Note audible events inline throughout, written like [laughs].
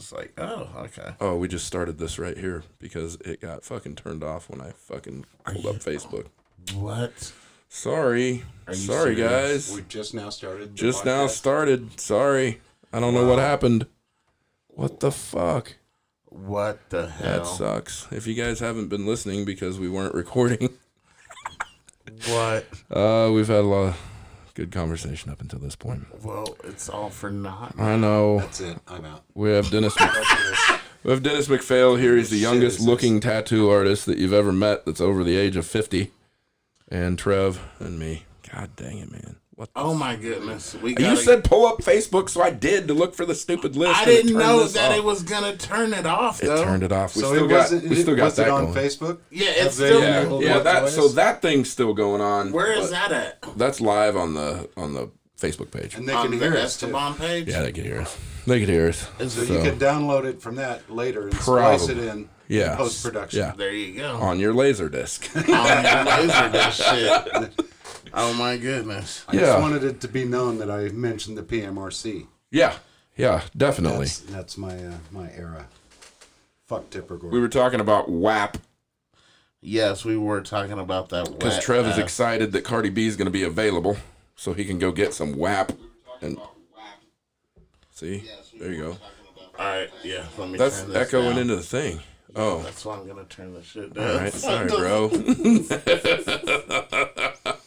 just like, oh, okay. Oh, we just started this right here because it got fucking turned off when I fucking pulled up Facebook. What? Sorry. Sorry, serious? guys. We just now started. the Just now started. Sorry. I don't know what happened. What the fuck? What the hell? That sucks. If you guys haven't been listening because we weren't recording, What? [laughs] uh, we've had a lot of good conversation up until this point. Well, it's all for naught. I know. That's it. I'm out. We have Dennis. [laughs] Mc- we have Dennis McPhail here. He's the youngest is this? looking tattoo artist that you've ever met. That's over the age of fifty. And Trev and me. God dang it, man! What? Oh my goodness. We you gotta, said pull up Facebook, so I did to look for the stupid list. I didn't know that off. it was gonna turn it off Though. It turned it off. We so still it got. wasn't. We still got was that it on going. Facebook? Yeah, it's they- still Yeah, Well, yeah. That so that thing's still going on. Where is that at? That's live on the on the Facebook page. And they On can the hear us too. Esteban page? Yeah, they can hear us. They can hear us. Is So it, you So- could download it from that later and splice it in Yeah. post production. Yeah. there you go. On your laser disc. On your laser disc shit. [laughs] Oh my goodness. I Yeah. just wanted it to be known that I mentioned the PMRC. yeah. Yeah. Definitely. That's, that's my uh, my era. Fuck Tipper Gore. We were talking about WAP Yes, we were talking about that. WAP. Because Trev is ass- excited that Cardi B is going to be available, so he can go get some WAP. And see, there you go. All right, yeah. Let me. That's turn this echoing down. into the thing. Oh, That's why I'm gonna turn the shit down. All right, Sorry, [laughs] bro. [laughs] [laughs]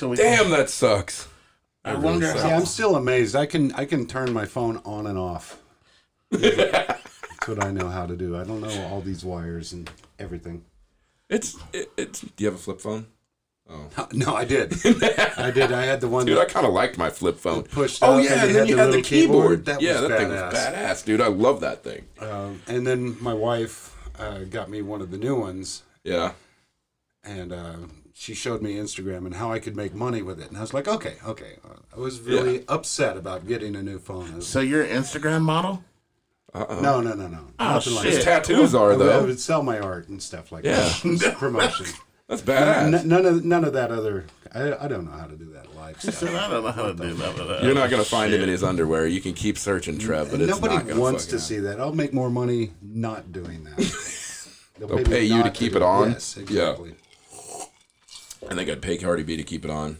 So we Damn, that sucks. I wonder really See, how. I'm still amazed. I can I can turn my phone on and off. [laughs] That's what I know how to do. I don't know all these wires and everything. It's it, it's. Do you have a flip phone? Oh [laughs] no, I did. [laughs] I did. I had the one Dude, I that kind of liked my flip phone. pushed Oh up yeah, and and you then had you the had the little keyboard. keyboard. That yeah, was that thing was badass. badass, dude. I love that thing. Um, and then my wife uh, got me one of the new ones, Yeah. and uh, she showed me Instagram and how I could make money with it. And I was like, okay, okay. I was really upset about getting a new phone. So you're an Instagram model? Uh-uh. no, no, no, no. Oh, Nothing like shit. His that. tattoos I are would, I would sell my art and stuff like Yeah. that. [laughs] Promotion. [laughs] That's N- badass. none of none of that other. I, I don't know how to do that live Said, stuff. I don't know how to do none of that. You're not gonna find him in his underwear. You can keep searching, Trev, but it's nobody not gonna wants to see that. I'll make more money not doing that. [laughs] They'll, They'll me pay you to keep it on? Yes, exactly. happen. I think I'd pay Cardi B to keep it on.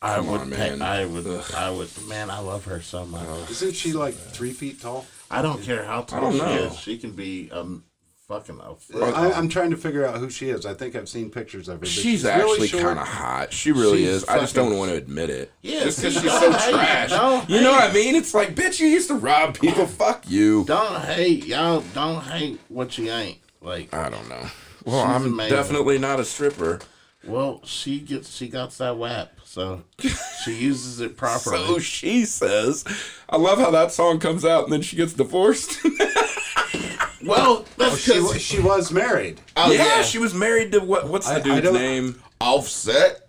I Come would, on, pay- man. I would, I would, man, I love her so much. Isn't she like three feet tall? I don't care how tall don't she know. is. She can be um fucking a foot. I, I'm trying to figure out who she is. I think I've seen pictures of her. But She's, really actually short. kind of hot. She really She's is. I just fucking- don't want to admit it. Yeah, just because she's so don't hate, trash. don't You know hate. what I mean? It's like, bitch, you used to rob people. Fuck you. Don't hate, y'all. Don't hate what you ain't. Like, I don't know. Well, She's I'm amazing. definitely not a stripper. well, she gets, she got that WAP, so she uses it properly. [laughs] So she says. I love how that song comes out and then she gets divorced. [laughs] well, oh, that's She, because she was married. oh, yeah, yeah, she was married to what? What's the I- I dude's don't- name? Offset.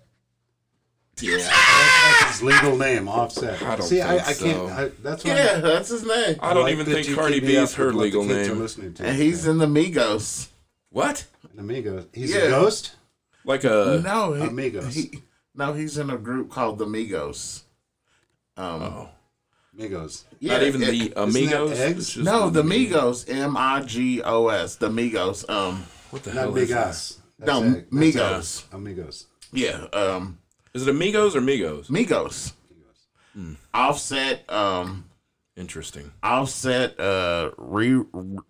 Yeah. That's his legal name, Offset. I don't See, I, think I can't. so. I, that's why Yeah, that's his name. I don't like even think you Cardi B me is up her the legal kids are name. listening to. And he's in the Migos. What? An amigo. He's Yeah. a ghost. Like a no, he, Amigos. He, no, he's in a group called the Migos. Um, oh, Amigos. yeah, not even it- the Amigos. eggs? It's just no, the Migos, M I G O S, the Migos. Um, What the Not hell Big is that? Us. no, That's egg. That's Migos. egg. Amigos. Yeah, um, Is it Amigos or Migos? Migos. Offset, um, Interesting. Offset, uh, re,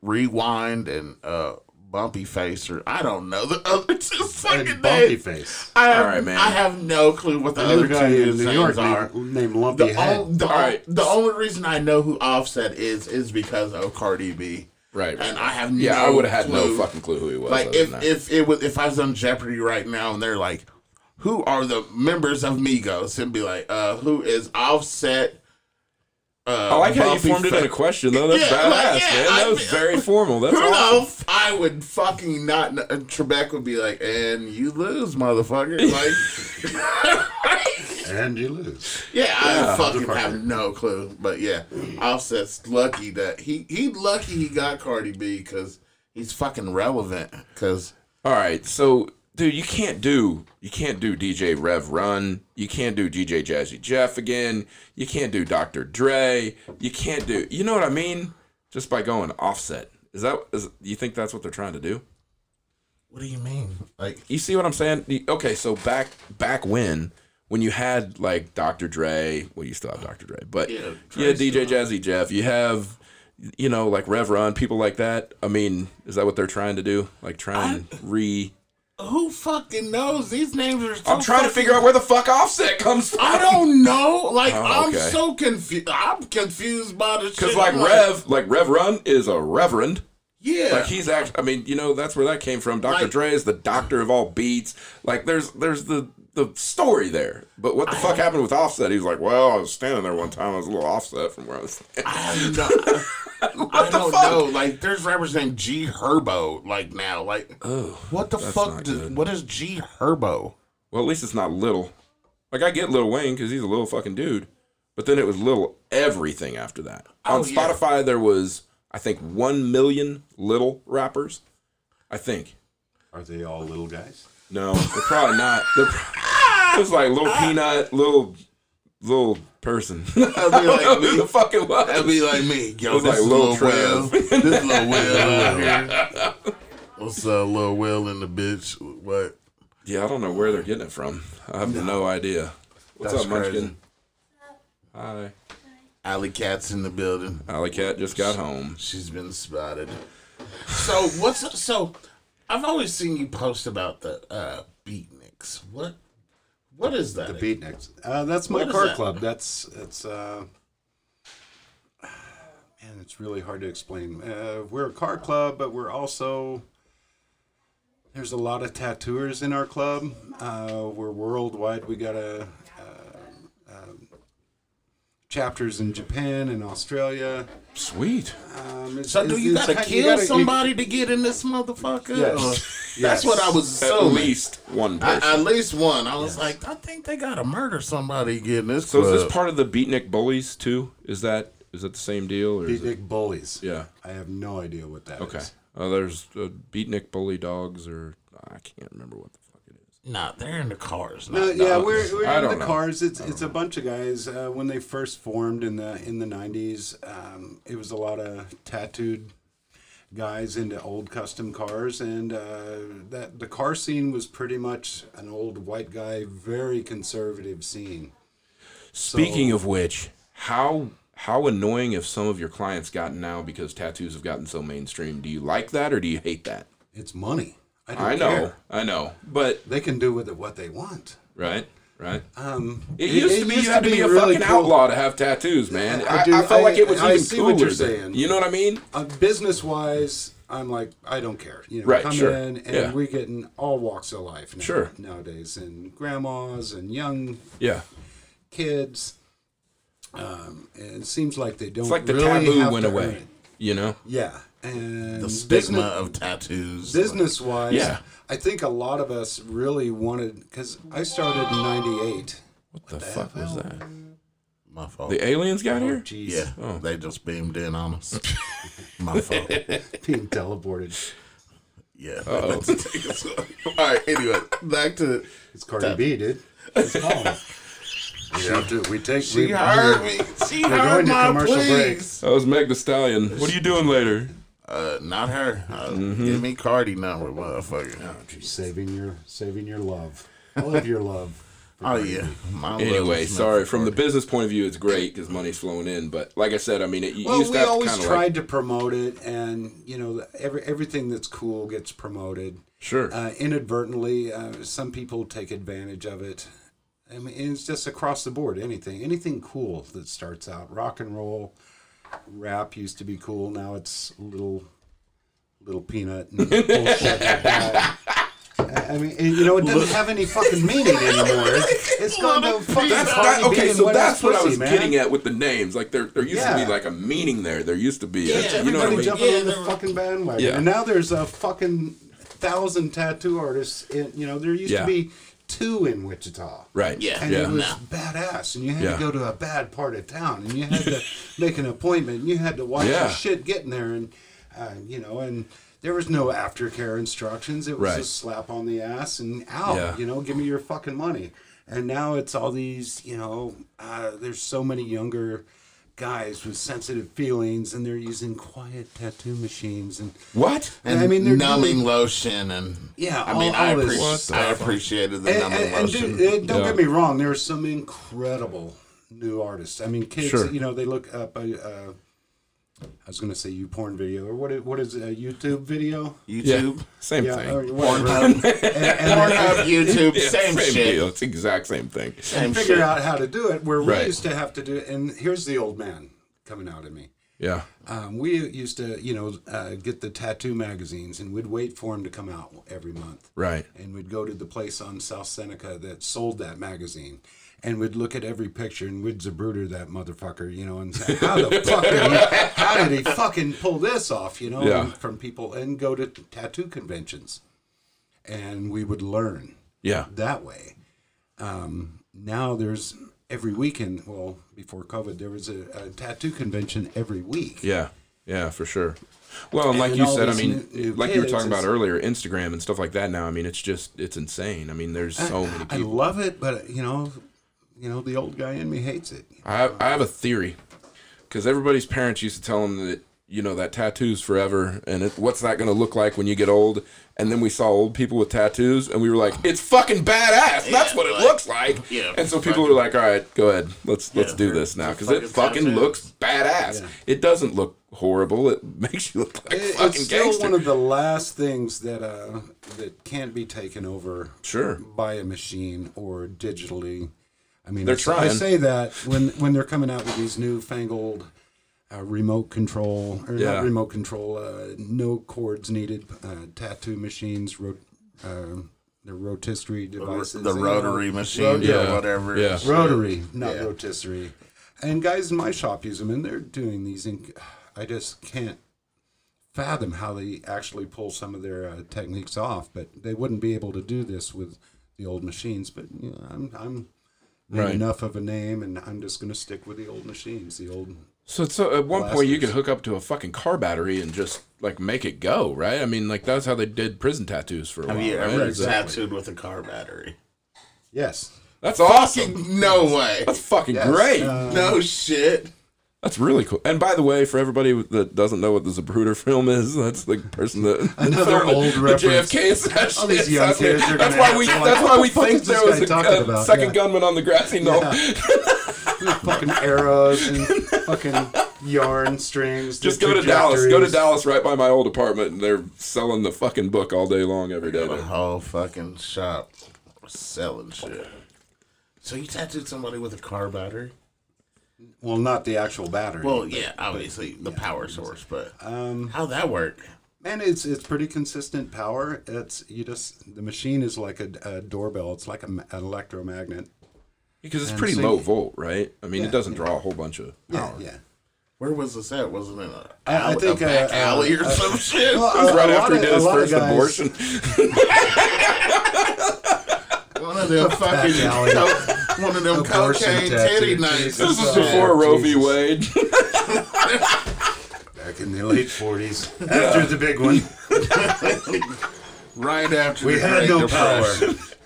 rewind and uh, bumpy face, or I don't know the other [laughs] two fucking And Bumpy names. Face. I have, All right, man. I have no clue what the The other guy two in New York are. named, named Lumpy The, Head. on, the, All right. the only reason I know who Offset is is because of Cardi B. Right. And I have yeah, no I would have had no clue. fucking clue who he was. Like if if it was if I was on Jeopardy right now and they're like, who are the members of Migos? And be like, uh, who is Offset? Uh, I like how you Bumpy formed it in a question though. That's Yeah, badass, like, yeah, man. That I was mean, very formal. That's Who the awesome. f- I would fucking not. kn- Trebek would be like, and you lose, motherfucker. [laughs] Like, and you lose. [laughs] yeah, I Yeah. fucking have no clue. But yeah, Offset's lucky that he he lucky he got Cardi B because he's fucking relevant. Because All right, so dude, you can't do you can't do DJ Rev Run. You can't do DJ Jazzy Jeff again. You can't do Dr. Dre. You can't do you know what I mean? Just by going offset. Is that is you think that's what they're trying to do? What do you mean? Like, You see what I'm saying? Okay, so back back when when you had like Dr. Dre, well you still have Dr. Dre, but Yeah, you had Dre's DJ Jazzy Jeff, you have you know like Rev Run, people like that. I mean, is that what they're trying to do? Like try and re who fucking knows? These names are. So I'm trying to figure out where the fuck Offset comes from. I don't know. Like, Oh, I'm so confused. I'm confused by the shit. Because like I'm Rev, like Rev Run is a reverend. yeah. Like he's actually, I mean, you know, that's where that came from. Dr. Like- Dre is the doctor of all beats. Like there's there's the the story there. But what the fuck happened with Offset? He was like, well, I was standing there one time. I was a little offset from where I was. Standing. I don't, [laughs] I the don't fuck? know. Like, there's rappers named G Herbo. Like now, like, Oh, what the fuck? not Does, what is G Herbo? well, at least it's not little. Like I get Lil Wayne because he's a little fucking dude. But then it was little everything after that. Oh, On Oh, yeah. Spotify, there was I think one million little rappers. I think. Are they all little guys? No, they're probably not. They're pro- it's like little peanut, little little person. [laughs] I That'd be like me. the fuck it was. That'd be like me. Yo, this like is Lil Lil Will. This is Lil Will out [laughs] here. What's up, Lil Will and the bitch? What? Yeah, I don't know where they're getting it from. I have no idea. What's That's up, Munchkin? crazy. Hi. Alley Cat's in the building. Alley Cat just got home. She's been spotted. So what's so? I've always seen you post about the uh, beatniks. What? What is that? The Beatniks. Uh, that's my What car that? club. That's it's. Uh, man, it's really hard to explain. Uh, we're a car club, but we're also there's a lot of tattooers in our club. Uh, we're worldwide. We got a. Uh, um, chapters in Japan and Australia. Sweet. Um, it's, So do you gotta kill gotta- you- somebody to get in this motherfucker? Yes. Or- [laughs] Yes. That's what I was At assuming. least one I- at least one. I was like, I think they gotta murder somebody to get in this so club. is this part of the Beatnik Bullies too? Is that is that the same deal or is it? Beatnik bullies. Yeah. I have no idea what that is. Okay. Uh, there's uh, Beatnik Bully Dogs or I can't remember what the fuck it is. Nah, they're in the cars. No, Not yeah, dogs. we're, we're in the know. cars. It's it's a bunch of guys. Uh, when they first formed in the in the nineties, um, it was a lot of tattooed guys into old custom cars, and uh, that the car scene was pretty much an old white guy, very conservative scene. Speaking of which, how how annoying have some of your clients gotten now because tattoos have gotten so mainstream? Do you like that or do you hate that? It's money. I, don't I know, care. I know, but They can do with it what they want. right, right. Um, It, used to be you had to be, a really fucking cool. outlaw to have tattoos, man. I I, do- I felt like it was I even see cooler. what you're saying. you know what I mean? uh, business wise, I'm like, I don't care. You know, Right, come sure. in and Yeah. we're getting all walks of life now, Sure. nowadays, and grandmas and young Yeah, kids. Um, and it seems like they don't. it's like the really taboo went away. it. You know? Yeah, and the stigma business, of tattoos. business wise, Yeah. I think a lot of us really wanted because I started in '98. What the fuck was that? My fault. The aliens got here? Oh, jeez, yeah, Oh. they just beamed in on us. [laughs] My fault. [laughs] being teleported. Yeah. [laughs] Oh. All right. Anyway, back to it. It's Cardi B, dude. It's called. We have to. We take. she we, heard me. She We're heard going to my commercial break. pleas. That was Meg the Stallion. What are you doing later? Uh, not her. Uh, Mm-hmm. Give me Cardi number, motherfucker. saving your saving your love. I love your love. [laughs] Oh Cardi yeah. My Anyway, is sorry. From the business point of view, it's great because money's flowing in. But like I said, I mean, it, you Well, used we to have to always tried like, to promote it, and you know, every everything that's cool gets promoted. sure. Uh, inadvertently, uh, some people take advantage of it. I mean, it's just across the board. Anything, anything cool that starts out rock and roll, rap used to be cool. Now it's little, little peanut and bullshit like that. I I mean, and, you know, it doesn't have any fucking meaning anymore. It's, it's gone to fucking That's Cardi that, okay, so Wet that's Ass what I was man. getting at with the names. Like there, there used to be like a meaning there. There used to be, a, Yeah, you know what I Everybody mean? jumping Yeah, on the fucking bandwagon. Yeah. And now there's a fucking thousand tattoo artists. In, you know, there used Yeah. to be two in Wichita. Right. Yeah. And Yeah. it was No. badass. And you had Yeah. to go to a bad part of town. And you had to [laughs] make an appointment. And you had to watch Yeah. your shit getting there. And, uh, you know, and there was no aftercare instructions. It was Right. a slap on the ass and out. Yeah. You know, give me your fucking money. And now it's all these. You know, uh, there's so many younger guys with sensitive feelings, and they're using quiet tattoo machines and. What? And I mean, they're numbing doing- lotion and Yeah, I mean, all- I, all this appreci- stuff. I appreciated the And, numbing and, and lotion. dude, uh, don't Yeah. get me wrong. There are some incredible new artists. I mean, kids. Sure. You know, they look up. A, uh, I was gonna say you porn video or what? Is, what is it, a YouTube video? Yeah, YouTube, same Yeah, thing. or. Pornhub, and, and [laughs] they- Pornhub, YouTube, Yeah, same, shit. deal. It's the exact same thing. Same figure shit. out how to do it. Where we Right. used to have to do it. And here's the old man coming out at me. Yeah. Um, we used to, you know, uh, get the tattoo magazines, and we'd wait for them to come out every month. Right. And we'd go to the place on South Seneca that sold that magazine, and we'd look at every picture, and we'd zapruder that motherfucker, you know, and say, "How the fuck did he? How did he fucking pull this off?" You know, Yeah. from people, and go to tattoo conventions, and we would learn Yeah. that way. Um, now there's every weekend. Well, before COVID, there was a, a tattoo convention every week. Yeah. Yeah, for sure. Well, and like And you said, I mean, new- like you were talking about earlier, Instagram and stuff like that. Now, I mean, it's just it's insane. I mean, there's so many I love it, but you know, you know, the old guy in me hates it. I have, I have a theory because everybody's parents used to tell them that you know that tattoos forever and it, what's that going to look like when you get old and then we saw old people with tattoos and we were like it's fucking badass that's Yeah, what it like- looks like yeah, and so people fucking- were like all right go ahead let's let's do this now because it fucking fucking tattoo. looks badass Yeah. it doesn't look horrible it [laughs] makes you look like It- fucking it's still gangster one of the last things that uh, that can't be taken over Sure. by a machine or digitally. I mean, They're I, say- I say that when when they're coming out with these newfangled uh, remote control or Yeah. not remote control, uh, no cords needed uh, tattoo machines, ro- uh, the rotisserie devices, the you know, rotary machine rotary- Yeah. or whatever. Yeah. rotary, not Yeah. rotisserie. And guys in my shop use them, and they're doing these. Inc- I just can't fathom how they actually pull some of their uh, techniques off. But they wouldn't be able to do this with the old machines. But you know, I'm I'm made Right. enough of a name, and I'm just going to stick with the old machines. The old So, so at one point you could hook up to a fucking car battery and just like make it go, right? I mean, like that's how they did prison tattoos for a Have while. you right? ever Is that- tattooed with a car battery? yes. That's awesome. Fucking no way. That's fucking Yes, great. uh, no shit. That's really cool. And by the way, for everybody that doesn't know what the Zapruder film is, that's the person that [laughs] Another the- old the reference. JFK assassination. All these young That's, kids are that's why we. like, That's why we think there was a, a about? second Yeah. gunman on the grassy knoll. fucking arrows and fucking yarn strings. Just go to Dallas. Go to. Dallas right by my old apartment, and they're selling the fucking book all day long every day. The whole fucking shop selling shit. So you tattooed somebody with a car battery? Well, not the actual battery. Well, yeah, obviously the power source, but um, how'd that work? man, it's it's pretty consistent power. It's you just the machine is like a, a doorbell. It's like a, an electromagnet. Because it's And pretty so low you- volt, right? I mean, Yeah, it doesn't draw a whole bunch of Yeah, power. yeah. Where was this at? Wasn't it a, I- I alley, think, a back uh, alley or uh, some [laughs] shit? Well, It right a after he did his a lot of first guys- abortion. [laughs] [laughs] one of them fucking, alley. co- one of them Abortion cocaine tattoo titty nights. cases. This was Oh, before Roe v. Wade. [laughs] Back in the late forties, after the big one, [laughs] Right after we the had Great no power. Depression. [laughs]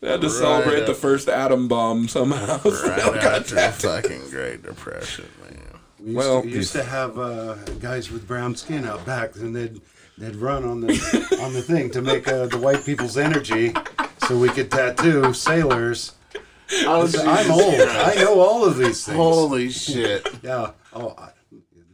They had to celebrate up. the first atom bomb somehow. so they all Right got after the tattooed. fucking Great Depression, man. We used, Well, to, used to have uh, guys with brown skin out back, and they'd they'd run on the on the thing to make uh, the white people's energy, so we could tattoo sailors. Oh, I'm old. I know all of these things. Holy shit. Yeah. Oh, I,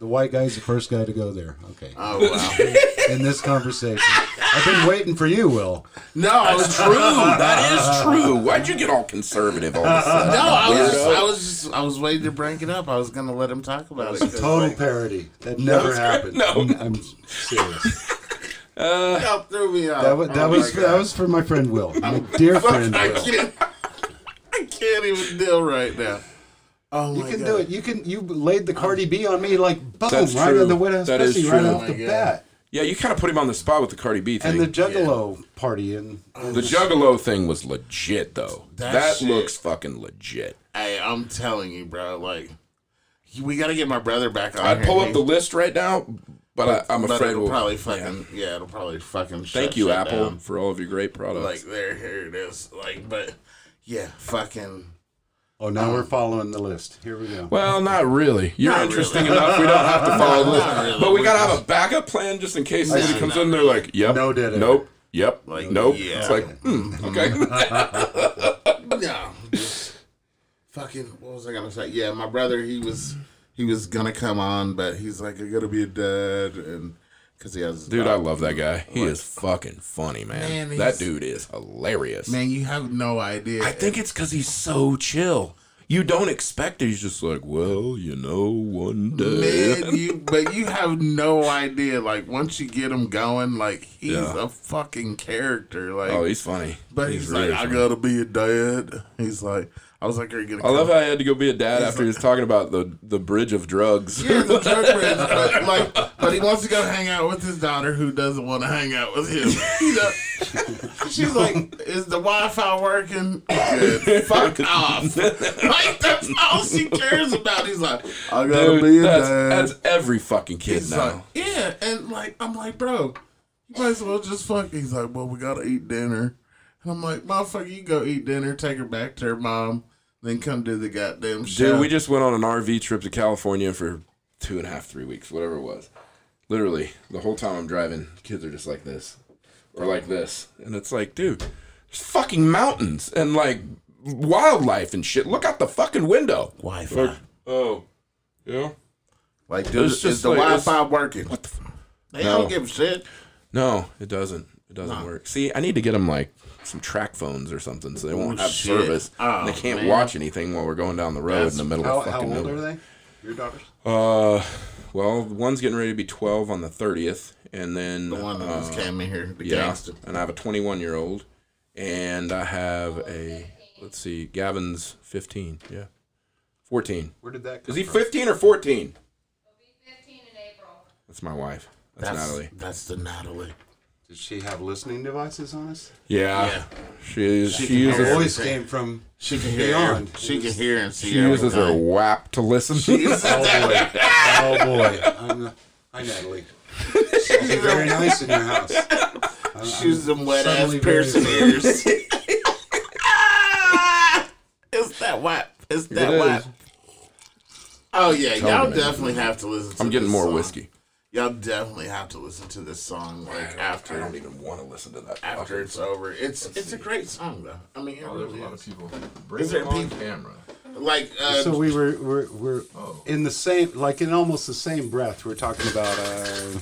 the white guy's the first guy to go there. Okay. Oh, wow. [laughs] In this conversation, I've been waiting for you, Will. No, that's True. That is true. Why'd you get all conservative all of a [laughs] sudden? No, I was, Weirdo. I was just, I was waiting to bring it up. I was gonna let him talk about it. 'cause, Total like, parody. That never happened. No. I'm, I'm serious. y'all threw me off. That was that Oh was that was for my friend Will, my dear [laughs] friend I Will. Can't, I can't even deal right now. Oh my You can God. do it. You can. You laid the Cardi B on me like boom, That's right true. on the wet ass That is pussy, right true. off Oh the God. bat. Yeah, you kind of put him on the spot with the Cardi B thing. And the Juggalo party and, and The Juggalo thing was legit, though. That That, shit- looks fucking legit. Hey, I'm telling you, bro. Like, we got to get my brother back on. I'd pull up the list right now. But I, I'm but afraid it'll we'll. probably fucking yeah. it'll probably fucking. Thank shut you, shit Apple, down. for all of your great products. Like there, here it is. Like, but yeah, fucking. Oh, now we're following the list. Here we go. well, not really. You're Not interesting really. enough. We don't have to [laughs] follow the list. Really. But we We're gotta have a backup plan just in case somebody comes in. They're like, "Yep, No dead air. nope, yep, Like, nope." yeah. It's like, hmm, okay. [laughs] No, just fucking. What was I gonna say? Yeah, my brother. He was he was gonna come on, but he's like, I gotta be a dad, and because he has. Dude, I love that guy. He is fucking funny, man. Man, that dude is hilarious. Man, you have no idea. I think it's because he's so chill. You don't expect it. He's just like, well, you know, one day. Man, you [laughs] but you have no idea. Like once you get him going, like he's Yeah. a fucking character. Like, oh, he's funny. but he's, really like, I gotta be a dad. He's like, I was like, are you gonna? I love how I had to go be a dad after he was talking about the, the bridge of drugs. Yeah, the drug bridge, but [laughs] like, but he wants to go hang out with his daughter, who doesn't want to hang out with him. You know, [laughs] she's like, "Is the Wi-Fi working? Good. Fuck off!" Like that's all she cares about. He's like, "I gotta be Dude, a that's, dad." that's every fucking kid He's now. like, yeah, and like I'm like, bro, you might as well just fuck. He's like, well, we gotta eat dinner, and I'm like, motherfucker, you go eat dinner, take her back to her mom, then come do the goddamn show. Dude, we just went on an RV trip to California for two and a half, three weeks, whatever it was. Literally, the whole time I'm driving, kids are just like this. Or like this. And it's like, dude, there's fucking mountains and like wildlife and shit. Look out the fucking window. Wi-Fi. Like, oh, yeah? Like, dude, It's is just the like- Wi-Fi working? What the f- They No. don't give a shit. No, it doesn't. It doesn't work. See, I need to get them like some track phones or something so they won't Oh, have shit. service. and they Oh, can't man. watch anything while we're going down the road in the middle How, of how fucking old nowhere. are they? Your daughters? Uh, well, one's getting ready to be 12 on the 30th, and then The one that uh, just came in here, the yeah, gangster. and I have a 21 year old, and I have a let's see, Gavin's 15, yeah, 14. Where did that come Is he from? 15 or 14? 15 in April. That's my wife. That's, That's Natalie. That's the Natalie. Does she have listening devices on us? Yeah, Yeah. she she, She uses Her voice everything. came from She can hear. beyond. She can hear and see. she uses her. WAP to listen. [laughs] Oh boy. Oh boy. I'm, hi, Natalie. She's very nice in your house. I'm- She uses them wet ass suddenly piercing [laughs] ears. [laughs] it's that whap. It's that It whap. is. Oh yeah, Tell y'all me, definitely have to listen. to I'm getting this more song. whiskey. Y'all definitely have to listen to this song like after I don't even want to listen to that. after fucking- it's over. It's it's a great song though. I mean, it Oh, there's a really lot of people. Bring Is there them on people- camera. Like uh, So we were we're, we're Oh. in the same like in almost the same breath. We're talking about uh,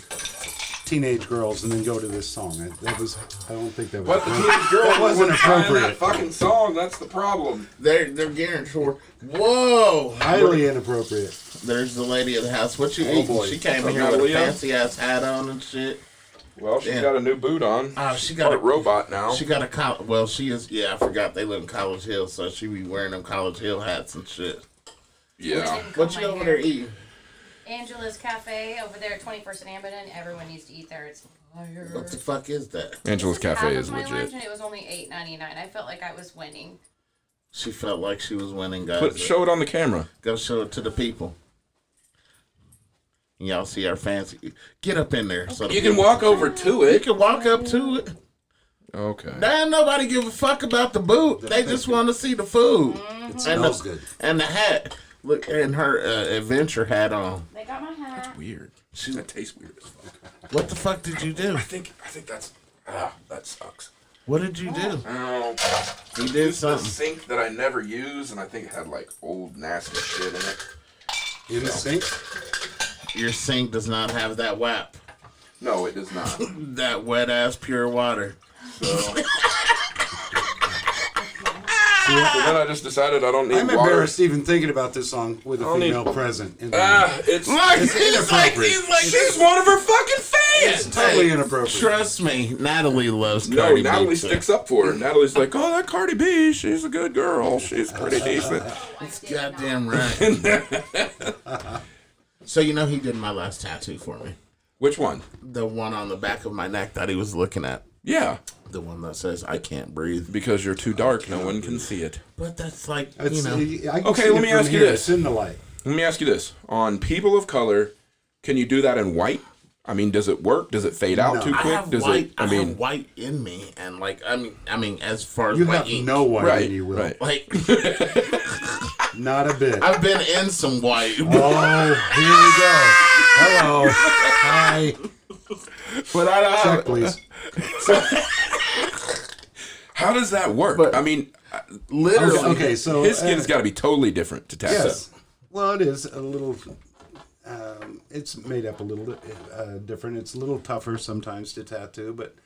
teenage girls, and then go to this song. It, that was I don't think that was. But the teenage girl wasn't wasn't appropriate. that fucking song. That's the problem. they're they're guarantor. Whoa! highly inappropriate. There's the lady of the house. What you Oh, eating? boy. She came in here with a fancy ass hat on and shit. Well, she's Yeah. got a new boot on. Oh, she got Part a robot now. She got a col- well, she is yeah. I forgot they live in College Hill, so she be wearing them College Hill hats and shit. yeah. What you over there eating? Angela's Cafe over there at 21st and Amberton. Everyone needs to eat there. It's fire. What the fuck is that? Angela's This half Cafe of is my legit. lunch and it was only $8.99. I felt like I was winning. She felt like she was winning, guys. Put show it on the camera. Go show it to the people. And y'all see our fancy. Get up in there. So the You can people- walk over to it. You it. can walk up to it. Okay. Damn, nobody give a fuck about the boot. They just want to see the food It and smells the, good. and the hat. Look, and her uh, adventure hat on. They got my hat. Weird. She, That tastes weird as fuck. what the fuck did you do? I think I think that's ah that sucks. What did you do? Oh, You did it's the something. sink that I never use, and I think it had like old nasty shit in it. In the sink. Your sink does not have that WAP. No, it does not. [laughs] That wet ass pure water. So. So then I just decided I don't need I'm water. embarrassed even thinking about this song with a don't need- female present. In the Ah, it's, Look, It's he's like, inappropriate. he's like, she's one of her fucking fans. totally inappropriate. Trust me, Natalie loves No, Cardi B. Natalie too. sticks up for her. Natalie's like, oh, that Cardi B, she's a good girl. She's pretty [laughs] decent. That's goddamn right. [laughs] so you know he did my last tattoo for me. Which one? The one on the back of my neck that he was looking at. Yeah, The one that says I can't breathe. because you're too dark. No one can see it. But that's like It's, you know. I can Okay, see let it me from ask you here. this. It's in the light. Let me ask you this: On people of color, can you do that in white, I mean, does it work? Does it fade out No. too I quick? have Does white. it? I, I mean, have white in me, and like I mean, I mean, as far as You my have ink, no white right, in you, Will. right. like [laughs] Not a bit. I've been in some white. Oh, here we go. Hello. [laughs] Hi. But I don't Check, have, please. how does that work? But- I mean, literally. Okay, okay, so his skin uh, has got to be totally different to tattoo. Yes. Well, it is a little. Um, it's made up a little uh, different. It's a little tougher sometimes to tattoo, but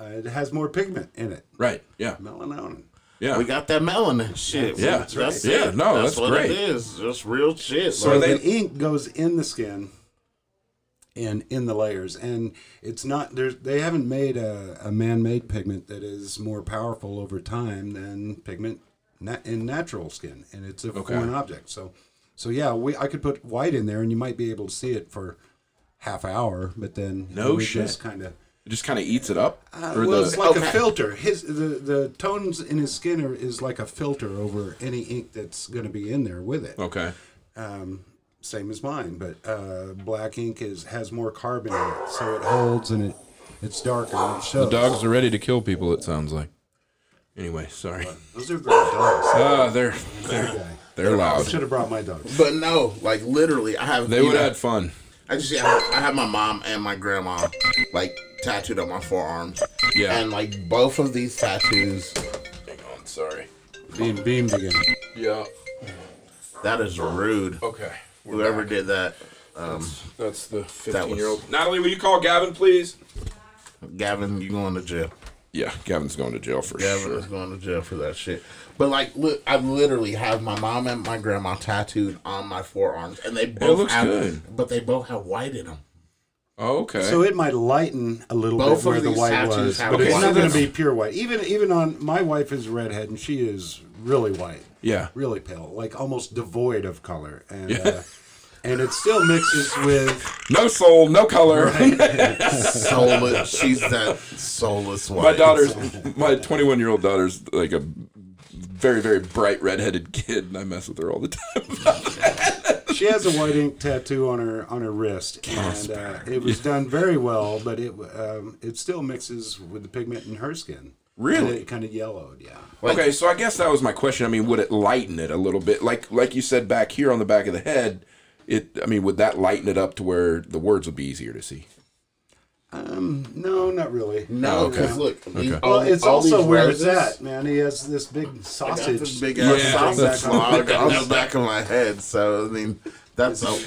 uh, it has more pigment in it. Right. Yeah. Melanin. Yeah. We got that melanin shit. Yeah, that's, right. it. Yeah, no, that's what great. it is. Just real shit. So like, the ink goes in the skin and in the layers, and it's not. There's they haven't made a, a man-made pigment that is more powerful over time than pigment na- in natural skin, and it's a Okay. foreign object. So, so yeah, we I could put white in there, and you might be able to see it for half hour, but then No shit. just kind of. It just kind of eats it up. Uh, Or well, the- it's like okay. a filter. His the the tones in his skin are, is like a filter over any ink that's going to be in there with it okay. um, same as mine, but uh, black ink is has more carbon in it, so it holds and it it's darker. And it shows. Dogs are ready to kill people. It sounds like. Anyway, sorry. Those are great dogs. Ah, they're they're Okay. they're loud. I loud. should have brought my dogs. but no, like literally, I have. They you would know, have had fun. I just I, I have my mom and my grandma like tattooed on my forearms. Yeah. And like both of these tattoos, Hang on. Sorry. Being beamed again. Yeah. that is rude. Okay. We're Whoever back. did that, um, That's the That 15 was- year old. Natalie, will you call Gavin, please? Gavin, you going to jail. Yeah, Gavin's going to jail for Gavin sure. is going to jail for that shit. But like, look, I literally have my mom and my grandma tattooed on my forearms, and they both have, good. but they both have white in them. Oh, okay. So it might lighten a little Both bit where the white was, have but it's white. not going to be pure white. Even even on my wife is redhead and she is really white, yeah. really pale, like almost devoid of color, and uh, and it still mixes with No soul, no color. [laughs] Soulless. She's that soulless white. my daughter's, my 21 year old daughter's like a very, very bright redheaded kid, and I mess with her all the time. She has a white ink tattoo on her on her wrist, and uh, it was done very well. But it um, it still mixes with the pigment in her skin. Really? And it kind of yellowed, yeah. Like- okay, so I guess that was my question. I mean, would it lighten it a little bit? Like, like you said back here on the back of the head, it. I mean, would that lighten it up to where the words would be easier to see? Um, no, not really. No, okay. because look, these- Okay. all, Well, it's all also these where roses, it's at, man. He has this big I got sausage. this big Yeah, ass sausage that's- log on the back of my head. So I mean, that's a,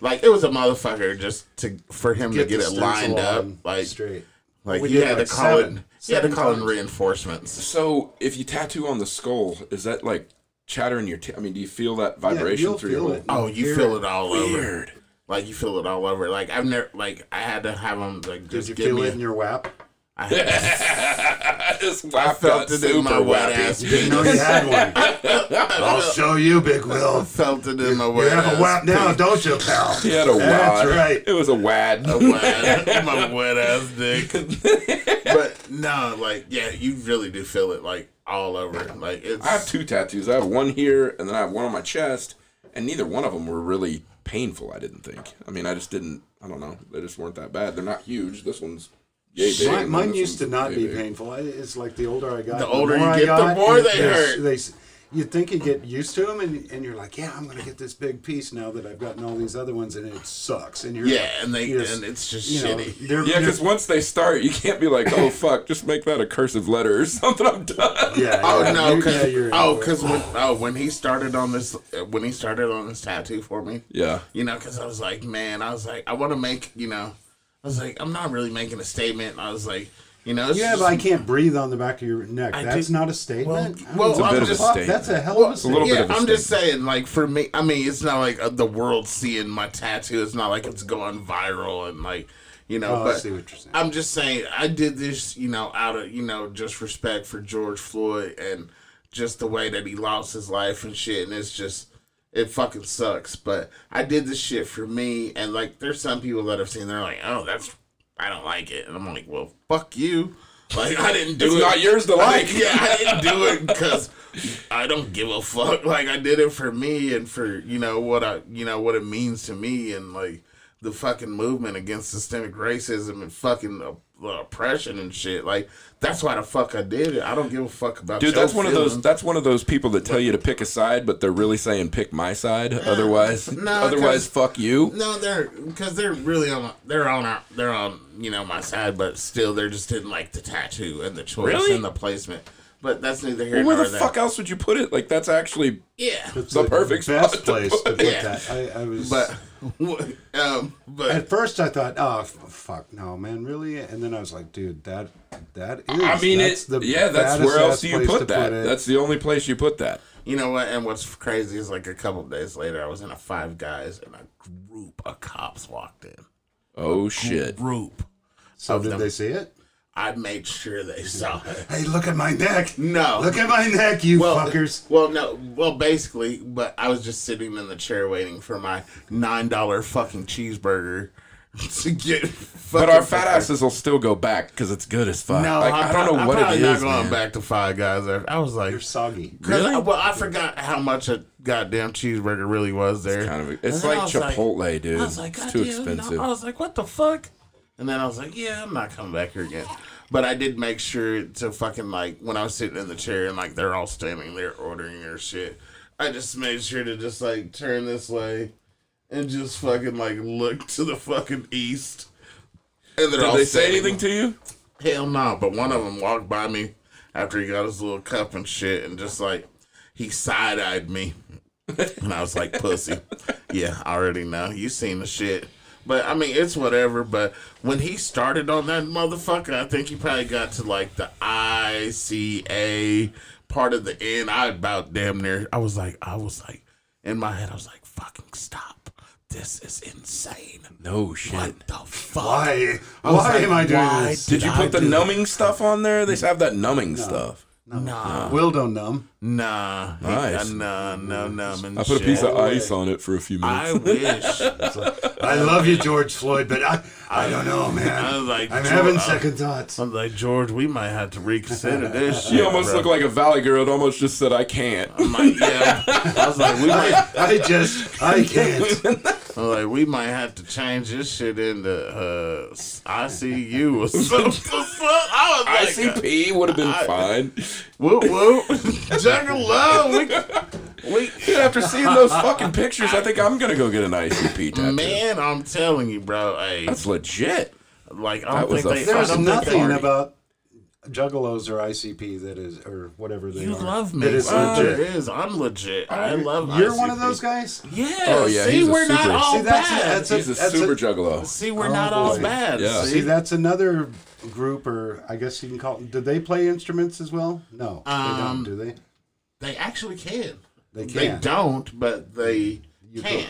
like it was a motherfucker just to for him to the get it stencil lined up, on like straight. like We he did had like to call seven- it. He had to seven call in times. reinforcements. So, if you tattoo on the skull, is that like chattering your? T- I mean, do you feel that vibration you'll through your feel whole? it. Oh, you Hear feel it all over. Weird. Like you feel it all over. Like I've never like I had to have them like Did just you give feel me. it in your WAP? I, had, [laughs] This I whap felt it in my super wet wappy. ass. Didn't know you had one. [laughs] I'll show you, Big I Will. felt it in my You wet have a WAP now, don't you, pal? [laughs] He had a That's wad. right. It was a wad. wet, my wet ass dick. but no, like yeah, you really do feel it like all over. Like it's I have two tattoos. I have one here, and then I have one on my chest, and neither one of them were really painful. I didn't think. I mean, I just didn't. I don't know. They just weren't that bad. They're not huge. This one's yay big. Mine, mine used to not yay be big. painful. I- It's like the older I got, The older more you I get, the got, more and they there's- hurt. They, s- you think you get used to them, and, and you're like, yeah, I'm gonna get this big piece now that I've gotten all these other ones, and it sucks. And you're yeah, like, and they you just- and it's just you know, shitty. they're, Yeah, because once they start, you can't be like, "Oh fuck, just make that a cursive letter or [laughs] something." I'm done. yeah, Oh yeah, no, because yeah, oh, because when oh when he started on this uh, when he started on this tattoo for me, Yeah. you know, because I was like, man, I was like, I want to make, you know, I was like, I'm not really making a statement. I was like, you know, it's Yeah, just- but I can't breathe on the back of your neck. I That's did- not a statement. well, I It's a mean, bit of a fuck, statement. That's a hell of a statement. little bit yeah, of a I'm just saying, like for me, I mean, it's not like uh, the world seeing my tattoo. It's not like it's going viral and like, you know. Oh, I but see what you're saying. I'm just saying, I did this, you know, out of you know just respect for George Floyd and just the way that he lost his life and shit. And it's just, it fucking sucks. But I did this shit for me, and like, there's some people that have seen, they're like, oh, that's, I don't like it, and I'm like, well, fuck you. Like I didn't do it. It's it. not yours to like. yeah, I didn't [laughs] do it because I don't give a fuck. Like I did it for me and for you know what I you know what it means to me and like the fucking movement against systemic racism and fucking oppression and shit. Like that's why the fuck I did it. I don't give a fuck about Dude, your that's one of those. That's one of those people that tell you to pick a side, but they're really saying pick my side. Otherwise, [laughs] No, otherwise, 'cause- fuck you. No, they're because they're really on. They're on our. They're on. You know my side, but still, they just didn't like the tattoo and the choice Really? and the placement. But that's neither here Well, where nor the there. fuck else would you put it? Like that's actually Yeah, It's The perfect best spot to place put to put Yeah. that. I, I was, but [laughs] um, but at first I thought, oh f- fuck, no, man, really? And then I was like, dude, that that is. I mean, that's it. Yeah, that's where else do you put that? it. that's the only place you put that. you know what? And what's crazy is like a couple days later, I was in a Five Guys, and a group of cops walked in. Oh shit! Group. so did them. they see it? I made sure they saw [laughs] it. Hey, look at my neck. No. Look at my neck, you well, fuckers. Well, no, well, basically, but I was just sitting in the chair waiting for my nine dollar fucking cheeseburger [laughs] to get. But our fat prepared. asses will still go back because it's good as fuck. No, Like, I'm I don't know I'm what probably it not going man. back to Five Guys. I was like, You're soggy. [laughs] Cause Really? I, well, I forgot how much a goddamn cheeseburger really was there. Kind of. And It's like was like- Chipotle, dude. I was like, it's too "Goddamn, no." expensive. I was like, what the fuck? And then I was like, yeah, I'm not coming back here again. But I did make sure to fucking like when I was sitting in the chair and like they're all standing there ordering their shit. I just made sure to just like turn this way and just fucking like look to the fucking east. And they're Did all they say anything to you? Hell no, but one of them walked by me after he got his little cup and shit, and just like he side eyed me, [laughs] and I was like, "Pussy, yeah, I already know. You seen the shit." But I mean, it's whatever. But when he started on that motherfucker, I think he probably got to like the I C A part of the end. I about damn near. I was like, I was like, in my head, I was like, "Fucking stop! This is insane." No shit. What the fuck? Why? I was Why like, am I doing why this? Did you I put the do numbing stuff on there? They have that numbing stuff. Nah. Will don't numb. Nah, Nice. uh, nah, no, no, man. I put a piece of ice on it for a few minutes. I minutes. wish. [laughs] I love you, George Floyd, but I, I don't know, man. I was like, I'm George- having uh, second thoughts. I'm like George. We might have to reconsider this. shit, you almost bro. look like a valley girl. It almost just said, "I can't." I'm like, yeah. [laughs] I was like, we might. I just, I can't. [laughs] I'm like, we might have to change this shit into uh, ICU or [laughs] something. I was like, ICP would have been I- fine. whoop whoop, juggalo. We, we, Dude, after seeing those fucking pictures, I think I'm gonna go get an ICP tattoo. man, I'm telling you, bro. Hey, That's legit. like, I that don't was think a they. fucking I There's don't nothing they- about juggalos or ICP that is, or whatever they You are. love me. That is bro. legit. It is. I'm legit. I love. You're one of those guys. Yeah. Oh, yeah, See, he's a we're not all See, that's a- bad. that's a- He's a that's super a- juggalo. See, we're Oh, not all boy. bad. Yeah. See, that's another group, or I guess you can call. Did they play instruments as well? No, they Um, don't. Do they? They actually can. They They don't, but they You can.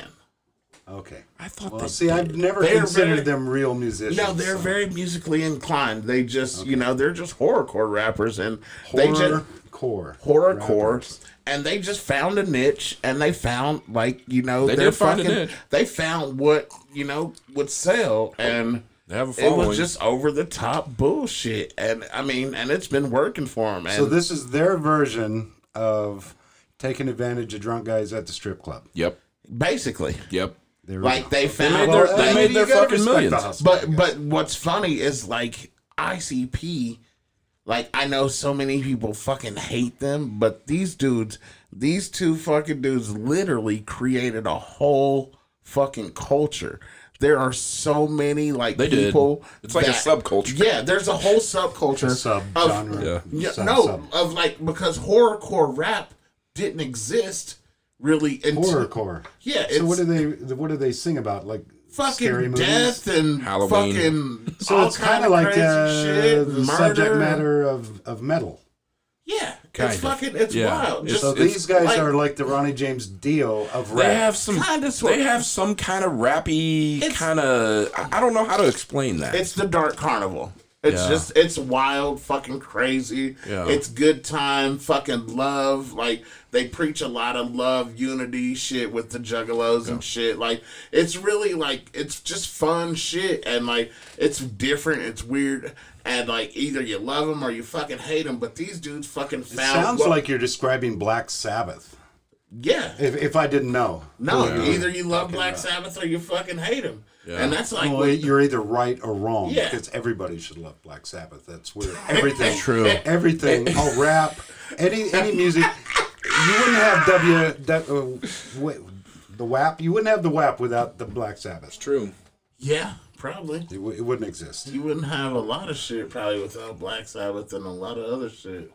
Okay. I thought Well, they see, I've never They're considered very- them real musicians. No, they're so. very musically inclined. They just, you know, they're just horrorcore rappers, and they just horrorcore. horrorcore, rappers. and they just found a niche, and they found like you know They they're did find a fucking. niche. They found what you know would sell, and They have a it was just over the top bullshit, and I mean, and it's been working for them. And So this is their version of taking advantage of drunk guys at the strip club. Yep. basically, Yep. There we like they found made their, their- they they made their fucking respect the millions. But but what's funny is like ICP, like I know so many people fucking hate them, but these dudes, these two fucking dudes, literally created a whole fucking culture. There are so many like They did. people. It's like a subculture. Yeah, there's a whole subculture sub of genre. Yeah. yeah, Sub- no, sub. of like because horrorcore rap didn't exist really until horrorcore. Yeah, So what do they? What do they sing about? Like scary fucking movies. death and Halloween. fucking So all it's kind kind of like uh, shit, the murder. subject matter of, of metal. Yeah, Kind it's of. fucking it's Yeah. wild. It's- Just So it's these guys like- are like the Ronnie James Dio of rap. They have some. Kinda They have some kind of rappy It's- kind of. I I don't know how to explain that. it's the dark carnival. It's Yeah. just it's wild, fucking crazy. Yeah. It's good time, fucking love. Like they preach a lot of love, unity shit with the juggalos and shit. Like it's really like it's just fun shit and like it's different, it's weird, and like either you love them or you fucking hate them. But these dudes fucking it sounds what- like you're describing Black Sabbath. Yeah. If, if I didn't know. No, Yeah. either you love Black Sabbath or you fucking hate them. Yeah. And that's like Well, what- you're either right or wrong Yeah. because everybody should love Black Sabbath. That's where everything, True. everything, all rap, any any music. [laughs] You wouldn't have W, w uh, w- the WAP. You wouldn't have the WAP without the Black Sabbath. True. yeah, probably. It, w- it wouldn't exist. You wouldn't have a lot of shit probably without Black Sabbath and a lot of other shit.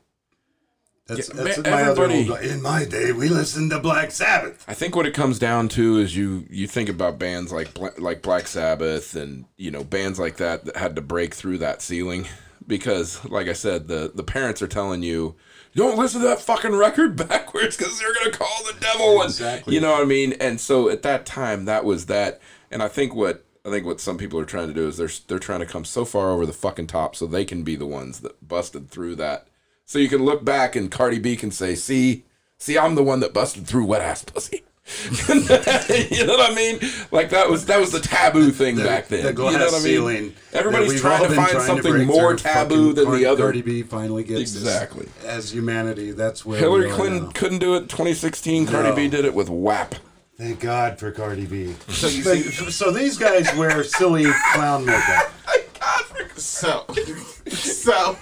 That's, Yeah, that's my other everybody- old, In my day, we listened to Black Sabbath. I think what it comes down to is you you think about bands like Bla- like Black Sabbath and you know bands like that that had to break through that ceiling because like I said the the parents are telling you don't listen to that fucking record [laughs] backwards because they're gonna call the devil and Exactly. you know what I mean and so at that time that was that and I think what I think what some people are trying to do is they're they're trying to come so far over the fucking top so they can be the ones that busted through that so you can look back and Cardi B can say see see I'm the one that busted through wet ass pussy. [laughs] you know what I mean? Like that was that was the taboo thing back then. The glass you know what I mean? ceiling. Everybody's trying to find trying something break more taboo than the Car- other. Cardi B finally gets this. Exactly. As humanity, that's where Hillary we are Clinton now. couldn't do it. 2016, Cardi B did it with WAP. Thank God for Cardi B. So you see, so these guys wear silly clown makeup. [laughs] Thank God for so so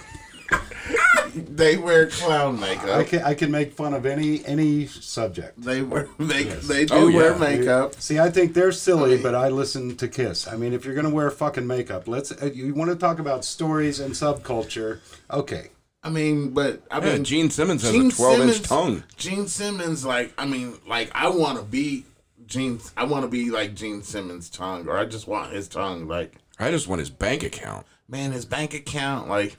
[laughs] they wear clown I makeup. can I can make fun of any any subject. They wear [laughs] they they do Oh, wear yeah. makeup. See, I think they're silly, but I listen to Kiss. I mean, if you're gonna wear fucking makeup, let's. Uh, you want to talk about stories and subculture? Okay, I mean, but I Yeah, mean, Gene Simmons has Gene a 12 inch tongue. Gene Simmons, like, I mean, like, I want to be Gene. I want to be like Gene Simmons' tongue, or I just want his tongue. Like, I just want his bank account. man, his bank account. Like,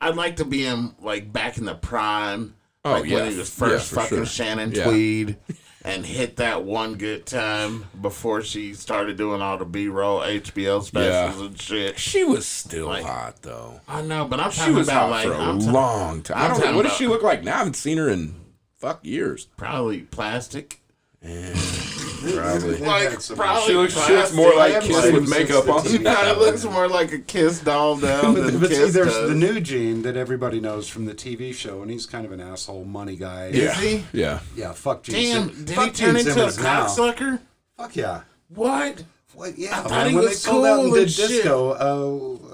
I'd like to be him, like back in the prime. Oh, like yeah. when he was first Yeah, fucking sure. Shannon Yeah. Tweed. [laughs] And hit that one good time before she started doing all the B roll HBO specials and shit. She was still Like- hot though. I know, but I'm She talking was about hot like for a I'm long time. I know. talking What does she look like now? I haven't seen her in fuck years. probably plastic. Probably. Like probably She looks, she looks more like Kiss seen with makeup on. TV now. Kind of looks more like a Kiss doll down but, than but see, Kiss there's does. the new Gene that everybody knows from the TV show, and he's kind of an asshole money guy. Yeah. Is he? Yeah. yeah. Fuck Gene. Damn, Sim- did fuck he turn Gene into a Simmons now. cocksucker? Fuck yeah. What? What? Yeah. thought man, he when was they sold out and cool did shit. disco, uh,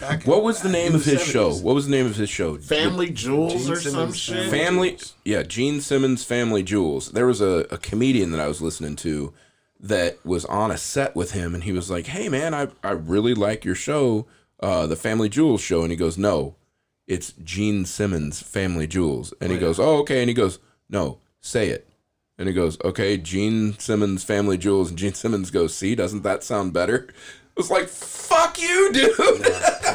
back What was the name in of his 70s. show? What was the name of his show? Family Jewels Gene or some shit? Family- Family, yeah, Gene Simmons' Family Jewels. There was a, a comedian that I was listening to that was on a set with him, and he was like, "Hey, man, I I really like your show, uh, the Family Jewels show." And he goes, "No, it's Gene Simmons' Family Jewels." And he goes, "Oh, okay." And he goes, "No, say it." And he goes, "Okay, Gene Simmons' Family Jewels." And Gene Simmons goes, "See, doesn't that sound better?" I was like, "Fuck you, dude."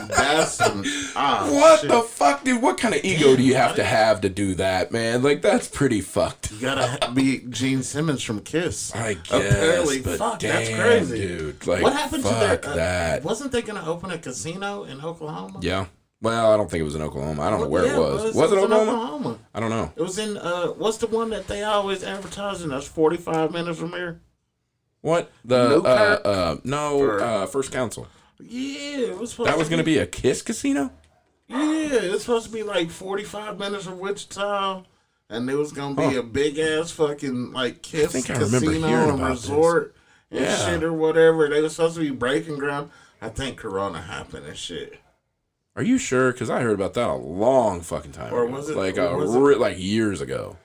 That's some. [laughs] Ah, What shit. the fuck, dude? What kind of ego do you have to have to do that, man? Like that's pretty fucked. You gotta be Gene Simmons from Kiss. I guess, Apparently, but fuck, that's damn, crazy, dude. Like, what happened to fuck their? Uh, that? Wasn't they gonna open a casino in Oklahoma? Yeah. Well, I don't think it was in Oklahoma. I don't know where Yeah, it was. it Was it in Oklahoma? Oklahoma. I don't know. It was in uh, what's the one that they always advertise in? That's forty five minutes from here. What the? Uh, uh, no, Or- uh, First Council. Yeah, it was supposed. That was to going to be a Kiss casino. Yeah, it's supposed to be like forty five minutes from Wichita, and it was gonna be Huh. a big ass fucking like Kiss think I remember casino and about this. resort and Yeah. shit or whatever. They were supposed to be breaking ground. I think Corona happened and shit. Are you sure? Because I heard about that a long fucking time Or ago. was it- like a was it- like years ago?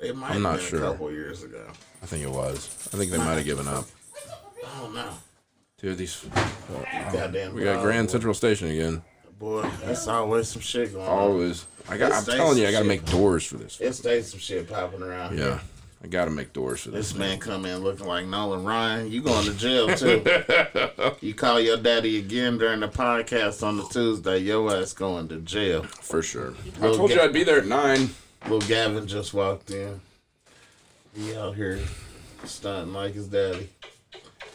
It might I'm have not been sure. a couple years ago. I think it was. I think they might have given up. Oh, I don't know. Dude, these. Oh, Goddamn. We got Grand boy. Central Station again. Boy, that's always some shit going on. Always. I got. It I'm stays telling you, I some got to shit. make doors for this. It stays some shit popping around. Yeah, I got to make doors for this. This man come in looking like Nolan Ryan. You going to jail too. [laughs] you call your daddy again during the podcast on the Tuesday, your ass going to jail. For sure. I Little told you I'd be there at nine. Little Gavin just walked in. He out here stunting like his daddy.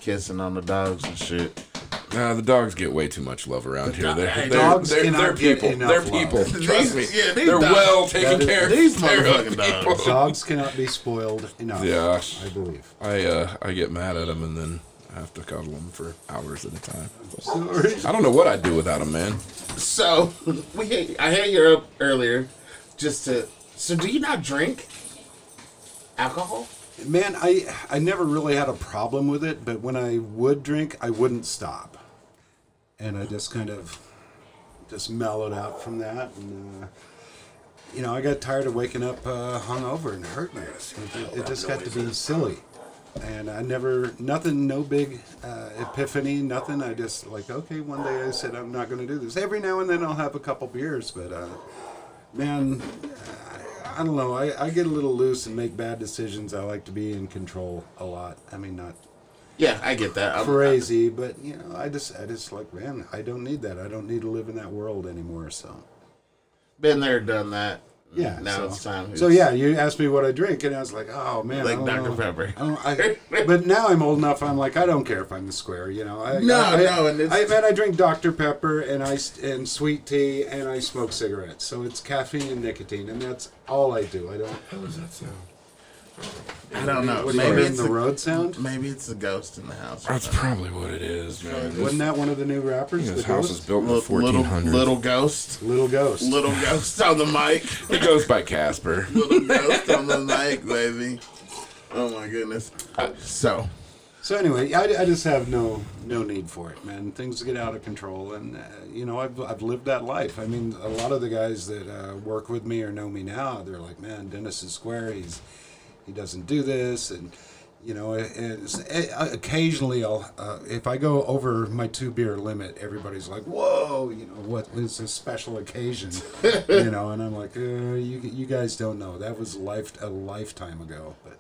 Kissing on the dogs and shit. Nah, the dogs get way too much love around here. They're, Hey, they're, dogs they're, they're people. enough They're love. people. Trust me. Yeah, these they're dogs- well taken that is- care of. these care of motherfucking [laughs] people. dogs. Dogs cannot be spoiled enough. Yeah. I believe. I uh, I get mad at them and then I have to cuddle them for hours at a time. Sorry. I don't know what I'd do without them, man. So [laughs] we I had you up earlier just to so do you not drink? Alcohol? Man, I I never really had a problem with it, but when I would drink, I wouldn't stop, and I just kind of just mellowed out from that, and uh, you know, I got tired of waking up uh, hungover and hurting. It, it, it just got to be silly, and I never nothing, no big uh, epiphany, nothing. I just like okay, one day I said I'm not going to do this. Every now and then I'll have a couple beers, but uh, man, I don't know. I, I get a little loose and make bad decisions. I like to be in control a lot. I mean, not Yeah, I get that. I'm- crazy, but you know, I just, I just like, man, I don't need that. I don't need to live in that world anymore. So Been there, done that. Yeah. Mm, now so, it's time. So yeah, you asked me what I drink, and I was like, oh man, I Like Dr. know. Pepper. I I, [laughs] but now I'm old enough. I'm like, I don't care if I'm the square. You know, I, No, I, no, and it's- I, man, I drink Dr Pepper and I and sweet tea, and I smoke cigarettes. So it's caffeine and nicotine, and that's all I do. I don't. How does that sound? I don't know. What Maybe it's the a, road sound? maybe it's a ghost in the house. That's probably what it is, man. Wasn't that one of the new rappers? this the house Ghost? is built in the little, little, 1400s. little ghost. Little Ghost. Little ghost on the mic. [laughs] It goes by Casper. Little ghost on the mic, baby. Oh my goodness. So, So anyway, I, I just have no no need for it, man. Things get out of control, and uh, you know I've I've lived that life. I mean, a lot of the guys that uh, work with me or know me now, they're like, man, Dennis is square. He's he doesn't do this, and you know, and it's, occasionally I'll uh, if I go over my two beer limit, everybody's like, whoa, you know, what is a special occasion, [laughs] you know, and I'm like, uh, you you guys don't know that was life a lifetime ago, but.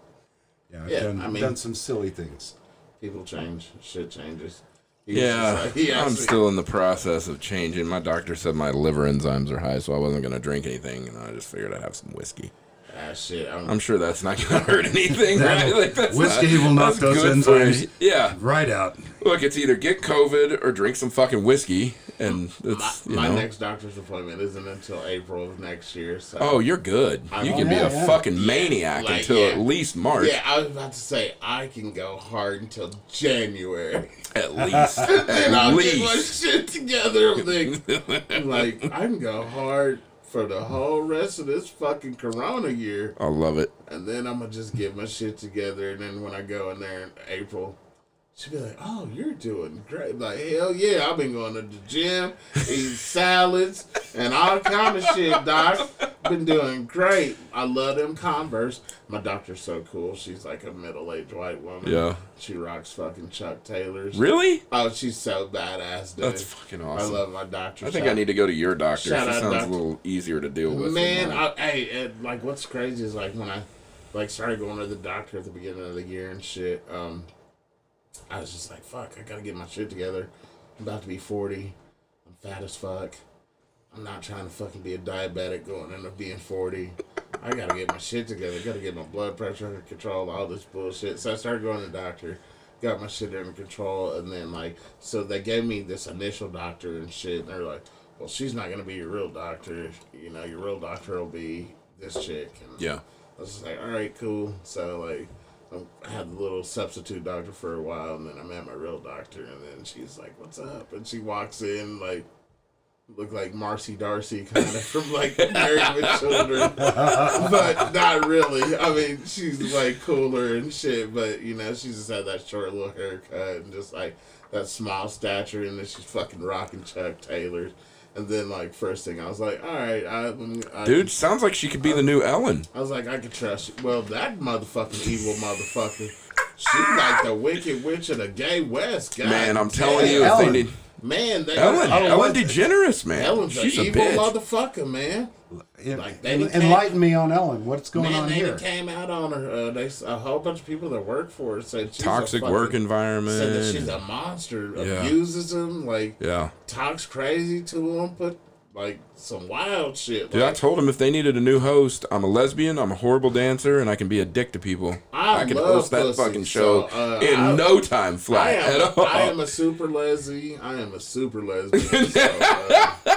Yeah, I've Yeah, done, I mean- done some silly things. people change. Shit changes. He Yeah, like- I'm still in the process of changing. My doctor said my liver enzymes are high, so I wasn't going to drink anything, and I just figured I'd have some whiskey. Ah, shit. I'm, I'm sure that's not going to hurt [laughs] anything, right? Like, that's Whiskey will knock those enzymes- Yeah. Right out. Look, it's either get COVID or drink some fucking whiskey, and my, it's, you my next doctor's appointment isn't until April of next year. So. Oh, you're good. I'm- You can be a yeah. fucking maniac like, until yeah. at least March. Yeah, I was about to say I can go hard until January. At least. [laughs] and At I'll get my shit together. Like, [laughs] like, I can go hard for the whole rest of this fucking Corona year, I love it. and then I'm gonna just get my shit together. And then when I go in there in April, she'll be like, "Oh, you're doing great!" Like, hell yeah, I've been going to the gym, eating salads, and all kind of shit, doc. Been doing great. I love them Converse. My doctor's so cool. She's like a middle-aged white woman. Yeah. She rocks fucking Chuck Taylors. Really? Oh, she's so badass, dude. That's fucking awesome. I love my doctor. I think I need to go to your doctor. Shout She sounds a little easier to deal with. Man. I, hey, like what's crazy is like when I like started going to the doctor at the beginning of the year and shit. Um, I was just like, fuck, I gotta get my shit together. I'm about to be forty. I'm fat as fuck. I'm not trying to fucking be a diabetic going into being forty. I gotta get my shit together. Gotta get my blood pressure under control. All this bullshit. So I started going to the doctor. Got my shit under control, and then like, so they gave me this initial doctor and shit. And they're like, well, she's not gonna be your real doctor. You know, your real doctor will be this chick. And yeah. I was just like, all right, cool. So like, I had the little substitute doctor for a while, and then I met my real doctor, and then she's like, "What's up?" And she walks in like, look like Marcy D'Arcy, [laughs] kind of from like Married with Children, [laughs] but not really. I mean, she's like cooler and shit, but you know, she just had that short little haircut and just like that small stature, and then she's fucking rocking Chuck Taylors. And then, like, first thing, I was like, all right, I, I Dude, sounds like she could be the new Ellen. I was like, I can trust you. Well, that motherfucking evil motherfucker. She like the wicked witch of the gay west, God Man, I'm damn. telling you, if they Ellen. need Man, they Ellen, Ellen what- DeGeneres, man. Ellen's She's an a evil bitch. motherfucker, man. Like, they En- came- enlighten me on Ellen. What's going Man, on they here? They came out on her. Uh, they a whole bunch of people that work for her said she's Toxic a fucking, work environment. Said that she's a monster, Yeah. abuses him, like yeah. talks crazy to him, put like some wild shit. Dude, I told him if they needed a new host, I'm a lesbian, I'm a horrible dancer, and I can be a dick to people. I could love host that pussy, fucking show so, uh, in I- no time flat am, at all. I am a super lesbian. I am a super lesbian. so, [laughs] uh,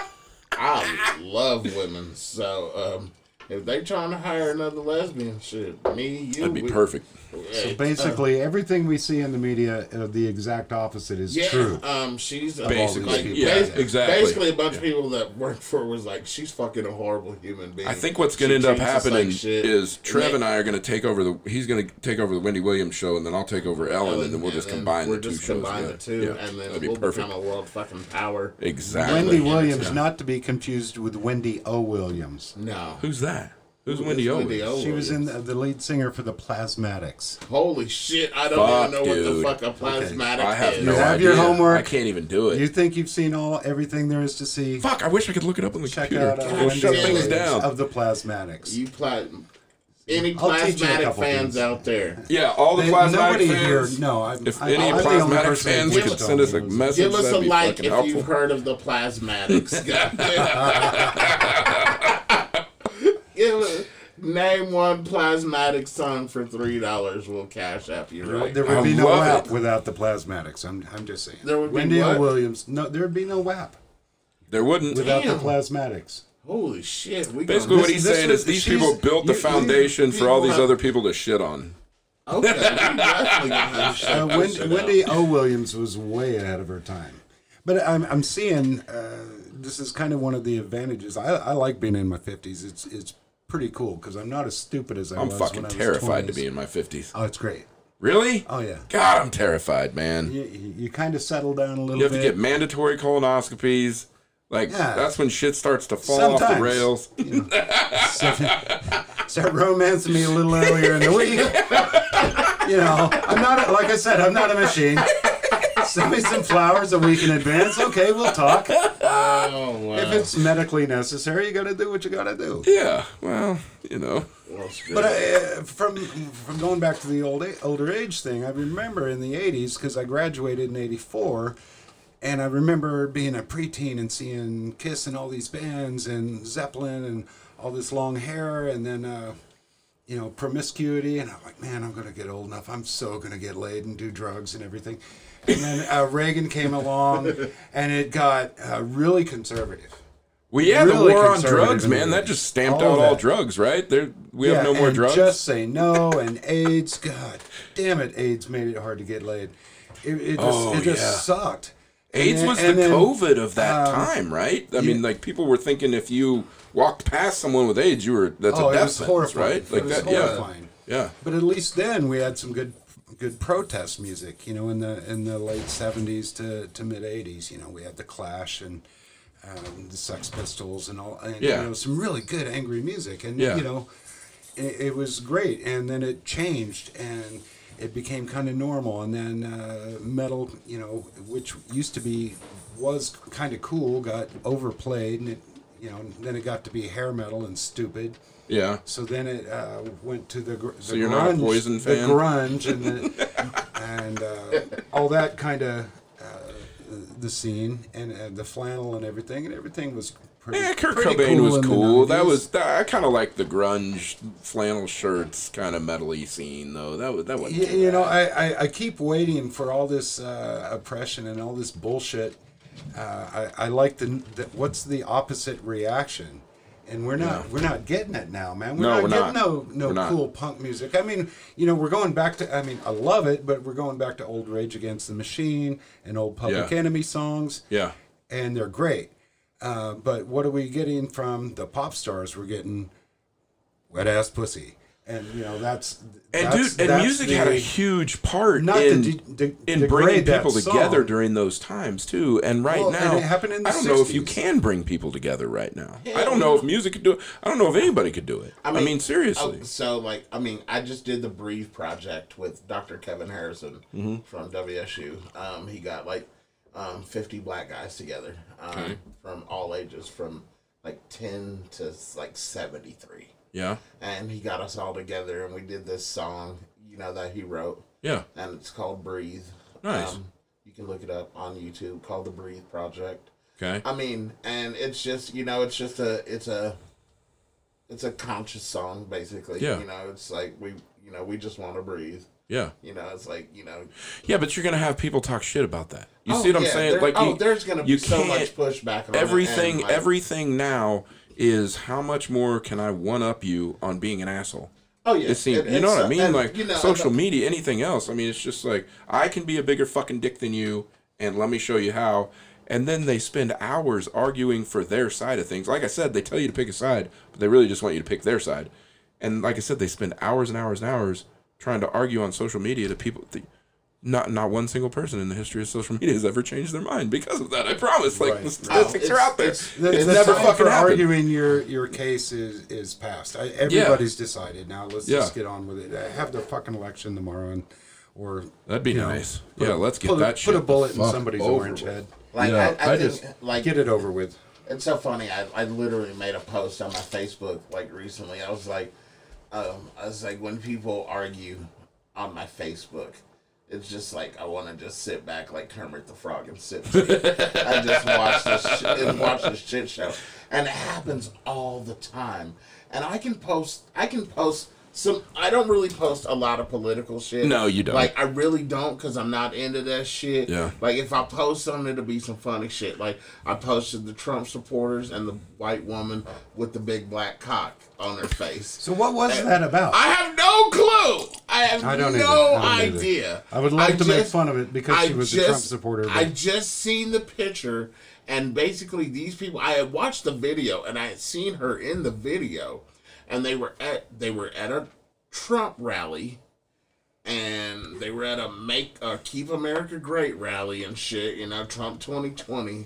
I love women. So, um, if they trying to hire another lesbian, shit, me, you, That'd be we- perfect. Hey, Basically, everything we see in the media, uh, the exact opposite is yeah, true. um, she's a, Basically, like, yeah, bas- exactly. Basically, a bunch of people that worked for her was like, she's fucking a horrible human being. I think what's going to end up treats us like happening is Trev they- and I are going to take over the. He's going to take over the Wendy Williams show, and then I'll take over Ellen, and then we'll just and combine we're the two just shows. combine together. the two, Yeah, and then that'd be we'll perfect. become a world fucking power. Exactly. Wendy Williams, yeah. not to be confused with Wendy O. Williams. No, Who's that? Who's Who Wendy is Owens? Wendy O? She was in the, the lead singer for the Plasmatics. Holy shit! I don't Fuck, even know what the fuck a plasmatic I have is. no You have idea. your homework. I can't even do it. You think you've seen all everything there is to see? Fuck! I wish I could look it up on the Check computer. out uh, We'll shut things down. of the Plasmatics. You pla- any I'll teach you a plasmatic fans things. out there? Yeah, all the They- plasmatic nobody fans. here. No, I'm, If I, any I'm plasmatic fans could send us a message, Give us a like if helpful. you've heard of the plasmatics. [laughs] [laughs] [laughs] Goddamn. Name one plasmatic song for three dollars. We'll cash app you right. There would I be no WAP it. without the Plasmatics. I'm, I'm just saying. There would be Wendy O. what? Williams. No, there would be no WAP There wouldn't. without Damn. the Plasmatics. Holy shit! We Basically, what he's saying was- is these people built the you- you- foundation for all these have- other people to shit on. okay. we definitely gonna have [laughs] shit Uh, Wendy, Wendy. O. Williams was way ahead of her time. But I'm, I'm seeing uh, this is kind of one of the advantages. I, I like being in my 50s. It's it's pretty cool because I'm not as stupid as I am. I'm was. fucking when I was terrified to be in my 50s. Oh, it's great. Really? Oh yeah. God, I'm terrified, man. You, you, you kind of settle down a little You have to get mandatory colonoscopies. Like Yeah. that's when shit starts to fall off the Sometimes. rails. start, start romancing me a little earlier in the week. [laughs] you know, I'm not like I said, I'm not a machine. Send me some flowers a week in advance. Okay, we'll talk. [laughs] Oh wow. If it's medically necessary, you got to do what you got to do. Yeah. Well, you know. Well. But uh, from from going back to the old older age thing, I remember in the '80s because I graduated in '84, and I remember being a preteen and seeing Kiss and all these bands and Zeppelin and all this long hair, and then uh, you know promiscuity, and I'm like, man, I'm gonna get old enough. I'm so gonna get laid and do drugs and everything. And then uh, Reagan came along, and it got uh, really conservative. Well, yeah, Really the war on drugs, man. That just stamped all out all drugs, right? There, we have no more drugs. Just say no and AIDS. God damn it, AIDS made it hard to get laid. It, it just, Oh, it just yeah. sucked. AIDS then- was the then, COVID of that um, time, right? I mean, like people were thinking if you walked past someone with AIDS, you were that's Oh, a death sentence, horrifying. right? Like that, yeah, horrifying. yeah. But at least then we had some good, good protest music. You know, in the in the late seventies to, to mid eighties. You know, we had the Clash and um, the Sex Pistols and all. And, Yeah. You know, some really good angry music, and Yeah. you know, it, it was great. And then it changed and. It became kind of normal, and then uh, metal, you know, which used to be was kind of cool, got overplayed, and it, you know, then it got to be hair metal and stupid. Yeah. So then it uh, went to the, gr- the So you're not a grunge, Poison fan? the grunge, and the, [laughs] and uh, all that kind of uh, the scene, and uh, the flannel and everything, and everything was pretty. Yeah, Kurt pretty Cobain was cool. That was that, I kind of like the grunge flannel shirts kind of metally scene though. That was that was You, you know, I, I, I keep waiting for all this uh, oppression and all this bullshit. Uh, I, I like the, the what's the opposite reaction, and we're not we're not getting it now, man. We're No, not we're getting not. no no We're not. cool punk music. I mean, you know, we're going back to. I mean, I love it, but we're going back to old Rage Against the Machine and old Public Yeah. Enemy songs, yeah. and they're great. Uh, but what are we getting from the pop stars? We're getting wet ass pussy, and you know that's And that's- dude, and that's music the- had a huge part not in de- de- in bringing people together during those times too. And right Well, and now, it happened in the I don't know if you can bring people together right now. I don't know if music could do it. I don't know if anybody could do it. I mean, seriously. oh, so like, I mean, I just did the Breathe project with Dr. Kevin Harrison Mm-hmm. from WSU. Um, he got like um, 50 black guys together um, Okay. from all ages, from like 10 to like 73. Yeah, And he got us all together and we did this song, you know, that he wrote. yeah. And it's called Breathe. Nice. Um, you can look it up on YouTube called the Breathe Project. Okay. I mean, and it's just you know, it's just a it's a it's a conscious song basically. Yeah. You know, it's like we you know we just want to breathe. Yeah. You know, it's like you know. Yeah, but you're gonna have people talk shit about that. You Oh, see what I'm saying? there- Like, oh, you, there's gonna be so much pushback on everything like, everything now is how much more can I one up you on being an asshole? Oh yeah, It seems, And- you know what I mean? and, like you know, social media, anything else. I mean, it's just like I can be a bigger fucking dick than you, and let me show you how. And then they spend hours arguing for their side of things. Like I said, they tell you to pick a side, but they really just want you to pick their side. And like I said, they spend hours and hours and hours trying to argue on social media to people. The, not not one single person in the history of social media has ever changed their mind because of that. I promise. Like Right. the statistics Oh, are out there. it's- It's, The, the never time fucking for happened. arguing your your case is is past. I, everybody's decided now. Let's Yeah. just get on with it. I have the fucking election tomorrow, and, or That'd be you know, nice. yeah, a- let's get put a, that shit. Put a bullet in somebody's over orange with. head. Like Yeah, I, I, I think, just- like Get it over with. It's so funny. I, I literally made a post on my Facebook like recently. I was like, um, I was like, when people argue on my Facebook, it's just like I want to just sit back like Kermit the Frog and sit. I just watch this shit, and watch this shit show, and it happens all the time. And I can post, I can post some. I don't really post a lot of political shit. No, you don't. Like I really don't because I'm not into that shit. Yeah. Like if I post something, it'll be some funny shit. Like I posted the Trump supporters and the white woman with the big black cock on her face. So what was that about? I have no clue. I have I don't no. I don't either. idea. I would love to make fun of it because she I was a just- Trump supporter. I just seen the picture, and basically these people. I had watched the video, and I had seen her in the video, and they were at they were at a Trump rally, and they were at a make uh, Keep America Great rally and shit. You know, Trump twenty twenty.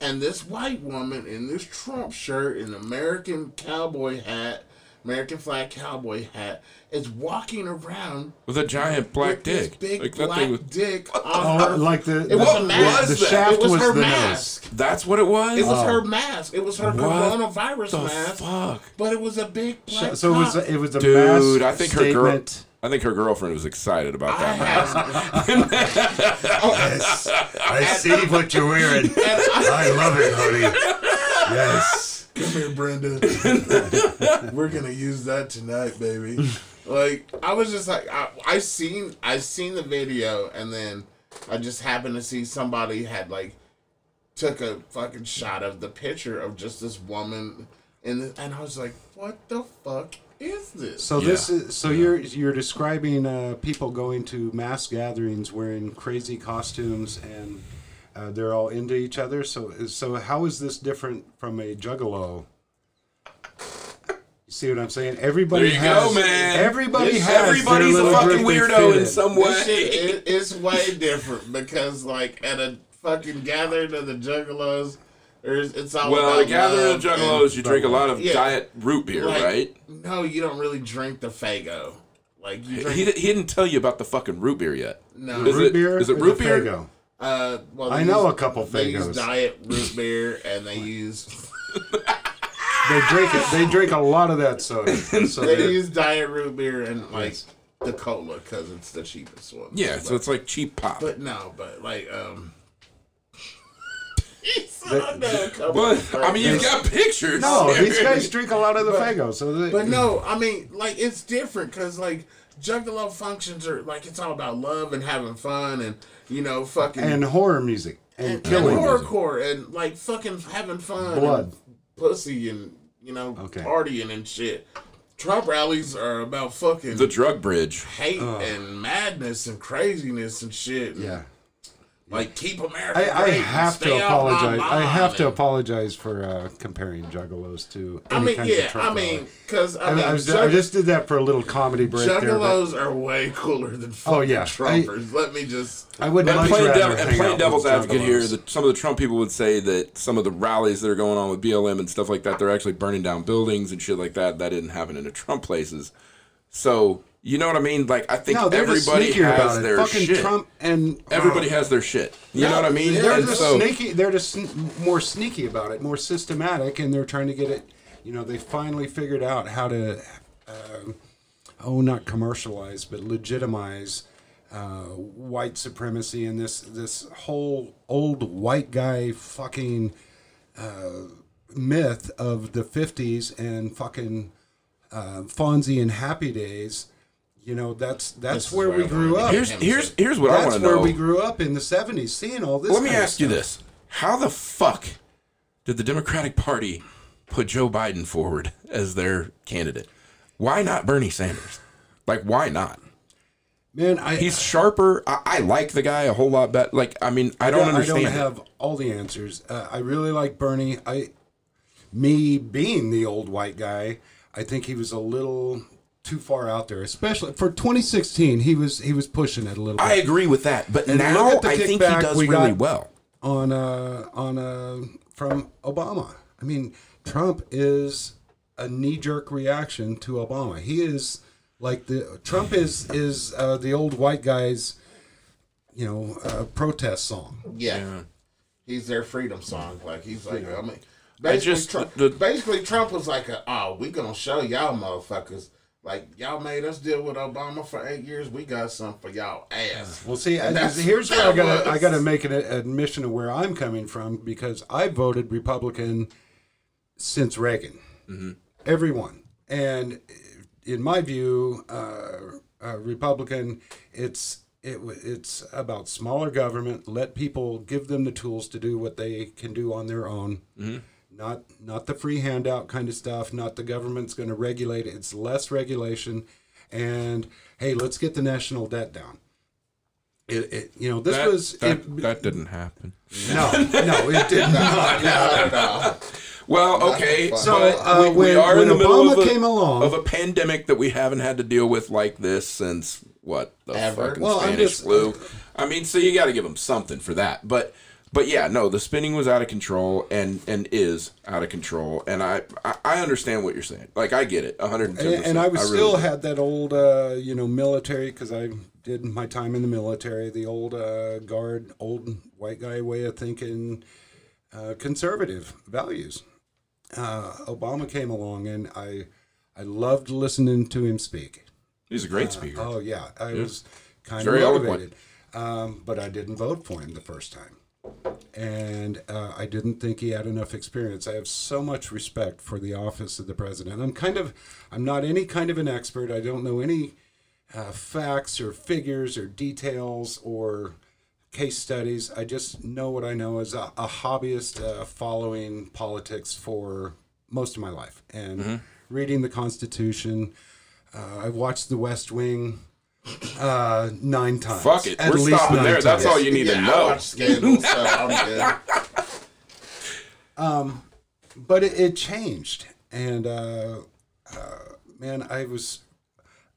And this white woman in this Trump shirt, an American cowboy hat, American flag cowboy hat, is walking around with a giant black with this dick. big like that black thing was. dick on oh, her. like the It was What a was mask. the that? shaft it was, was, her the mask. That's what it was. It was her oh. mask. It was her What coronavirus the mask. fuck? But it was a big nose. black So it was cock. it was a Dude, mass I think her girl. I think her girlfriend was excited about I that. have, [laughs] [laughs] oh, Yes, I see what you're wearing. I, I love it, honey. Yes. Come here, Brenda. [laughs] We're gonna use that tonight, baby. Like I was just like I, I seen I seen the video and then I just happened to see somebody had like took a fucking shot of the picture of just this woman in the, and I was like, what the fuck is this? So Yeah. this is so you're you're describing uh, people going to mass gatherings wearing crazy costumes and uh, they're all into each other. So so how is this different from a juggalo? You see what I'm saying? Everybody There you has go, man. everybody This- has Everybody's their a fucking weirdo fit in some way. Shit it, it's way different because like at a fucking gathering of the juggalos, there's it's all well, about the gathering of juggalos, you drink a lot of Yeah. diet root beer, like, right? No, you don't really drink the Faygo. Like you He, drink. he, he didn't tell you about the fucking root beer yet. no, Is root it- beer. is it root beer? Faygo? Uh, well, I they know use- a couple They use diet root [laughs] beer and they use [laughs] They drink it. They drink a lot of that soda. [laughs] So they they're- use diet root beer and like the cola because it's the cheapest one. Yeah, so But- it's like cheap pop. But no, but like um. Well, I mean, you've got pictures. no, here. these guys drink a lot of the Faygo. So they, But no, I mean, like it's different because like Juggalo functions are like it's all about love and having fun and you know fucking and horror music and, and, and killing music. horrorcore and like fucking having fun, Blood. and pussy and you know Okay. partying and shit. Trump rallies are about fucking the drug bridge. hate and madness and craziness and shit. and, Yeah. Like keep America. I, I great and have to stay out my apologize. I have to apologize for uh, comparing Juggalos to. I mean, kinds yeah, Trump I mean, because I I, mean, I, was, Jug- I just did that for a little comedy break there. but Juggalos are way cooler than fucking Oh, yeah. Trumpers. Let me just. I would And much playing, rather devil, and hang playing devil's advocate here, that some of the Trump people would say that some of the rallies that are going on with BLM and stuff like that, they're actually burning down buildings and shit like that. That didn't happen in the Trump places. So you know what I mean? Like I think no, everybody has their Fucking shit. Trump and Everybody oh, has their shit. You No, know what I mean? They're And just so- sneaky. They're just more sneaky about it, more systematic, and they're trying to get it. You know, they finally figured out how to, uh, oh, not commercialize, but legitimize uh, white supremacy and this this whole old white guy fucking uh, myth of the '50s and fucking uh, Fonzie and Happy Days. You know, that's that's This where where we grew up. here's here's here's what I want to know. That's where we grew up in the '70s, seeing all this. Let me kind of ask you this: How the fuck did the Democratic Party put Joe Biden forward as their candidate. Why not Bernie Sanders? Like, why not? Man, I He's sharper. I, I like the guy a whole lot better. Like, I mean, I don't understand. I don't it. have all the answers. Uh, I really like Bernie. I, me being the old white guy, I think he was a little too far out there, especially for 2016. He was he was pushing it a little bit. I agree with that, but And now look at the I think he does we really well. on uh on uh from Obama. I mean, Trump is a knee jerk reaction to Obama. He is like the Trump is is uh, the old white guy's you know uh, protest song. Yeah. He's their freedom song. Like he's like, I mean, I basically, just- Trump, the- basically Trump was like, a, "Oh, we're gonna show y'all motherfuckers. Like y'all made us deal with Obama for eight years. We got some for y'all ass." [sighs] Well, see, I, here's where I gotta I gotta make an admission of where I'm coming from because I voted Republican since Reagan, everyone, and in my view, uh, uh, Republican, it's it it's about smaller government. Let people give them the tools to do what they can do on their own. Not not the free handout kind of stuff. Not the government's going to regulate it. It's less regulation, and hey, let's get the national debt down. It, it you know this That, was that, it, that didn't happen. no no it did not. [laughs] No, no. Well, okay. So, uh, we, we when- are when in the middle Obama of a, came along- of a pandemic that we haven't had to deal with like this since what the Ever. fucking Well, Spanish just- flu. I mean, so you got to give them something for that, but. But yeah, no, the spinning was out of control and and is out of control, and I I, I understand what you're saying. Like I get it, 110. and, and I was really still do. had that old, uh, you know, military because I did my time in the military. The old uh, guard, old white guy way of thinking, uh, conservative values. Uh, Obama came along, and I, I loved listening to him speak. He's a great speaker. Oh yeah, I was kind of motivated, um, but I didn't vote for him the first time, and uh, I didn't think he had enough experience. I have so much respect for the office of the president. I'm kind of, I'm not any kind of an expert. I don't know any uh, facts or figures or details or case studies. I just know what I know as a, a hobbyist uh, following politics for most of my life and Mm-hmm. reading the Constitution. Uh, I've watched The West Wing uh, nine times. Fuck it, At we're least stopping nine there. That's all you need yeah, to I know. watch Scandal, so I'm [laughs] good. but it, it changed and uh, uh, man i was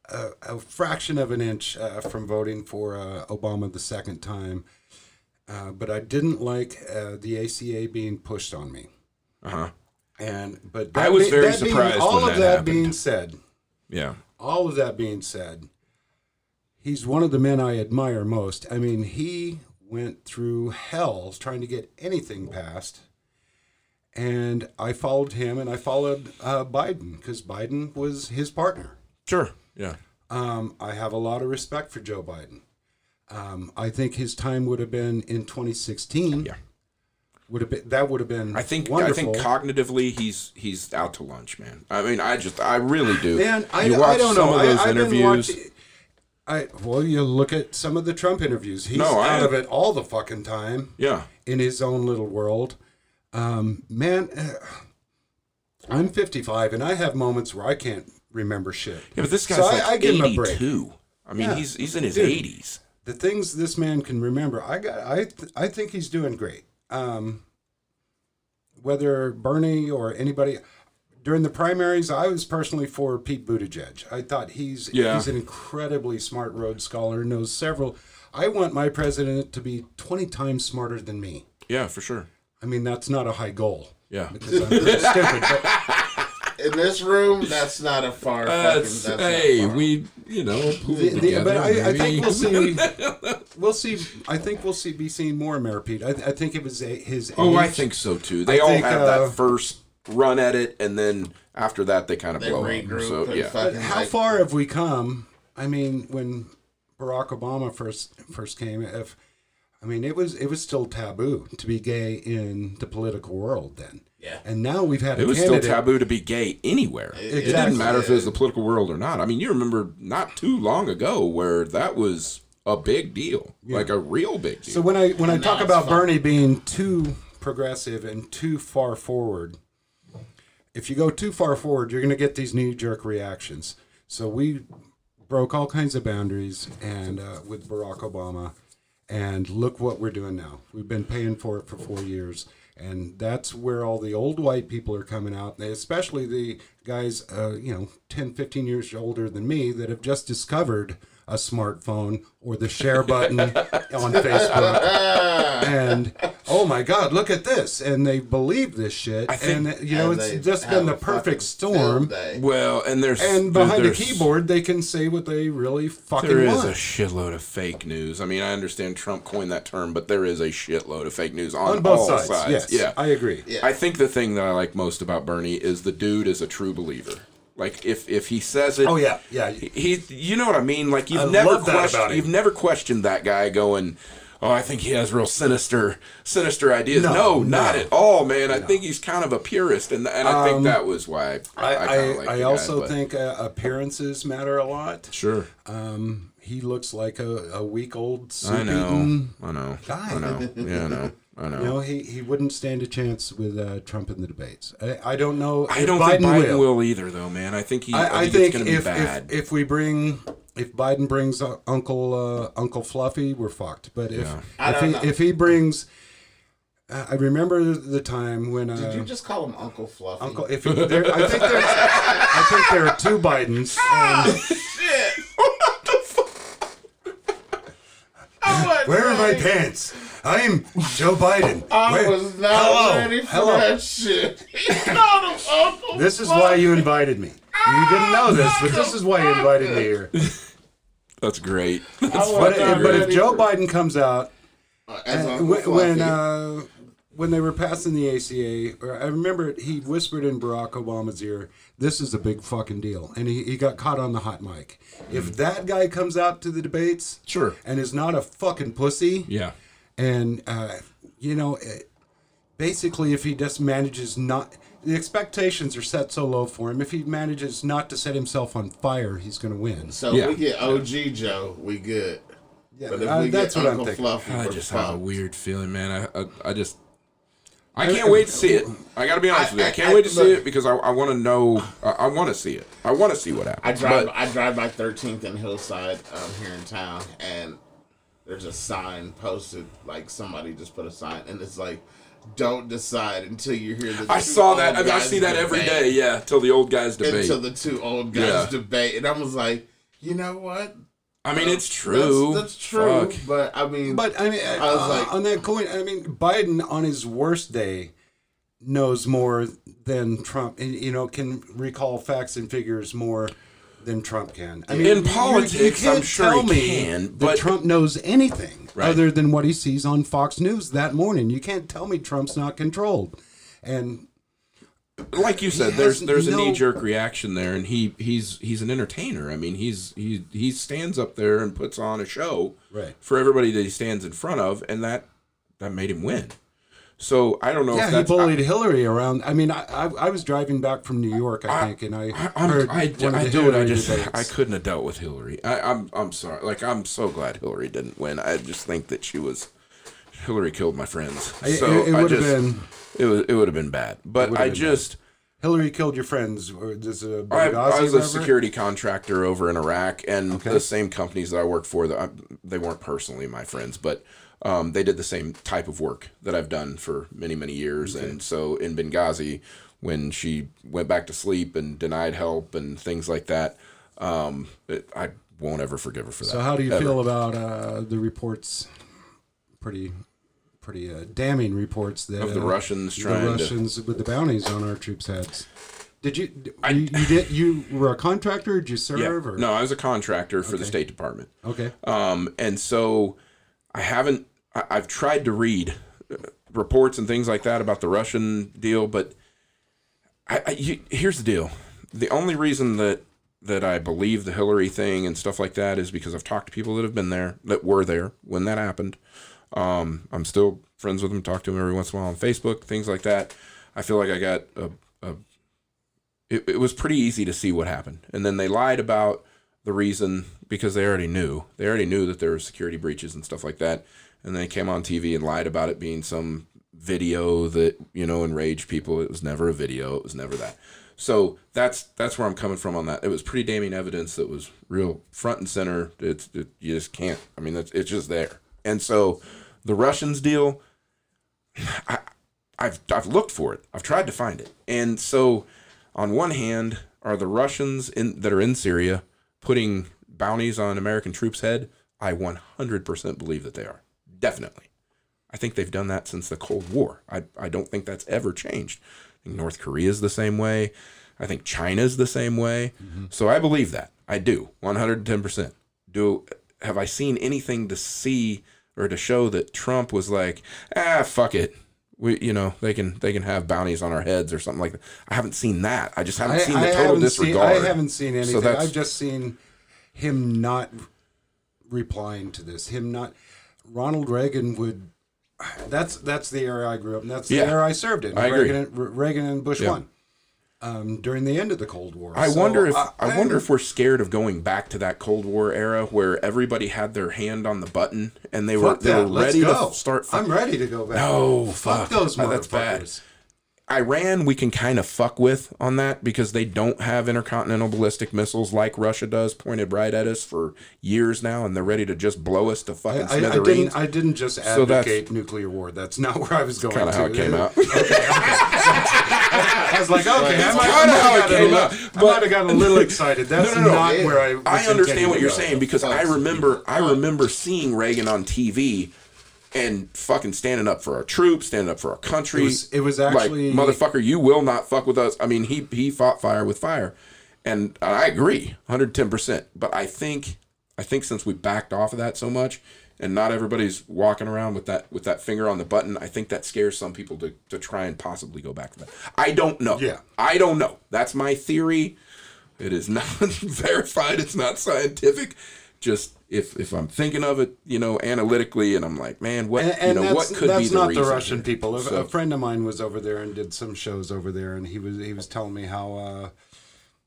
a, a fraction of an inch uh, from voting for uh, obama the second time uh, but i didn't like uh, the aca being pushed on me Uh-huh. and but I was be- very that being- surprised all when of that that happened. being said Yeah. all of that being said, he's one of the men I admire most. I mean, he went through hell trying to get anything passed. And I followed him and I followed uh, Biden because Biden was his partner. Sure. Yeah. Um, I have a lot of respect for Joe Biden. Um, I think his time would have been in 2016. Yeah. Would have been that would have been I think wonderful. I think cognitively he's he's out to lunch, man. I mean, I just I really do. Man, I, you I watch don't some know. of those I, I've been interviews. I well, you look at some of the Trump interviews. He's No, I- out of it all the fucking time yeah. in his own little world. Um, man, uh, I'm 55 and I have moments where I can't remember shit. Yeah, but this guy's So like I, I give him a break. 82. I mean, Yeah. he's he's in his Dude. 80s. The things this man can remember, I got. I th- I think he's doing great. Um, whether Bernie or anybody during the primaries, I was personally for Pete Buttigieg. I thought he's Yeah. he's an incredibly smart Rhodes Scholar, knows several. I want my president to be twenty times smarter than me. Yeah, for sure. I mean, that's not a high goal Yeah. [laughs] because I'm pretty stupid. But [laughs] In this room, that's not a far fucking. That's, That's hey, not far. we you know the, the, together. but I, I think we'll see. [laughs] We'll see. I think we'll see. Be seeing more Mayor Pete. I, I think it was a, his. Oh, I think so too. They I all think, have uh, that first run at it, and then after that, they kind of They blow up. So yeah, But how like- far have we come? I mean, when Barack Obama first first came, if I mean, it was it was still taboo to be gay in the political world then. Yeah. And now we've had a it was still taboo to be gay anywhere. It didn't matter if it was the political world or not. I mean, you remember not too long ago where that was a big deal, like a real big deal. So when I when I talk about fun. Bernie being too progressive and too far forward, if you go too far forward, you're going to get these knee jerk reactions. So we broke all kinds of boundaries and uh, with Barack Obama, and look what we're doing now. We've been paying for it for four years. And that's where all the old white people are coming out, especially the guys, uh, you know, 10, 15 years older than me that have just discovered a smartphone or the share button on Facebook. [laughs] And oh my God, look at this! And they believe this shit. think- and uh, you know, And it's just been the perfect storm. Well, and there's And behind the there's- keyboard, they can say what they really fucking There is want. There is a shitload of fake news. I mean, I understand Trump coined that term, but there is a shitload of fake news on, on both all sides. Yes, Yeah. I agree. Yeah. I think the thing that I like most about Bernie is the dude is a true believer. Like if if he says it, Oh yeah, yeah. he you know what I mean. Like you've I never questioned you've never questioned that guy going. Oh, I think he has real sinister, sinister ideas. No, No, not no. at all, man. I think he's kind of a purist, and and I think that was why I, I, I, like I the guy, also think uh, appearances matter a lot. sure. Um, he looks like a, a week old I know, I know, guy. I know, yeah, I know, [laughs] I know. You know, he, he wouldn't stand a chance with uh, Trump in the debates. I, I don't know. I don't think Biden will. either, though, man. I think he. I, I think, think it's going to be if, bad. if if we bring if Biden brings uh, Uncle uh, Uncle Fluffy, we're fucked. But if Yeah. If he know. if he brings, uh, I remember the time when uh, Did you just call him Uncle Fluffy? Uncle. If he, there, I think there's I think there are two Bidens. And [laughs] Shit! What the fuck? Where are my pants? I'm Joe Biden. I Where- was not Hello, ready for hello. that shit. He called him This is why you invited me. You didn't know this, but this is why you invited me here. That's great. I But, was if- but if Joe Biden comes out Uh, as Uh, when when, uh, when they were passing the ACA, or I remember he whispered in Barack Obama's ear, "This is a big fucking deal," and he, he got caught on the hot mic. If that guy comes out to the debates, Sure. and is not a fucking pussy, Yeah. And uh, you know, eh, basically, if he just manages not. The expectations are set so low for him. If he manages not to set himself on fire, he's going to win. so Yeah. we get OG Joe, we good. Yeah, But if uh, we that's get what I'm Uncle thinking. Fluffy, I we're just have a weird feeling, man. I I, I just. I can't wait to see it. I got to be honest I- with you. I I- can't I- wait to see it because I, I want to know. I, I want to see it. I want to see what happens. I drive. But- I drive by 13th and Hillside um, here in town, and there's a sign posted. Like somebody just put a sign, and it's like, "Don't decide until you hear the." I two saw that. old I, mean, I see that every debate." day. Yeah, till the old guys debate. Until the two old guys Yeah. debate, and I was like, you know what? I mean, it's true. That's, that's true. Fuck. But I mean, But I mean, I was uh, like- on that coin, I mean, Biden on his worst day knows more than Trump, and you know, can recall facts and figures more than Trump can. I mean, In politics, I'm sure tell he me can, but- Trump knows anything Right. other than what he sees on Fox News that morning. You can't tell me Trump's not controlled, and like you said, He there's there's a knee jerk reaction there, and he he's he's an entertainer. I mean, he's he he stands up there and puts on a show Right. for everybody that he stands in front of, and that that made him win. So I don't know yeah, if he bullied Hillary around. I mean, I, I I was driving back from New York, I, I- think, and I, I, heard I, one of I, the dude, I just debates. I couldn't have dealt with Hillary. I, I'm I'm sorry. Like I'm so glad Hillary didn't win. I just think that she was Hillary killed my friends. I- So it, it would have been it was it would have been bad. But I been bad. just. Hillary killed your friends. Or uh, I, Benghazi I was a security contractor over in Iraq, and Okay. the same companies that I worked for, that I, they weren't personally my friends, but um, they did the same type of work that I've done for many, many years. And so in Benghazi, when she went back to sleep and denied help and things like that, um, it, I won't ever forgive her for that. So how do you ever. feel about uh, the reports? Pretty, pretty uh, damning reports that Of the uh, Russians the trying to- Russians with the bounties on our troops' heads. Did you, d- you? You did. You were a contractor. Did you serve? Yeah. Or? No, I was a contractor for the State Department. Okay. Um, and so I haven't, I've tried to read uh, reports and things like that about the Russian deal, but I, I you, here's the deal. The only reason that, that I believe the Hillary thing and stuff like that is because I've talked to people that have been there, that were there when that happened. Um, I'm still friends with them, talk to them every once in a while on Facebook, things like that. I feel like I got a, a it, it was pretty easy to see what happened. And then they lied about the reason because they already knew. They already knew that there were security breaches and stuff like that. And they came on TV and lied about it being some video that you know enraged people. It was never a video. It was never that. So that's that's where I'm coming from on that. It was pretty damning evidence that was real front and center. It's it, you just can't. I mean, it's, it's just there. And so the Russians deal. [sighs] I, I've I've looked for it. I've tried to find it. And so, on one hand, are the Russians in that are in Syria putting bounties on American troops' head? I 100% believe that they are. Definitely. I think they've done that since the Cold War. I, I don't think that's ever changed. I think North Korea is the same way. I think China's the same way. So I believe that. I do. 110%. Do have I seen anything to see or to show that Trump was like, "Ah, fuck it. We you know, they can they can have bounties on our heads or something like that." I haven't seen that. I just haven't I, seen the I total disregard. Seen, I haven't seen anything. that's- I've just seen him not replying to this. Him not. Ronald Reagan would. That's that's the era I grew up in. That's the Yeah. era I served in. I agree. Reagan, Reagan and Bush Yeah. won. Um, during the end of the Cold War. I So, wonder if uh, I, wonder if we're scared of going back to that Cold War era where everybody had their hand on the button and they were Fuck they that. were Let's ready go. to start. I'm ready to go back. No, fuck, fuck. those motherfuckers. that's bad. Iran, we can kind of fuck with on that because they don't have intercontinental ballistic missiles like Russia does, pointed right at us for years now, and they're ready to just blow us to fucking I, I, I smithereens. didn't. I didn't just So advocate nuclear war. That's not [laughs] where I was going. kind of how it came [laughs] out. [laughs] [laughs] I was like, okay, I That's might, kinda might how have it got a came little- out, I might have gotten a little excited. That's [laughs] no, no. not Yeah. where I. Was I understand what you're go. saying because I remember I remember seeing Reagan on TV and fucking standing up for our troops, standing up for our country. It was- it was actually- like motherfucker, you will not fuck with us. I mean, he he fought fire with fire, and I agree, 110. percent But I think I think since we backed off of that so much, and not everybody's walking around with that with that finger on the button, I think that scares some people to to try and possibly go back to that. I don't know. Yeah. I don't know. That's my theory. It is [laughs] not verified. It's not scientific. Just if if I'm thinking of it, you know, analytically, and I'm like, man, what And, and you know, what could that's be the not the Russian here? people. A, So- a friend of mine was over there and did some shows over there, and he was he was telling me how uh,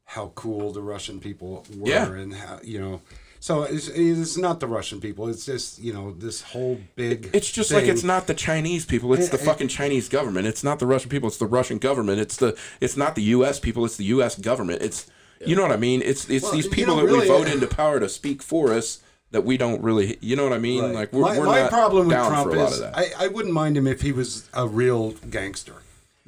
how cool the Russian people were, Yeah. and how you know. So it's, it's not the Russian people. It's just you know this whole big. It's just like it's not the Chinese people. It's the Eh, eh. fucking Chinese government. It's not the Russian people. It's the Russian government. It's the it's not the U.S. people. It's the U.S. government. It's you know what I mean. It's it's Well, these you people know, that we vote uh, into power to speak for us that we don't really. You know what I mean? Right. Like we're, my, we're my problem with Trump for a lot is. I, I wouldn't mind him if he was a real gangster.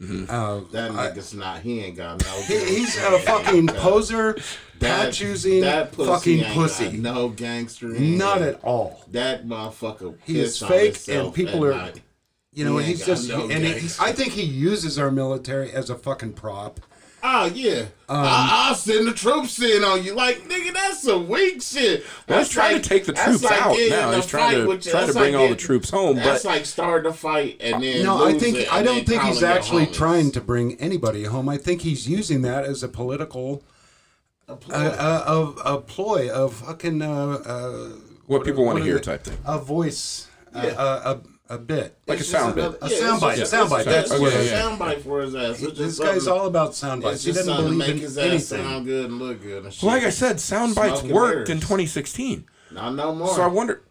Mm-hmm. Uh, That nigga's not. He ain't got no. he, he's gangster a fucking poser, That- patch using that pussy fucking ain't pussy. got No gangster. Not him. at all. That motherfucker. He is fake, and people are- night. You know, He he's just, no and he, gangster. I think he uses our military as a fucking prop. Oh yeah, Um, I, I'll send the troops in on you. Like nigga, that's some weak shit. Well, he's That's trying like- to take the troops like out now. in a He's trying to with trying to bring like all the troops home. That's But like starting a fight and then No, I think it I don't think he's actually homies. trying to bring anybody home. I think he's using that as a political A ploy. uh, of a ploy of fucking uh, uh, what people want to hear it? type thing, a voice, uh, Yeah. a, a, a bit. like a It's just sound bit. another- A yeah, it's soundbite, just- soundbite, it's that's just what a it is. soundbite for his ass. It's This guy's all about sound It's bites. He doesn't something to believe make in his ass anything. sound good and look good and shit. Like I said, sound bites Smoking worked mirrors. in 2016. not no more. So I wonder.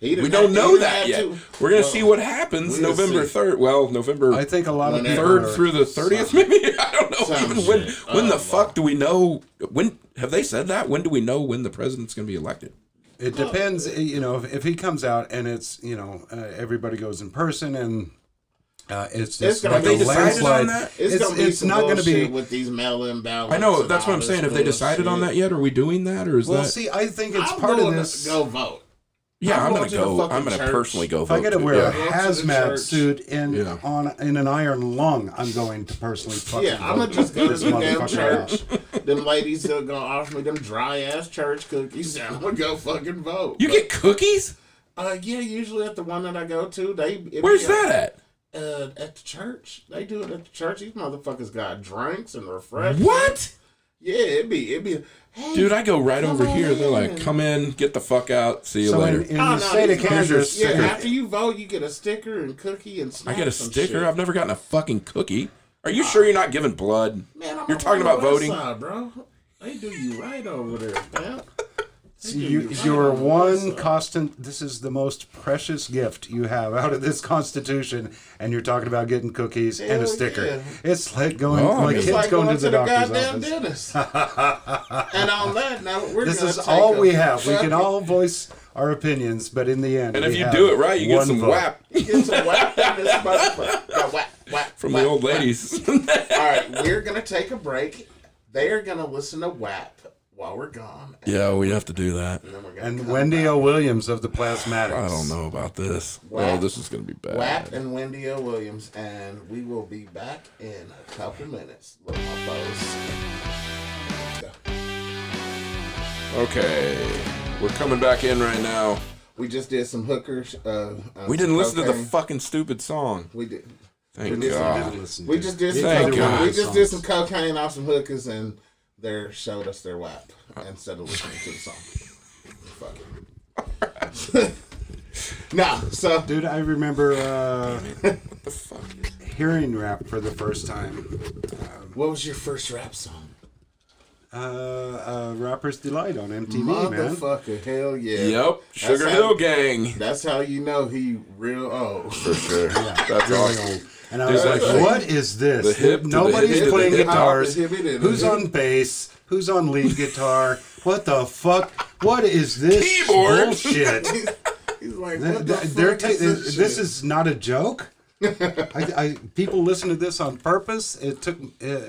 We don't know that yet. to. We're gonna Well, see what happens November third. Well, November I think a lot of people third through the thirtieth, maybe. [laughs] I don't know. Some Even when shit. when the Oh, fuck do we know when have they said that? When do we know when the president's going to be elected? It depends, eh, you know, if, if he comes out and it's, you know, uh, everybody goes in person and uh, it's just gonna like be- a Have they decided landslide. on that? It's, It's, gonna it's not going to be. with these mail-in ballots. I know that's what I'm saying. Have they decided on that yet? Are we doing that, or is Well, that? see, I think it's I'm part of this. Go vote. Yeah, I'm I'm going gonna to the go. I'm gonna church. personally go If vote. I got to wear Yeah. a Go hazmat suit in Yeah. on in an iron lung, I'm going to personally fucking Yeah, I'm gonna just go to this the damn church. them ladies are gonna offer me them dry ass church cookies, [laughs] and I'm gonna go fucking vote. You get cookies? Uh, yeah, usually at the one that I go to, they. Where's that at? Uh, at the church. They do it at the church. These motherfuckers got drinks and refreshments. What? Yeah, it'd be, it'd be. Hey, Dude, I go right over here. They're like, "Come in, get the fuck out. See you So later." in, in Oh, the no, state of these guys are- Kansas, Yeah, sticker. after you vote, you get a sticker and cookie and I snacks get a and sticker. shit. I've never gotten a fucking cookie. Are you sure you're not giving blood? Man, I'm You're up talking the about west voting? side, bro. They do you right over there, man. You, you're one constant. This is the most precious gift you have out of this Constitution, and you're talking about getting cookies and a sticker. yeah. It's like going, Oh, like kids like going, going to the, doctor's goddamn office. dentist. [laughs] and on that note, we're This is all we have. We can all voice our opinions, but in the end, And if we you have do it right, you get one some vote. whap [laughs] get some whack in this motherfucker. Yeah, whack, whack, from whack, the old ladies. [laughs] All right, we're gonna take a break. They are gonna listen to WAP while we're gone. Yeah, we have to do that. then And Wendy back. O. Williams of the Plasmatics. I don't know about this. Whap. Well, this is gonna be bad. WAP and Wendy O. Williams, and we will be back in a couple minutes. Love my foes. Okay, we're coming back in right now. We just did some hookers. Uh, uh, We didn't some listen to the fucking stupid song. we did. Thank did some- God. Listen We just did some. Thank cocaine. God. We just did some cocaine off some hookers, and they showed us their WAP instead of listening to the song. Fuck [laughs] nah, so Dude, I remember uh, What the fuck? hearing rap for the first time. what was your first rap song? Uh, uh, Rapper's Delight on MTV, man. Motherfucker, hell yeah. Yep, Sugar how- Hill Gang. That's how you know he real old. For sure. That's Really awesome. old. And I was like, like what is this? the hip Nobody's hip the playing hip guitars. The hip Who's hip. on bass? Who's on lead guitar? What the fuck? What is this Keyboard. bullshit? [laughs] He's like, Th- the they're fuck ta- this, this, this is not a joke. I, I people listen to this on purpose. It took uh,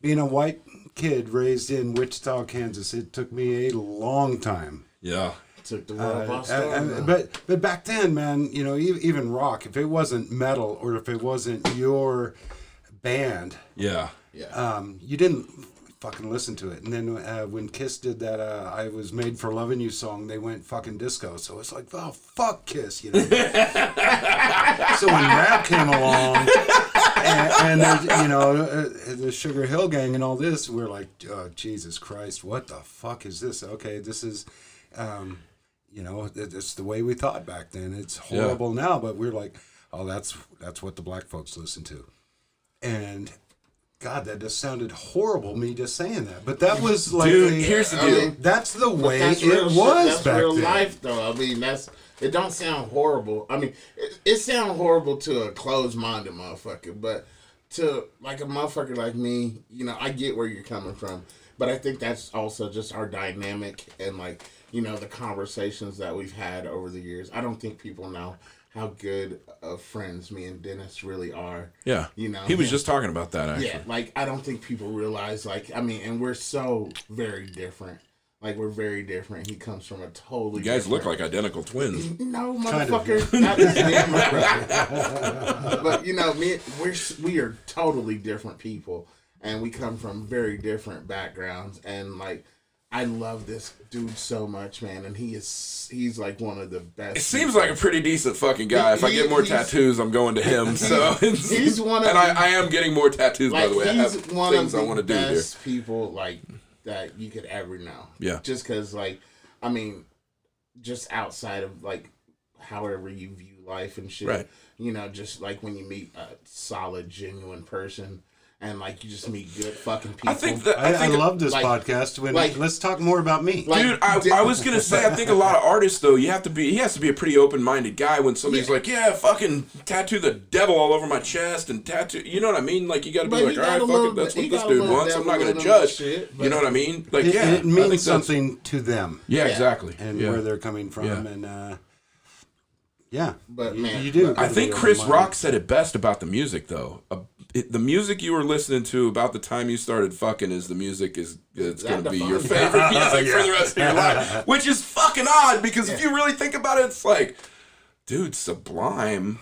being a white kid raised in Wichita, Kansas. It took me a long time. Yeah. took the world Uh, storm. uh, but but back then, man, you know, even rock, if it wasn't metal or if it wasn't your band, Yeah. yeah. um, you didn't fucking listen to it. And then uh, when Kiss did that uh, "I Was Made for Loving You" song, they went fucking disco. So it's like, oh fuck Kiss, you know. [laughs] so when rap came along, and, and you know uh, the Sugar Hill Gang and all this, we're like, oh, Jesus Christ, what the fuck is this? Okay, this is. Um, you know, it's the way we thought back then. It's horrible now, but we're like, oh, that's that's what the black folks listen to, and God, that just sounded horrible. Me just saying that, but that was like, Dude, the- here's the I deal. mean, that's the way that's it real shit. was That's back real then. life, though. I mean, that's it. Don't sound horrible. I mean, it, it sounds horrible to a closed-minded motherfucker, but to like a motherfucker like me, you know, I get where you're coming from. But I think that's also just our dynamic and like you know the conversations that we've had over the years. I don't think people know how good of friends me and Dennis really are. Yeah. You know, He was him- just talking about that actually. Yeah, like I don't think people realize like I mean, and we're so very different. Like we're very different. He comes from a totally You guys look like identical twins. [laughs] no Kind of. motherfucker. [laughs] Not just me my brother. but you know, me we're we are totally different people, and we come from very different backgrounds. And like, I love this dude so much, man. And he is he's like one of the best. It seems like a pretty decent fucking guy. If I get more tattoos, I'm going to him. So [laughs] [laughs] he's one of and I, the- I am getting more tattoos by the way. I he's have one things of I want to do here. best people like that you could ever know. Yeah. Just because, like, I mean, just outside of like however you view life and shit. Right. You know, just like when you meet a solid, genuine person, and like you just meet good fucking people. I think that I, I I, love this like- podcast. When like- let's talk more about me. like, Dude, I, I was gonna say I think a lot of artists though you have to be he has to be a pretty open minded guy when somebody's Yeah. like yeah fucking tattoo the devil all over my chest and tattoo you know what I mean like you got to be But like all right all got fuck it that's what this dude wants I'm not gonna judge shit, you know what I mean like it, yeah it means something to them yeah, Yeah. exactly and yeah. where they're coming from, Yeah. and uh, yeah, But, man, you do. I think Chris open-minded. Rock said it best about the music though. Uh, it, the music you were listening to about the time you started fucking is the music is it's going to be your favorite [laughs] music for the rest of your life, [laughs] which is fucking odd because if you really think about it, it's like, dude, Sublime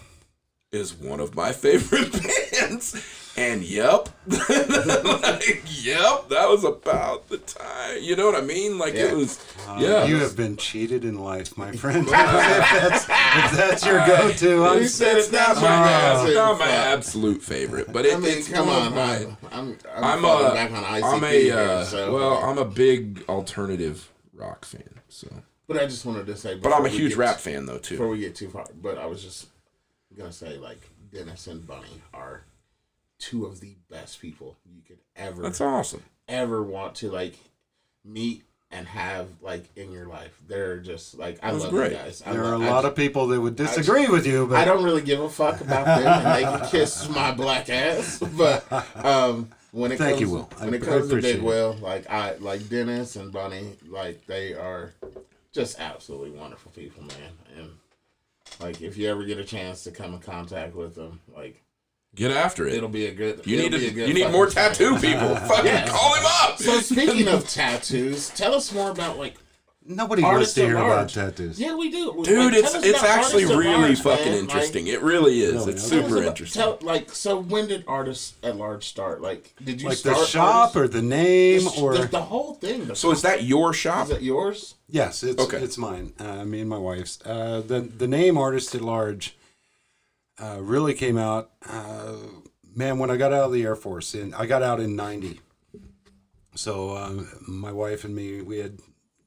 is one of my [laughs] favorite bands, and yep, [laughs] like, yep, that was about the time. You know what I mean? Like it was, Uh, yeah. You have been cheated in life, my friend. if, [laughs] [laughs] that's, if that's your go-to, I'm He said it's not my not, guy. it's not my absolute favorite, but it, I mean, it's come on, my. I'm I'm, I'm, I'm a, back on ICP I'm a, here, uh, so, well, I'm a big alternative rock fan. So, but I just wanted to say, but I'm a huge rap to- fan though too. Before we get too far, but I was just gonna say, like Dennis and Bunny are two of the best people you could ever That's awesome. ever want to like meet and have like in your life. They're just like I That's love great. you guys. I There are a lot ju- of people that would disagree with you, but I don't really give a fuck about them, and they can kiss [laughs] my black ass. But um, when it Thank comes, you, Will. I- it comes to appreciate Big it. Will, like I like Dennis and Bunny, like they are just absolutely wonderful people, man. And like if you ever get a chance to come in contact with them, like Get after it. it'll be a good. You need be a to, good you need fucking more time. tattoo people. [laughs] Fucking call him up. So [laughs] speaking of tattoos, tell us more about like nobody Artists wants to at hear about large. tattoos. yeah, we do, Dude, Like, it's it's actually really large, fucking man. Like, interesting. it really is. Really, it's okay. Tell us super about- interesting. Tell, like, so when did artists at large start? Like, did you Like start the shop artists- or the name the, or the, the whole thing? The, so is that your shop? is it yours? yes, it's Okay. it's mine. Uh, me and my wife's. Uh, the the name artist at large uh, really came out. Uh, man, when I got out of the Air Force, and I got out in '90. So uh, my wife and me, we had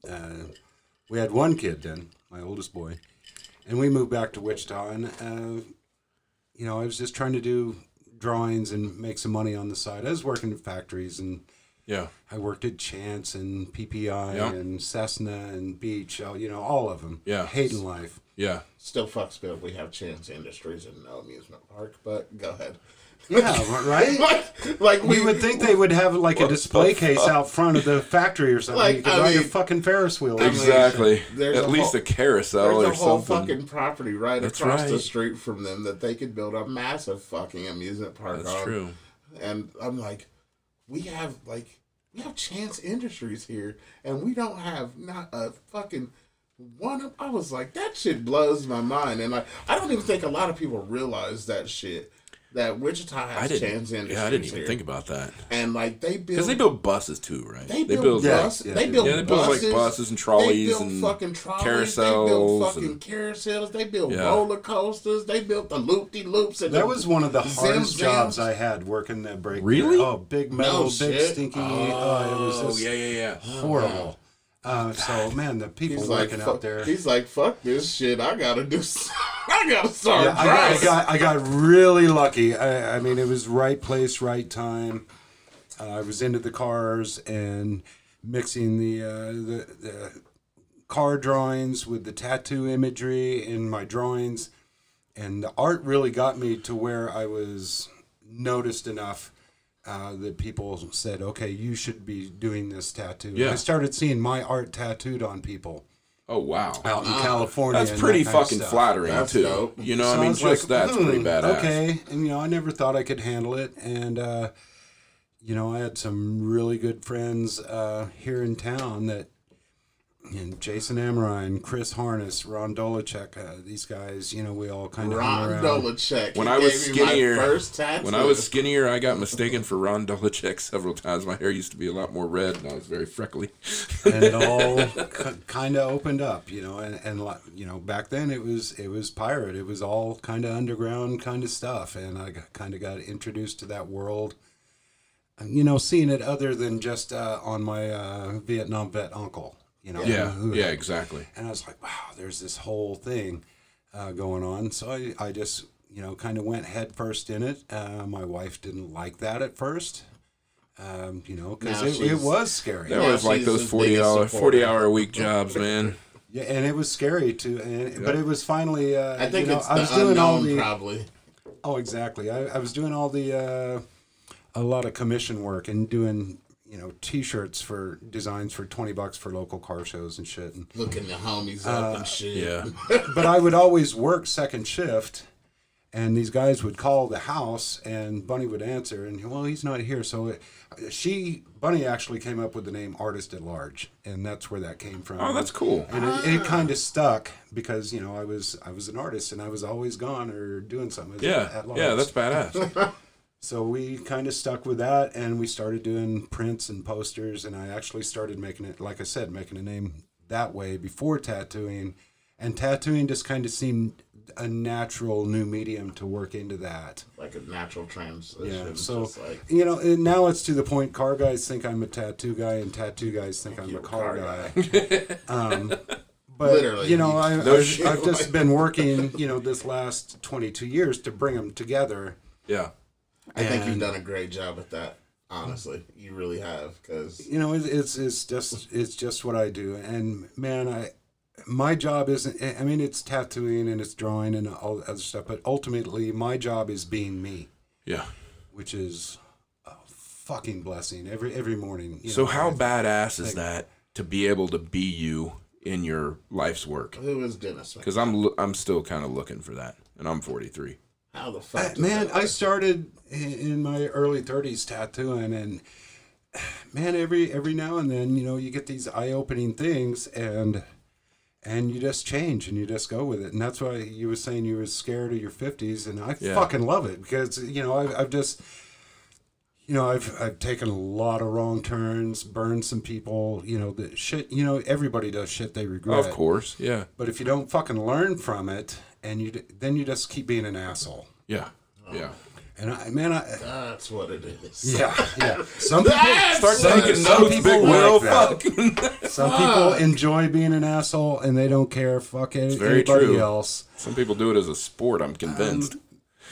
uh, we had one kid then, my oldest boy, and we moved back to Wichita. And uh, you know, I was just trying to do drawings and make some money on the side. I was working at factories and yeah. I worked at Chance and PPI Yeah. and Cessna and Beech, you know, all of them. Yeah. Hating life. Yeah. Still fucks me up. We have Chance Industries and no amusement park, but go ahead. Yeah, [laughs] right? like, like we You would think they would have like a display case out front of the factory or something. Like, you could I ride a mean- fucking Ferris wheel. Exactly. there's At a least whole- a carousel There's or a whole something. fucking property right That's across the street from them that they could build a massive fucking amusement park That's on. true. And I'm like, we have like we have Chance Industries here, and we don't have not a fucking one. Of, I was like, that shit blows my mind, and like, I don't even think a lot of people realize that shit. That Wichita has didn't. Chance Industries Yeah, I didn't even here. think about that. And like they build, Because they build buses too, right? they build, Yeah, bus, yeah, they build Yeah, they build, like, buses, buses and they trolleys build and fucking trolleys, they build carousels fucking and- carousels, they build Yeah. roller coasters, they built the loop de loops. and That the was one of the Zim hardest jobs Zams. I had working that break. Really? Oh, big metal, No big shit. stinky. Oh, uh, it was Oh just yeah, yeah, yeah. horrible. Uh, so man, the people He's like, working fuck, out there. he's like, fuck this shit. I gotta do. [laughs] I gotta start Yeah, I, got- I got I got really lucky. I, I mean, it was right place, right time. Uh, I was into the cars and mixing the, uh, the the car drawings with the tattoo imagery in my drawings, and the art really got me to where I was noticed enough. Uh, that people said, okay, you should be doing this tattoo. Yeah. I started seeing my art tattooed on people Oh wow. out in California. That's pretty that fucking flattering That's too. dope. You know, So I mean, was just like, that's pretty hmm, badass. Okay, and you know, I never thought I could handle it, and uh, you know, I had some really good friends uh, here in town that, and Jason Amrine, Chris Harness, Ron Dolachek, uh, these guys, you know, we all kind of Ron around. Dolachek. When I was gave me my skinnier- first tattoo. When I was skinnier, I got mistaken for Ron Dolachek several times. My hair used to be a lot more red, and I was very freckly. and it all k- kind of opened up, you know, and, and you know, back then it was it was pirate, it was all kind of underground kind of stuff, and I kind of got introduced to that world, you know, seeing it other than just uh, on my uh, Vietnam vet uncle, you know, Yeah, who- yeah, exactly. and I was like, wow, there's this whole thing uh, going on, so I I just you know kind of went head first in it. Uh, my wife didn't like that at first. Um, you know, because it, it was scary. That was like those forty hour forty hour a week jobs, man. [laughs] Yeah, and it was scary too. And but it was finally. Uh, I think you know, it's I the was doing all unknown, the. probably. Oh, exactly. I, I was doing all the. Uh, a lot of commission work and doing you know T-shirts for designs for twenty bucks for local car shows and shit. And, Looking the homies Uh, up and shit. Yeah, [laughs] but I would always work second shift. And these guys would call the house, and Bunny would answer, and well, he's not here. So it, she, Bunny, actually came up with the name Artist at Large, and that's where that came from. Oh, that's cool. and it, it kind of stuck because you know I was I was an artist and I was always gone or doing something. Yeah, at large. yeah, that's badass. [laughs] so we kind of stuck with that, and we started doing prints and posters, and I actually started making it, like I said, making a name that way before tattooing, and tattooing just kind of seemed a natural new medium to work into that. Like a natural transition. Yeah, so just like, you know, and now it's to the point. Car guys think I'm a tattoo guy, and tattoo guys think I'm a a car, car guy. [laughs] um, but Literally, you know, I, [laughs] No I've. I've just been working, you know, this last 22 years to bring them together. Yeah, I think you've done a great job at that. Honestly, you really have because you know, it's it's just it's just what I do, and man, I my job isn't. I mean, it's tattooing and it's drawing and all the other stuff, but ultimately, my job is being me, Yeah. which is a fucking blessing every every morning. you So know, how I- badass is that to be able to be you in your life's work? who is Dennis? Because I'm I'm still kind of looking for that, and I'm 43. How the fuck? I- man, I started in, in my early thirties tattooing, and man, every every now and then, you know, you get these eye opening things, and and you just change and you just go with it, and that's why you were saying you were scared of your fifties, and I Yeah. fucking love it because you know I've, I've just. You know, I've I've taken a lot of wrong turns, burned some people. You know, the shit. You know, everybody does shit they regret. Of course. Yeah. But if you don't fucking learn from it, and you then you just keep being an asshole. Yeah. Yeah. And I, man, I, That's what it is. [laughs] yeah, yeah. Some people, Start some, taking some notes, people Big like Will. that. Fuck. [laughs] Some people enjoy being an asshole and they don't care. Fuck it, very anybody true. else. Some people do it as a sport. I'm convinced.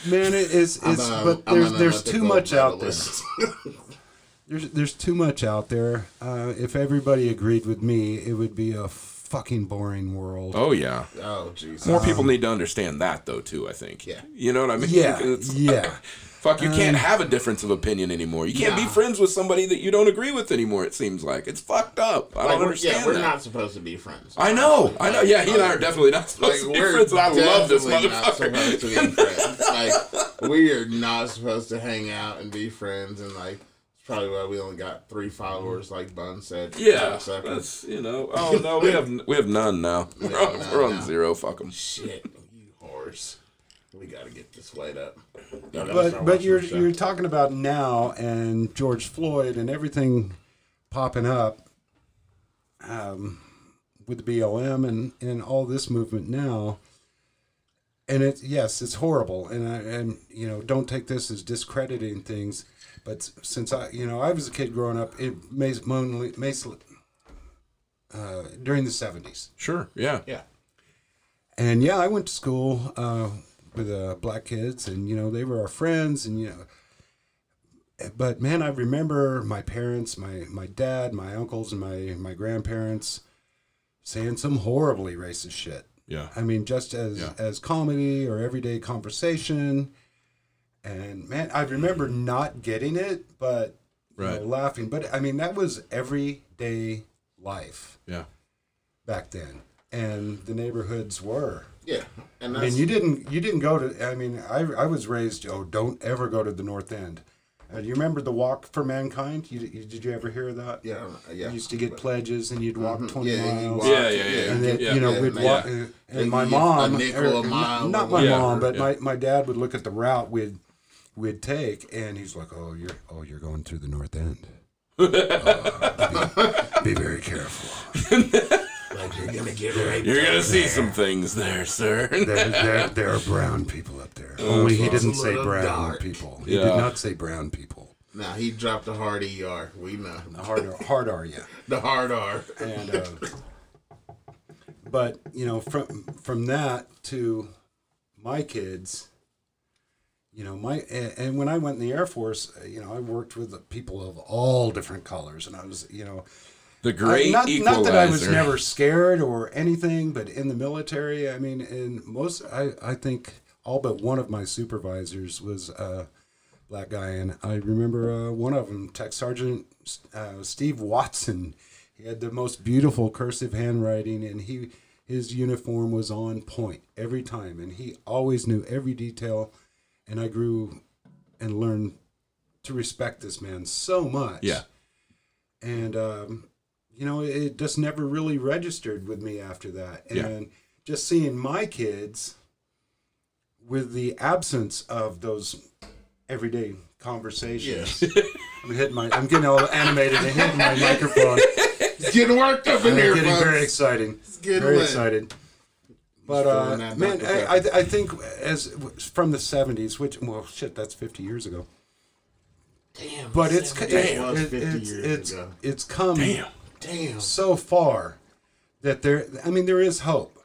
Man, it is. It's a- but there's there's too much out there. [laughs] There's there's too much out there. Uh, if everybody agreed with me, it would be a fucking boring world. oh yeah. oh Jesus. More people um, need to understand that though too. I think. Yeah. You know what I mean? Yeah, It's- yeah. [laughs] Fuck, you can't have a difference of opinion anymore. You can't be friends with somebody that you don't agree with anymore. It seems like it's fucked up. I Like, don't understand yeah, we're that. not supposed to be friends. I know, I know. Yeah, he and I are definitely not Like, to be we're friends. And I love this definitely not supposed motherfucker. to be friends. Like we are not supposed to hang out and be friends. And like it's probably why we only got three followers, like Bun said. Yeah, that's you know. Oh no, we have we have none now. [laughs] We're on, no, we're on no. zero. Fuck them. shit. You horse. We got to get this light up. But but you're you're talking about now and George Floyd and everything popping up um, with the BLM and and all this movement now. And it's yes, it's horrible, and I and you know don't take this as discrediting things, but since I you know I was a kid growing up, it mainly, mainly uh, during the seventies, Sure. Yeah. yeah. and yeah, I went to school uh, with uh, black kids, and you know they were our friends, and you know. But man, I remember my parents, my my dad, my uncles, and my my grandparents saying some horribly racist shit. Yeah. I mean, just as Yeah. as comedy or everyday conversation. And man, I remember not getting it, but you Right. know, laughing. But I mean, that was everyday life Yeah. back then, and the neighborhoods were. Yeah. And I mean, you didn't you didn't go to. I mean, I I was raised. Oh, don't ever go to the North End. Uh, do you remember the Walk for Mankind? You, you did you ever hear that? yeah, uh, yeah. You used to get pledges, and you'd walk mm-hmm. twenty Yeah, miles. walk- Yeah, yeah, yeah. And then Yeah, you know yeah, we'd yeah. walk, Yeah. and, and my give a mom, nickel or a mile not my whatever, mom, but yeah. my, my dad would look at the route we'd we'd take, and he's like, "Oh, you're oh you're going through the North End. Oh, [laughs] be, be very careful. [laughs] like you're gonna get raped. You're gonna see some things there, sir. There, there, there are brown people up there. Only he didn't say brown dark. people. He Yeah. did not say brown people. Now he dropped a hard ER. We know the Hard, hard are you? [laughs] the hard R. and uh, but you know from from that to my kids you know my and, and when i went in the air force uh, you know i worked with people of all different colors and i was you know The I- great not, equalizer. not that i was never scared or anything but in the military i mean in most i i think all but one of my supervisors was a black guy and i remember uh, one of them tech sergeant uh, steve watson he had the most beautiful cursive handwriting and he his uniform was on point every time and he always knew every detail and i grew and learned to respect this man so much Yeah. and um, you know it just never really registered with me after that and Yeah. just seeing my kids with the absence of those everyday conversations Yeah. [laughs] i'm hitting my i'm getting all animated and hitting my microphone It's getting worked up in I'm here, getting folks. very exciting getting very lit. excited but uh, man, Dr. I, I, I think as from the '70s, which well, shit, that's 50 years ago. Damn. But it's Damn, it- it was it- 50 it's it's ago. it's come Damn. Damn. so far that there. I mean, there is hope.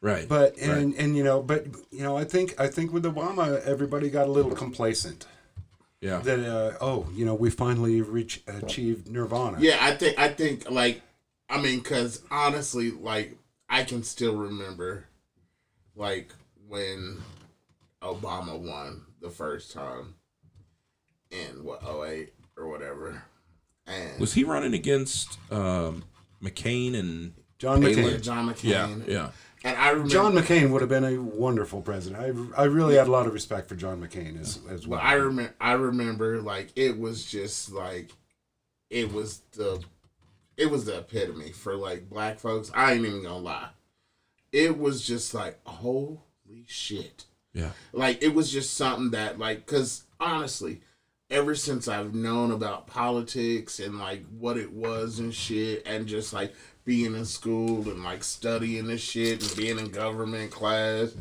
Right. But Right. and and you know, but you know, I think I think with Obama, everybody got a little complacent. Yeah. that uh, oh, you know, we finally reach achieved nirvana. Yeah, I think I think like I mean, cause honestly, like I can still remember, like when Obama won the first time in what 08 or whatever, and Was he running against um, McCain and John Palin? McCain. John McCain. yeah, yeah. And I remember John McCain would have been a wonderful president. I, I really had a lot of respect for John McCain as as well. I remember, I remember, like it was just like, it was the, it was the epitome for like black folks. I ain't even gonna lie, it was just like holy shit. Yeah. Like it was just something that like, cause honestly, ever since I've known about politics and like what it was and shit, and just like being in school and like studying this shit and being in government class.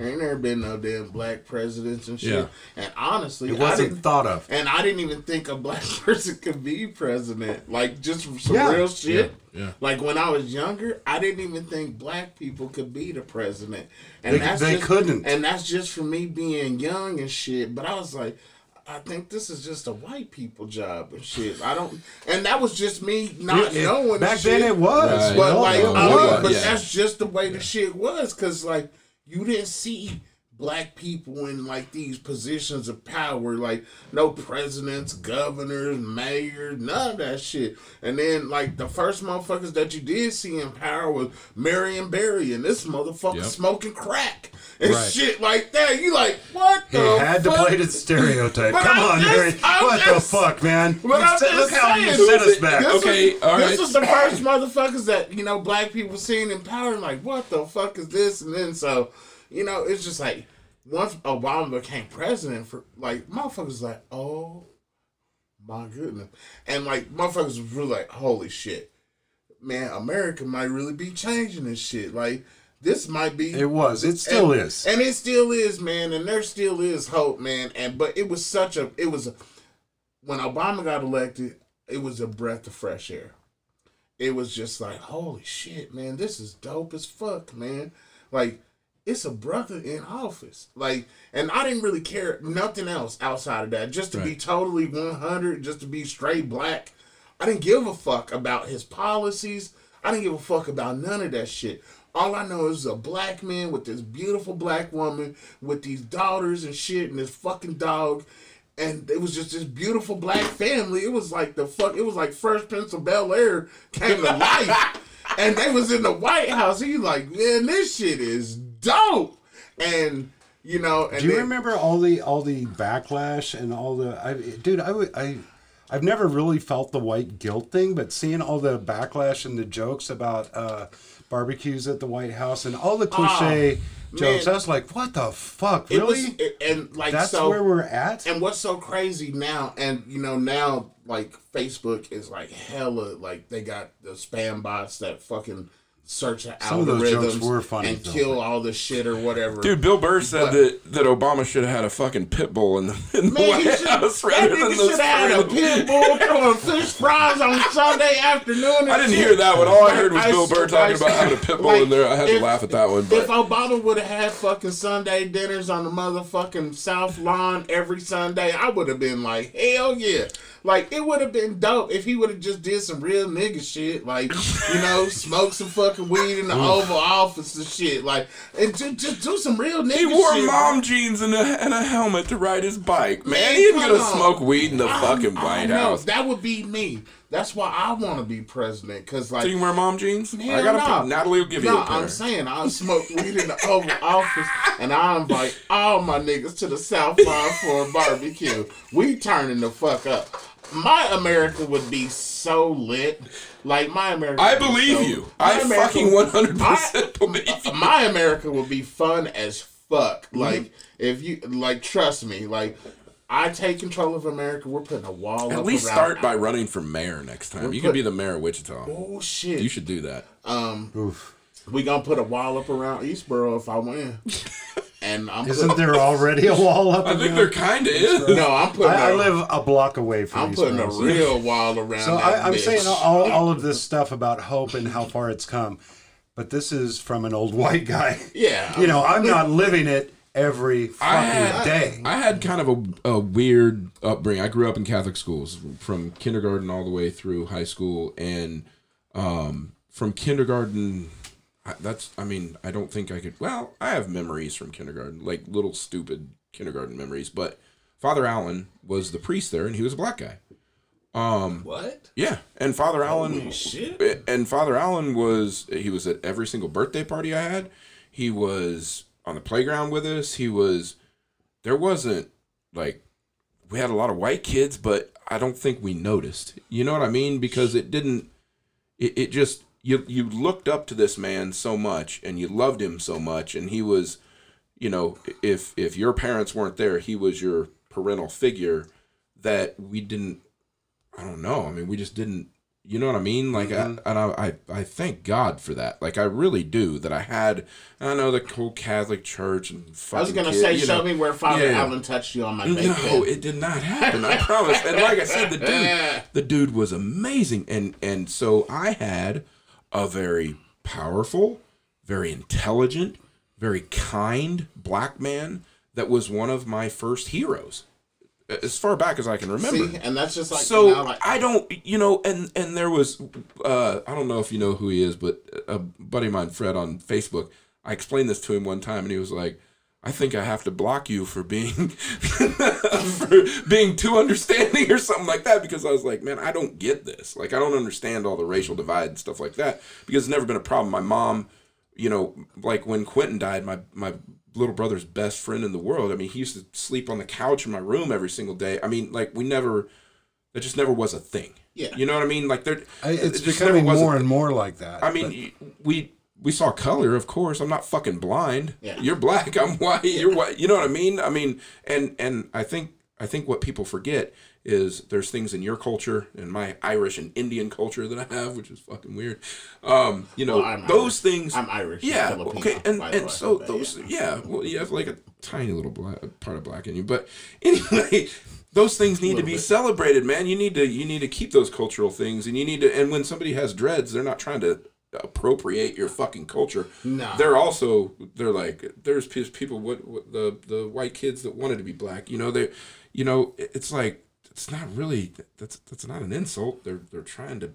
Ain't never been no damn black presidents and shit. Yeah. And honestly, it I wasn't didn't, thought of. and I didn't even think a black [laughs] person could be president. Like just some Yeah. real shit. Yeah, yeah. Like when I was younger, I didn't even think black people could be the president. And They- that's they just, couldn't. And that's just for me being young and shit. But I was like, I think this is just a white people job and shit. I don't, and that was just me not It- knowing. back shit. then it was. Right. But Well, like, it I was. mean, but Yeah. that's just the way the shit was, cause like you didn't see black people in like these positions of power, like no presidents, governors, mayors, none of that shit. And then like the first motherfuckers that you did see in power was Marion Barry and this motherfucker Yep. smoking crack and Right. shit like that. You like what He the had to play the stereotype. But Come I'm on, just- Harry. I'm What just- the fuck, man? But I'm set- look just how you saying. set us back. This Okay, was, all this right. was the first motherfuckers that you know black people seen in power. and Like, what the fuck is this? And then so, you know, it's just like once Obama became president, for like motherfuckers like, oh my goodness, and like motherfuckers was really like, holy shit, man, America might really be changing this shit. Like, this might be It was. It still and, is. and it still is, man. And there still is hope, man. And but it was such a, it was a, when Obama got elected, it was a breath of fresh air. It was just like, holy shit, man, this is dope as fuck, man. Like, it's a brother in office. Like, and I didn't really care nothing else outside of that. Just to be totally one hundred, just to be straight black. I didn't give a fuck about his policies. I didn't give a fuck about none of that shit. All I know is a black man with this beautiful black woman with these daughters and shit and this fucking dog. And it was just this beautiful black family. It was like the fuck. It was like Fresh Prince of Bel Air came to life, [laughs] and they was in the White House. He like, man, this shit is dope. And you know, and Do you then- remember all the all the backlash and all the I, dude? I would I. I've never really felt the white guilt thing, but seeing all the backlash and the jokes about uh, barbecues at the White House and all the cliche jokes, man. I was like, "What the fuck? Really? was, it- and like That's so, where we're at." And what's so crazy now, and you know now, like Facebook is like hella, like they got the spam bots that fucking search the Some of those algorithms were funny, and though. kill all the shit or whatever. Dude, Bill Burr said But- that, that Obama should have had a fucking pit bull in the, in the Man, White should, House that rather than nigga the should have had a pit bull [laughs] throwing fish fries on Sunday afternoon. and I didn't shit. hear that one. All I heard was I Bill Burr s- talking I about having a pit bull like, in there. I had to laugh at that one. If But Obama would have had fucking Sunday dinners on the motherfucking South Lawn every Sunday, I would have been like, hell yeah. Like, it would have been dope if he would have just did some real nigga shit. Like, you know, smoke some fucking weed in the Oval Office and shit. Like, and ju- just do some real nigga he wore shit. mom jeans and a, and a helmet to ride his bike. Man, Man, he ain't gonna on. smoke weed in the I- fucking I White. House. That would be me. That's why I want to be president. Because, like, So you wear mom jeans? I got a no. pair. Natalie will give you No. I'm saying I smoke weed in the Oval Office, and I invite all my niggas to the South Lawn for a barbecue. We turning the fuck up. My America would be so lit. Like my America. I believe so- you. my I America- fucking 100% believe you. My America would be fun as fuck. Mm-hmm. Like if you like, trust me. Like I take control of America. We're putting a wall. At up least around- start by running for mayor next time. You put- can be the mayor of Wichita. Oh shit! You should do that. Um, Oof. we gonna put a wall up around Eastborough if I win. [laughs] And I'm Isn't there already a wall up? [laughs] I think around- there kind of is. no, I'm putting. I, I a- live a block away from. I'm putting a real wall around. So that I, I'm bitch. saying all, all of this stuff about hope and how far it's come, but this is from an old [laughs] white guy. Yeah. You know, I'm not living it every fucking I had, day. I had kind of a, a weird upbringing. I grew up in Catholic schools from kindergarten all the way through high school, and um, from kindergarten, I- that's I mean I don't think I could. Well, I have memories from kindergarten, like little stupid kindergarten memories. But Father Allen was the priest there, and he was a black guy. Um, What? Yeah, and Father Allen shit. and Father Allen was he was at every single birthday party I had. He was on the playground with us. He was there wasn't like we had a lot of white kids, but I don't think we noticed. You know what I mean? Because it didn't it, it just you you looked up to this man so much and you loved him so much and he was you know if if your parents weren't there, he was your parental figure that we didn't I don't know. I mean, we just didn't. You know what I mean? Like, I, mm-hmm. and I, I, I thank God for that. Like, I really do. That I had. I know the whole Catholic Church and. I was gonna kid, say, show know. me where Father Yeah. Allen touched you on my bed. No, it did not happen. I promise. And like I said, the dude, [laughs] the dude was amazing, and and so I had a very powerful, very intelligent, very kind black man that was one of my first heroes, as far back as I can remember. See, and that's just like so know, like, I don't, you know, and and there was, uh, I don't know if you know who he is, but a buddy of mine, Fred, on Facebook, I explained this to him one time, and he was like, "I think I have to block you for being [laughs] for being too understanding or something like that," because I was like, "Man, I don't get this. Like, I don't understand all the racial divide and stuff like that because it's never been a problem. My mom." You know, like when Quentin died, my my little brother's best friend in the world. I mean, he used to sleep on the couch in my room every single day. I mean, like we never, that just never was a thing. Yeah. You know what I mean? Like there, it's it becoming never was a more and more like that. I mean, y we we saw color, of course. I'm not fucking blind. Yeah. You're black. I'm white. You're white. You know what I mean? I mean, and and I think I think what people forget is there's things in your culture and my Irish and Indian culture that I have, which is fucking weird. Um, you know, Well, those Irish. things. I'm Irish. Yeah. Okay. And and way, so those. yeah. Yeah. Well, you have like a tiny little black part of black in you, but anyway. [laughs] Those things need to be bit. celebrated, man. You need to you need to keep those cultural things, and you need to. And when somebody has dreads, they're not trying to appropriate your fucking culture. No. They're also they're like there's people what, what the the white kids that wanted to be black. You know they, you know it's like it's not really that's that's not an insult. They're they're trying to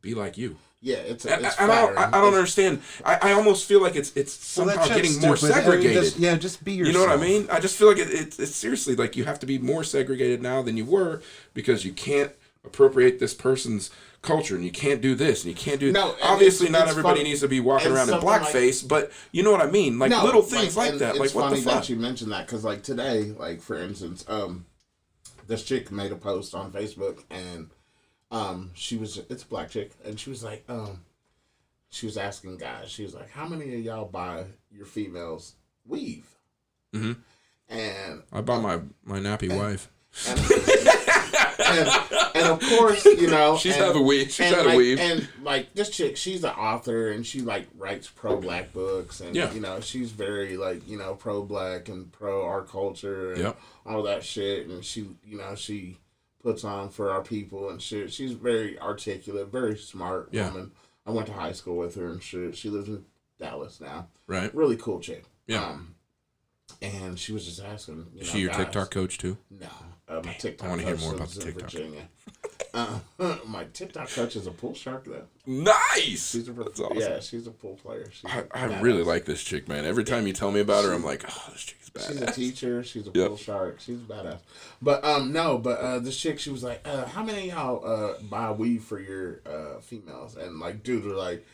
be like you. Yeah, it's, And, it's and I don't I, I don't flattering. understand. I, I almost feel like it's it's somehow shit's getting more stupid. I mean, segregated. just- yeah, just be yourself. You know what I mean? I just feel like it, it, it's seriously like you have to be more segregated now than you were because you can't appropriate this person's culture and you can't do this and you can't do No, obviously it's- not it's everybody funny. needs to be walking And around in something like- blackface but you know what I mean like No, little things like, and that like what the fuck you mentioned that because like today, like for instance, um, this chick made a post on Facebook and um, she was it's a black chick and she was like, um, she was asking guys, she was like, how many of y'all buy your females weave? Mhm. And I bought my my nappy wife and, [laughs] and, and of course, you know, [laughs] she's and, had a weave she's and had like, a weave And like this chick, she's an author and she like writes pro black books and Yeah. you know she's very like you know pro black and pro our culture and Yep. all that shit and she you know she puts on for our people and shit. She's very articulate, very smart Yeah. woman. I went to high school with her and shit. She lives in Dallas now. right Really cool chick. Yeah. Um, and she was just asking, you know, is she your guys- TikTok coach too no, uh, my TikTok. I wanna hear more about the TikTok. Virginia. [laughs] Uh, [laughs] my TikTok coach is a pool shark though. nice She's a that's awesome yeah, she's a pool player. She's I, I badass. really like this chick man every time you tell me about her I'm like oh this chick is She's a teacher. She's a Yep. pool shark. She's badass. But um, no, but uh, this chick, she was like, uh, how many of y'all uh buy weed for your uh females? And like, dudes were like,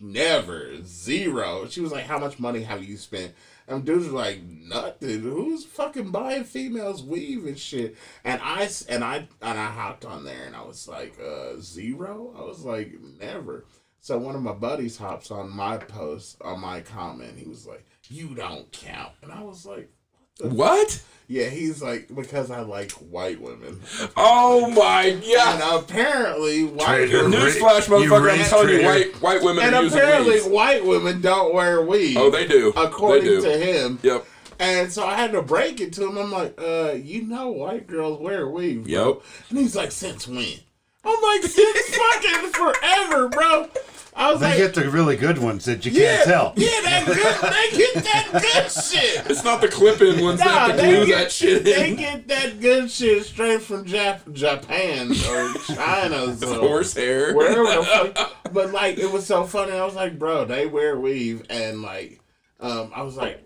never, zero. She was like, how much money have you spent? And dudes were like, nothing. Who's fucking buying females weave and shit? And I and I and I hopped on there and I was like, uh, zero. I was like, never. So one of my buddies hops on my post on my comment. He was like, "You don't count," and I was like, what "Yeah." He's like, "Because I like white women." oh my god And apparently, white Traitor. women, Newsflash, motherfucker! I'm race telling you, white white women and are apparently, weaves. white women don't wear weave. Oh, they do. according they do. to him. Yep. And so I had to break it to him. I'm like, uh, you know, white girls wear weave. bro." Yep. And he's like, since when? I'm like, since fucking forever, bro. I was They like, get the really good ones that you yeah, can't tell. yeah, that good, they get that good shit. It's not the clip-in ones that Nah, have to they glue get, that shit in. they get that good shit straight from Jap- Japan or China. [laughs] So Horsehair. wherever the fuck. [laughs] But like, it was so funny. I was like, bro, they wear weave, and like, um, I was like,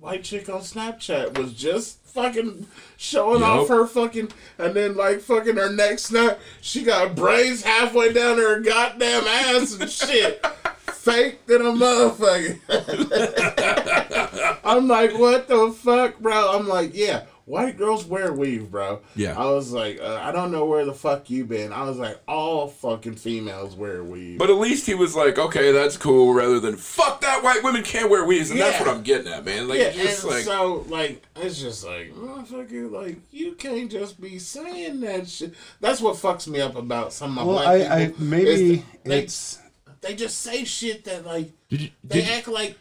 white chick on Snapchat was just fucking showing Yup. off her fucking, and then like fucking her next snap, she got braids halfway down her goddamn ass and shit. [laughs] Fake than a motherfucker. [laughs] I'm like, what the fuck, bro? I'm like, yeah, white girls wear weave, bro. Yeah. I was like, uh, I don't know where the fuck you been. I was like, all fucking females wear weave. But at least he was like, okay, that's cool, rather than fuck that white women can't wear weaves, and that's what I'm getting at, man. Like, yeah, just and like, so like it's just like motherfucker, like you can't just be saying that shit. That's what fucks me up about some of my Well, black I, I people. maybe is they, it's they just say shit that like Did you they did, act like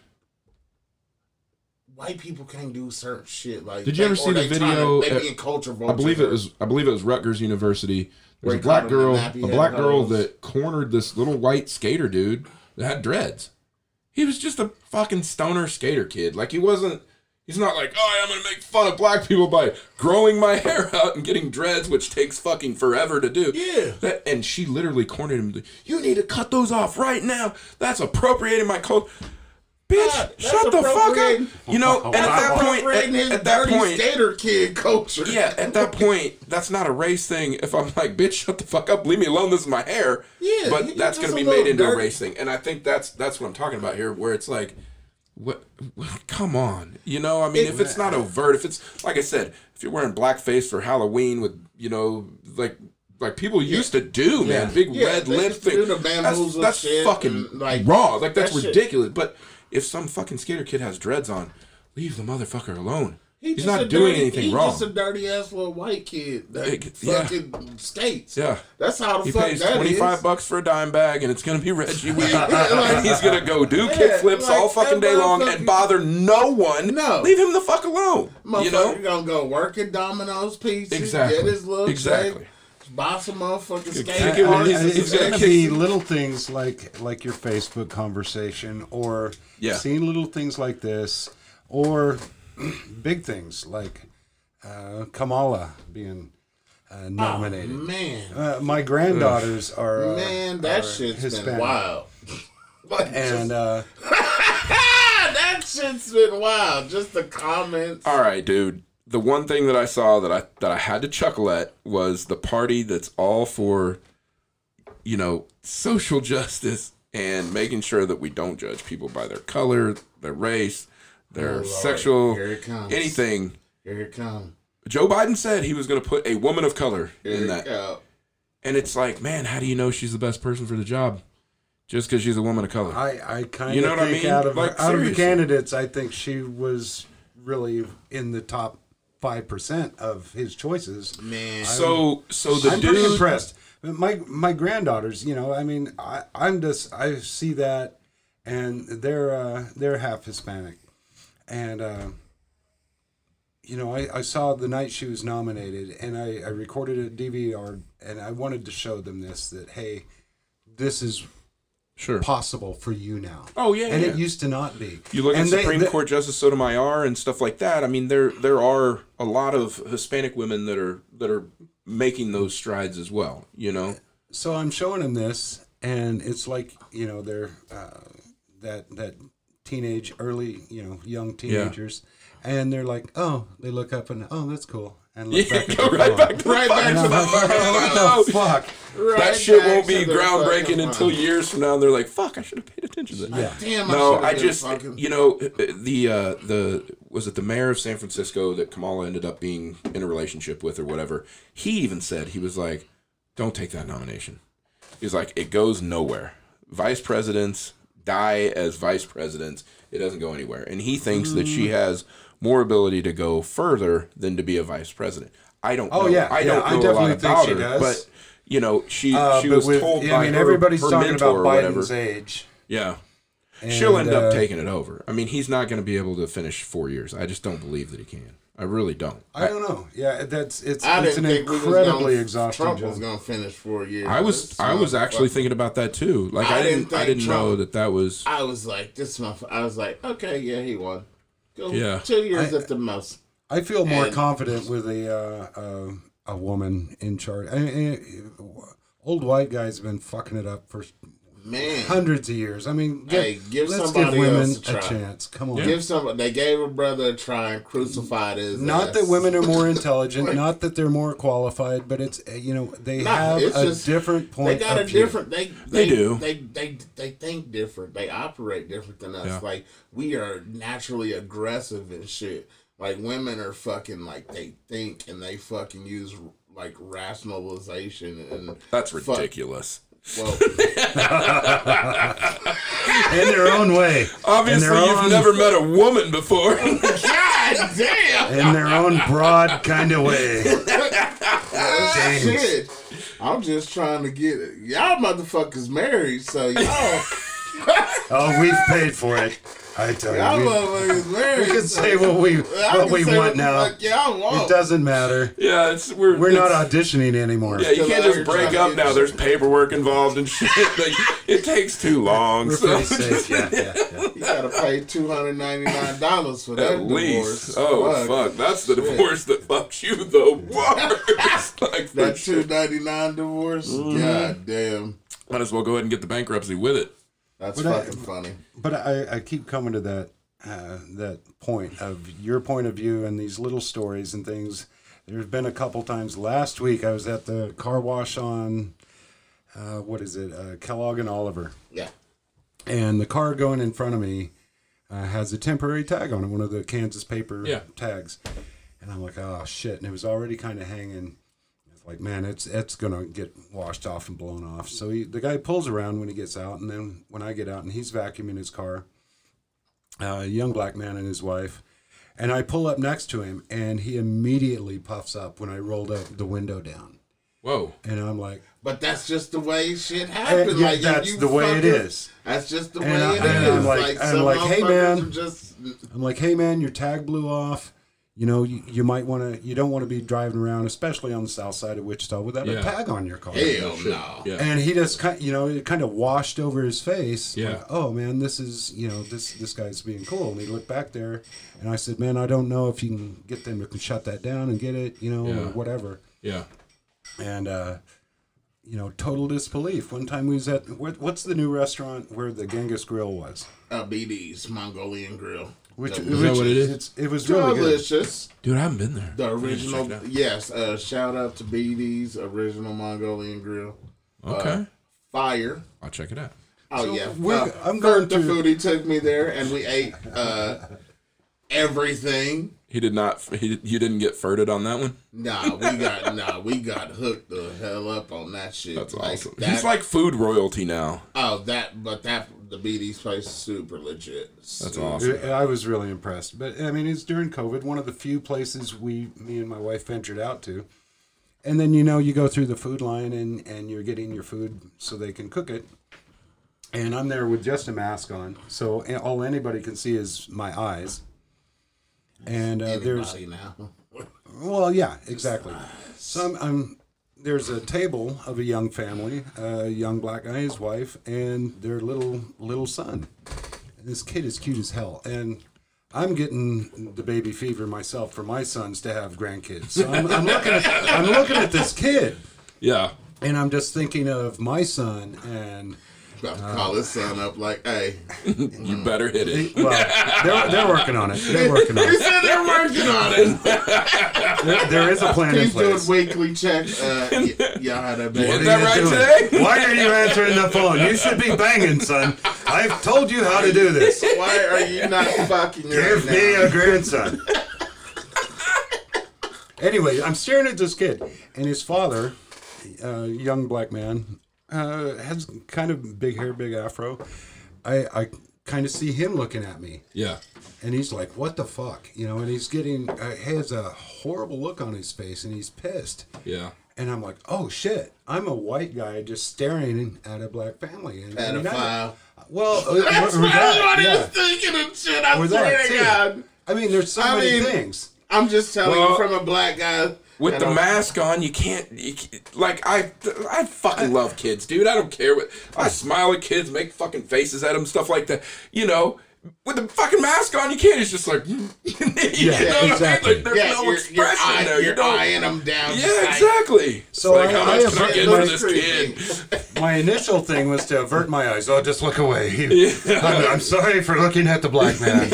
white people can't do certain shit. Like Did you ever see the video To, they at- being culture I believe it was I believe it was Rutgers University. There Where was a black caught him in girl, a black girl that cornered this little white skater dude that had dreads. He was just a fucking stoner skater kid. Like he wasn't. He's not like, oh, I'm gonna make fun of black people by growing my [laughs] hair out and getting dreads, which takes fucking forever to do. Yeah. That, and she literally cornered him. You need to cut those off right now. That's appropriating my culture. Bitch, that's shut the fuck up. You know, and at that point, at, at that point, skater kid culture. yeah, at that point, that's not a race thing. If I'm like, bitch, shut the fuck up, leave me alone. This is my hair. Yeah, but that's gonna be made into a race thing, and I think that's that's what I'm talking about here, where it's like, what? what- Come on, you know. I mean, if it's not overt, if it's like I said, if you're wearing blackface for Halloween with, you know, like. Like people used to do, man, Yeah. big Yeah, red lip thing. That's, that's fucking and, like, raw. Like that's that ridiculous. But if some fucking skater kid has dreads on, leave the motherfucker alone. He He's not doing dirty- anything he's wrong. just a dirty ass little white kid that It- yeah. fucking skates. Yeah. That's how the He fuck pays that twenty five is. bucks for a dime bag, and it's gonna be Reggie [laughs] Weed. [laughs] like- he's gonna go do Yeah, kick flips like all fucking day long and bother no one. No. leave him the fuck alone. You know gonna go work at Domino's Pizza, Exactly. get his little Exactly. check, buy some motherfucking skate kick it with I- it's gonna gonna kick be little things like like your Facebook conversation, or Yeah. seeing little things like this, or [clears throat] big things like uh, Kamala being uh, nominated. Man, Uh, my granddaughters are uh, man, that are shit's Hispanic. been wild. [laughs] Like, and uh, [laughs] that shit's been wild. Just the comments. All right, dude. The one thing that I saw that I that I had to chuckle at was the party that's all for, you know, social justice and making sure that we don't judge people by their color, their race, their Oh, sexual, Here it comes. anything. Here it comes. Joe Biden said he was going to put a woman of color Here in that, comes. and it's like, man, how do you know she's the best person for the job? Just because she's a woman of color. I, I kind You know of what I mean? out of Like, out of the candidates, I think she was really in the top five percent of his choices. Man, so, so the I'm dude, pretty impressed. My my granddaughters, you know, I mean, I, I'm just I see that, and they're uh, they're half Hispanic, and uh, you know, I, I saw the night she was nominated, and I, I recorded a DVR, and I wanted to show them this that hey, this is sure. possible for you now. Oh, yeah, and yeah. it used to not be. You look and at they- Supreme they- Court Justice Sotomayor and stuff like that. I mean, there there are a lot of Hispanic women that are that are making those strides as well. You know, so I'm showing them this, and it's like you know they're uh, that that teenage, early you know young teenagers, and they're like, oh, they look up and oh, that's cool, and look yeah, back at go right phone. back to Right the back to I'm the like, what the fuck? Right that shit won't be groundbreaking fucking until phone. years from now. And they're like, "Fuck, I should have paid attention to that." Yeah. Damn, No, should've I just fucking- you know the uh, the was it the mayor of San Francisco that Kamala ended up being in a relationship with or whatever. He even said he was like, "Don't take that nomination." He's like, "It goes nowhere. Vice presidents die as vice presidents. It doesn't go anywhere." And he thinks that Mm. she has more ability to go further than to be a vice president. I don't. Oh, know. yeah, I don't I know a definitely lot think about she her, does. but. You know, she Uh, she was with- told I by mean, her, everybody's her talking about or whatever. Biden's age. Yeah. She'll end And, up uh, taking it over. I mean, he's not going to be able to finish four years. I just don't believe that he can. I really don't. I don't know. Yeah, that's it's I it's an think was incredibly gonna, exhausting Trump job. was gonna finish four years. I was This I was actually thinking about that too. Like I I, didn't didn't I didn't know that that was I was like, this My I was like, okay, yeah, he won. Go Yeah. two years I- at the most. I feel more And- confident with a uh, uh, a woman in charge. I mean, old white guys have been fucking it up for Man, hundreds of years. I mean, get, Hey, give let's somebody give women else a try. chance. Come on. give some. They gave a brother a try and crucified his. Not ass. that women are more intelligent, [laughs] not that they're more qualified, but it's uh, you know they Nah, have it's a just- different They point got a view. different. They, They they do. They they they think different. They operate different than us. Yeah. Like we are naturally aggressive and shit. Like women are fucking like they think and they fucking use like rationalization and that's fuck- ridiculous. [laughs] Well, in their own way. Obviously, their you've own- never met a woman before. [laughs] God damn. in their own broad kind of way. [laughs] James. Shit. I'm just trying to get it. Y'all motherfuckers married, so y'all Oh, we've paid for it. I tell y'all you, we, motherfuckers [laughs] married. we can so say what we what we want the now. fuck y'all want. It doesn't matter. yeah, it's we're We're not auditioning anymore. Yeah, you can't just break up now. There's paperwork involved and shit. [laughs] Like, it takes too long. We're so pretty [laughs] safe. Yeah, yeah, yeah. You gotta pay two hundred ninety nine dollars for that At least. divorce. Oh fuck, that's the divorce that fucks you the worst. like That sure. two ninety nine divorce. Mm-hmm. God damn, Might as well go ahead and get the bankruptcy with it. That's But I- fucking funny. But I, I keep coming to that uh, that point of your point of view and these little stories and things. There's been a couple times. Last week I was at the car wash on uh, what is it, uh, Kellogg and Oliver, Yeah, and the car going in front of me uh, has a temporary tag on it, one of the Kansas paper Yeah. tags, and I'm like, oh shit, and it was already kind of hanging. It's like, man, it's it's gonna get washed off and blown off. So he, the guy pulls around when he gets out, and then when I get out and he's vacuuming his car, uh, a young black man and his wife, and I pull up next to him, and he immediately puffs up when I rolled up the window down, Whoa. and I'm like, but that's just the way shit happens. Uh, yeah, like, that's you the way it is. That's just the way And I- it and is. I'm like- I'm like, hey, motherfuckers man. are Just I'm like, hey man, your tag blew off. You know, you, you might want to, you don't want to be driving around, especially on the south side of Wichita, without Yeah. a tag on your car. hell no. Yeah. And he just kind, you know, it kind of washed over his face. Yeah. Like, oh man, this is, you know, this this guy's being cool. And he looked back there, and I said, man, I don't know if you can get them to shut that down and get it, you know, Yeah. or whatever. Yeah. And uh, you know, total disbelief. One time we was at what, what's the new restaurant where the Genghis Grill was? Uh, BD's Mongolian Grill. Which, The- Is that what it is? It was really good. delicious. Dude, I haven't been there. The I need to original, yes. Uh, shout out to BD's original Mongolian Grill. out. Okay. Fire. I'll check it out. Oh So yeah, we're- Uh, I'm Kurt going the to- foodie took me there, and we ate uh, everything. He did not. He, you didn't get furted on that one. Nah, we got [laughs] nah, we got hooked the hell up on that shit. That's Like, awesome. that- He's like food royalty now. oh that, but that the BD's place is super legit. That's awesome. I I was really impressed. But I mean, it's during COVID, one of the few places we, me and my wife ventured out to. And then, you know, you go through the food line and, and you're getting your food so they can cook it. And I'm there with just a mask on. So all anybody can see is my eyes. And uh, there's, now. [laughs] well, yeah, exactly. So I'm, I'm, there's a table of a young family, a young black guy, his wife, and their little little son. And this kid is cute as hell, and I'm getting the baby fever myself for my sons to have grandkids. So I'm, I'm looking at I'm looking at this kid, Yeah. and I'm just thinking of my son and. About to call his son up like, hey. [laughs] You better hit it. Well, they're, they're working on it. They're [laughs] working on He it. said they're working on it. [laughs] There, there is a plan in He's doing weekly checks. Uh, y- y'all had that baby. What that right doing? today? Why are you answering the phone? You should be banging, son. I've told you how to do this. Why are you not fucking Give right me now? a grandson. anyway, I'm staring at this kid, and his father, a young black man, uh, has kind of big hair, big afro. I, I kind of see him looking at me, Yeah. and he's like, "What the fuck?" You know, and he's getting uh, has a horrible look on his face, and he's pissed. Yeah. And I'm like, oh shit! I'm a white guy just staring at a black family. And, I mean, I- Pedophile. well, uh, That's or what that, I yeah. thinking of shit. I Or swear that, to. God. I mean, there's so I many mean, things. I'm just telling Well, you from a black guy. With that the I'm- mask on, you can't, you can't- Like I, I fucking love kids, dude. I don't care what. I smile at kids, make fucking faces at them, stuff like that. You know, with the fucking mask on, you can't. It's just like, [laughs] you know what I exactly. mean? Like there's Yeah, no you're, you're, expression eye, there. You you're don't. eyeing them down. Yeah, like- exactly. So like, I- how I much have- can I get it for this creepy. kid? [laughs] My initial thing was to avert my eyes. Oh, just look away. [laughs] I'm, I'm sorry for looking at the black man.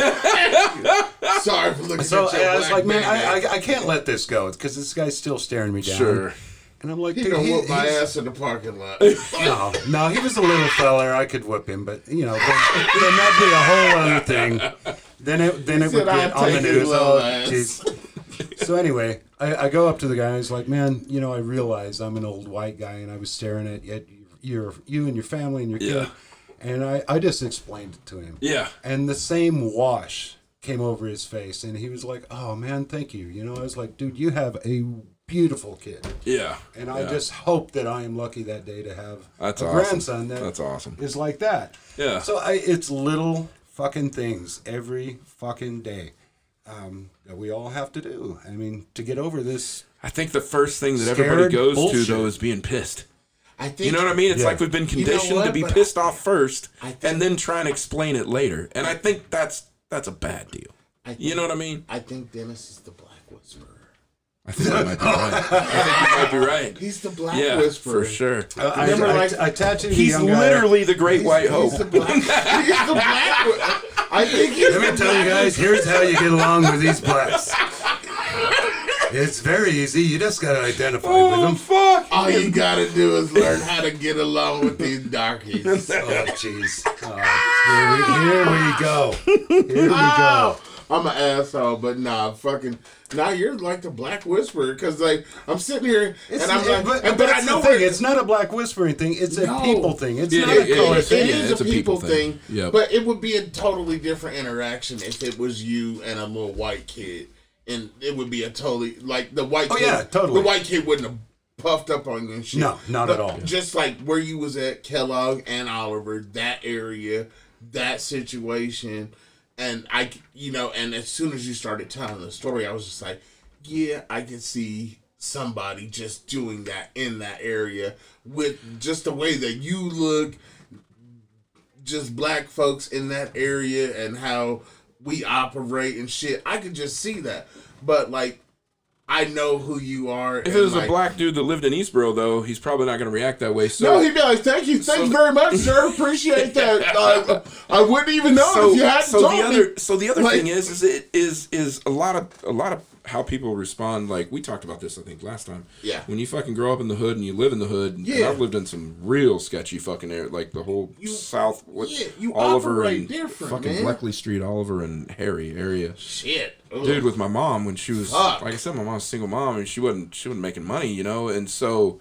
Sorry for looking So at your I was like, man, bandit. I, I, I can't let this go because this guy's still staring me down. Sure. And I'm like, He dude, gonna he- whoop my ass in the parking lot. [laughs] No, no, he was a little feller. I could whip him, but you know, then, then that'd be a whole other thing. Then it then it would get on the news. Oh, jeez. So anyway, I, I go up to the guy. and He's like, "Man, you know, I realize I'm an old white guy, and I was staring at, at your you and your family and your kid." Yeah. And I, I just explained it to him. Yeah. And the same wash came over his face, and he was like, "Oh man, thank you." You know, I was like, "Dude, you have a beautiful kid." Yeah. And I yeah. just hope that I am lucky that day to have That's a awesome. grandson that That's awesome. is like that. Yeah. So I, it's little fucking things every fucking day um, that we all have to do. I mean, to get over this. I think the first thing that everybody goes bullshit. to though is being pissed. I think You know what I mean? It's Yeah. like we've been You know conditioned to be But pissed off first think- and then try and explain it later. And I think that's that's a bad deal. I You know what I mean? I think Dennis is the black whisperer. I think you might be right. I think you might be right. He's the black Yeah, whisperer. for sure. I, Remember, I, like- I, tattooed a He's young guy. literally the great white hope. He's the black. he's the black. I think he's Let me the tell you black guys, here's how you get along with these blacks. It's very easy. You just got to identify oh, with Oh them. fuck! All you gotta do is learn how to get along with these darkies. [laughs] Oh, jeez. Oh, here, we, here we go. Here we go. Oh, I'm an asshole, but nah, fucking. Now you're like the black whisperer because like I'm sitting here It's, and I'm like, but, and- but but I know the thing. It's not a black whispering thing. It's a No. people thing. It's Yeah, not yeah, a color yeah. it thing. is it's a people thing, Yep. but it would be a totally different interaction if it was you and a little white kid, and it would be a totally like the white. Oh, kid, yeah, totally. The white kid wouldn't have puffed up on you and shit. No, not But at all. Just like where you was at Kellogg and Oliver, that area, that situation, and I, you know, and as soon as you started telling the story, I was just like, yeah, I can see somebody just doing that in that area with just the way that you look just black folks in that area and how we operate and shit. I could just see that. But like I know who you are. If it was a black dude that lived in Eastborough, though, he's probably not going to react that way. So, No, he'd be like, "Thank you, thanks very much, sir. Appreciate [laughs] that. Uh, I wouldn't even know so, if you hadn't so told the me." other, so the other Like- thing is, is it is is a lot of a lot of how people respond. Like we talked about this, I think last time. Yeah. When you fucking grow up in the hood and you live in the hood, and Yeah. I've lived in some real sketchy fucking area, like the whole You- South, what, yeah, you Oliver and fucking man. Bleckley Street, Oliver and Harry area. Shit, Ugh. dude with my mom when she was Fuck. like I said, my mom's a single mom and she wasn't she wasn't making money, you know, and so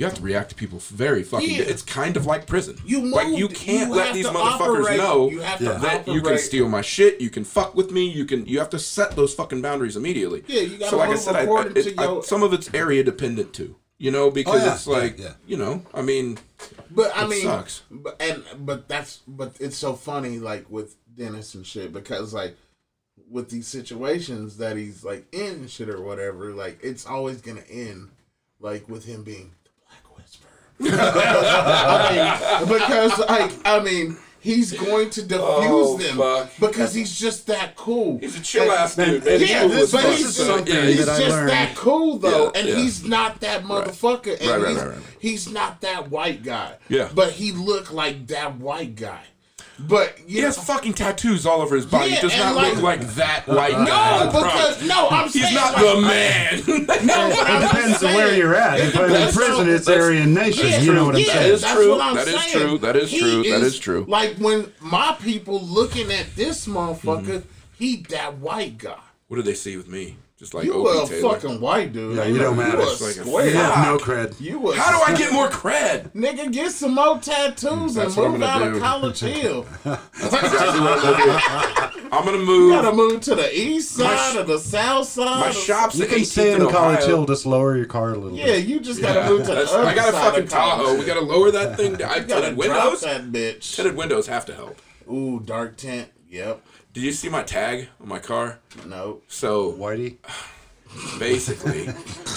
you have to react to people very fucking. Yeah. It's kind of like prison. You like you can't you let these motherfuckers operate- know you have to that you can steal my shit. You can fuck with me. You can. You have to set those fucking boundaries immediately. Yeah, you gotta So like I said, I, I, according it, to I- your- some of it's area dependent too. You know, because oh, yeah, it's like yeah, yeah. you know, I mean, But I It mean, sucks. But and but that's but it's so funny like with Dennis and shit because like with these situations that he's like in shit or whatever, like it's always gonna end like with him being the Black Whisperer. I mean, [laughs] because like I mean. He's going to defuse Oh, them fuck. because he's just that cool. he's a chill ass dude. man. Yeah, this, but he's, So, something yeah, he's he's- that just that cool though, Yeah, and yeah. he's not that motherfucker, and Right, right, he's, right, right. he's not that white guy. Yeah. but he looked like that white guy. But He you has fucking tattoos all over his body. Yeah, he does not like- look like that white guy. no, because no, I'm saying he's not like, the man. [laughs] No, It I'm depends on saying, where you're at. it If I'm in prison, on- it's that's- Aryan Nation. Yeah, you know what I'm yeah, saying? is that's true. That is saying. true. That is He true. That is true. Like when my people looking at this motherfucker, Mm-hmm. he that white guy. What do they see with me? Just like You Opie were a Taylor. fucking white dude. Yeah, you don't You matter. a like a square. You have no cred. You was How do I get more cred? Nigga, get some more tattoos That's and I'm move gonna out do. of College [laughs] Hill. I'm gonna move. You move. gotta move to the east side sh- or the south side. My or- shop's You can 18th stay in College Hill, just lower your car a little Yeah, bit. you just gotta move to the That's- other I got a fucking. Tahoe. We gotta lower that thing down. I You gotta tinted windows. that bitch. Tinted windows have to help. Ooh, dark tent. Yep. Did you see my tag on my car? Nope. So Whitey. basically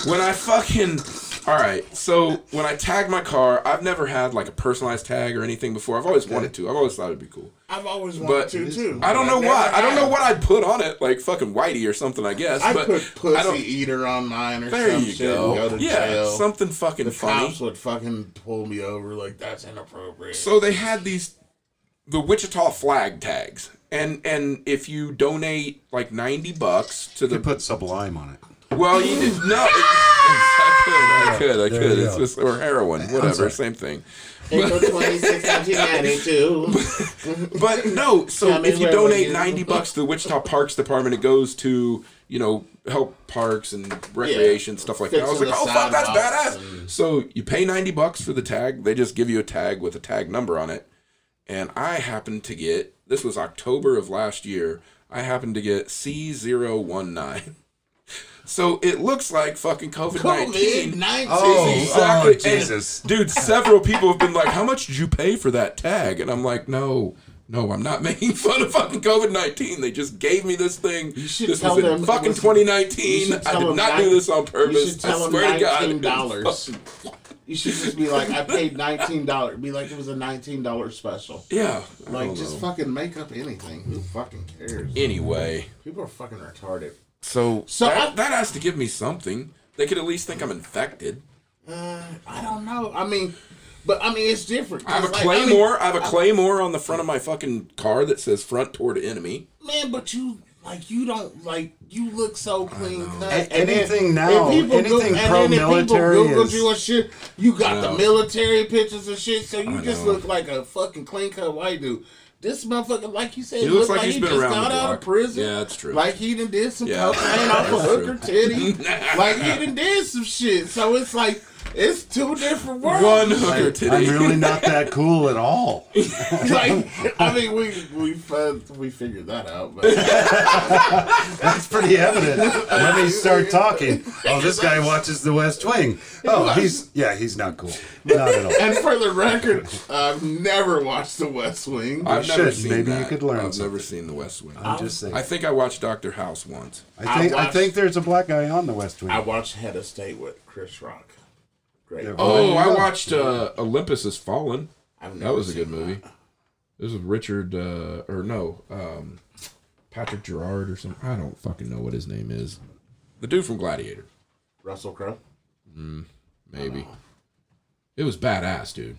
when i fucking all right so when i tag my car i've never had like a personalized tag or anything before i've always wanted to i've always thought it'd be cool I've always wanted but to too. i don't know why i don't know what i'd put on it like fucking whitey or something i guess I but put pussy i don't eater on mine or there some you shit and go, go to yeah jail. something fucking the funny cops would fucking pull me over like that's inappropriate. so they had these the wichita flag tags and and if you donate like 90 bucks to the You put Sublime on it. Well, you did no. [laughs] I could, I could, I There could. It's go. just or heroin, whatever, same thing. April [laughs] 26, 1992. [laughs] But no, so Tell me if you donate you? ninety bucks to the Wichita Parks Department, it goes to you know help parks and recreation stuff like that. I was like, oh fuck, that's sidewalks badass. So you pay ninety bucks for the tag. They just give you a tag with a tag number on it, and I happened to get this was October of last year. I happened to get C 19 [laughs] So it looks like fucking COVID COVID nineteen. 19. Oh, Exactly. oh, And, Jesus. dude, several people have been like, "How much did you pay for that tag?" And I'm like, "No, no, I'm not making [laughs] fun of fucking COVID nineteen. They just gave me this thing. You should This tell was them it fucking was- 2019. I did not do this on You purpose. should tell I them swear to God, nineteen it was dollars. fucking- You should just be like, I paid nineteen dollars. Be like, it was a nineteen dollar special. Yeah. Like, just know. fucking make up anything. Who fucking cares? Anyway, People are fucking retarded. so So that, I- that has to give me something. They could at least think I'm infected. Uh, I don't know. I mean, but I mean, it's different. I have a like, I mean, claymore. I have a claymore on the front of my fucking car that says "front toward enemy." man, but you like you don't like you look so clean cut. A- and then- anything now, and anything and then if pro-military people Googled is- you and shit. You got the military pictures and shit, so you just look like a fucking clean cut white dude. This motherfucker, like you said, He looks looks like like he's he been just around got out of prison. Yeah, that's true. Like he done did some Yeah. cocaine off a hooker true. titty. [laughs] like he done did some shit. So it's like it's two different worlds. One hooker Like, titty. I'm really not [laughs] that cool at all. [laughs] like I mean, we we uh, we figured that out, but [laughs] That's pretty evident. Let me start talking. Oh, this guy watches The West Wing. Oh, he's yeah, he's not cool. Not at all. and for the record, I've never watched The West Wing. I've You never should. seen Maybe you could learn I've never seen The West Wing. I'm just saying. I think I watched Doctor House once. I think I I think there's a black guy on The West Wing. I watched Head of State with Chris Rock. Great. Yeah, Oh, I go. watched uh, Olympus Has Fallen. I've That never was a good movie. that. This was Richard, uh, or no, um, Patrick Gerard or something. I don't fucking know what his name is. The dude from Gladiator, Russell Crowe. maybe. It was badass, dude.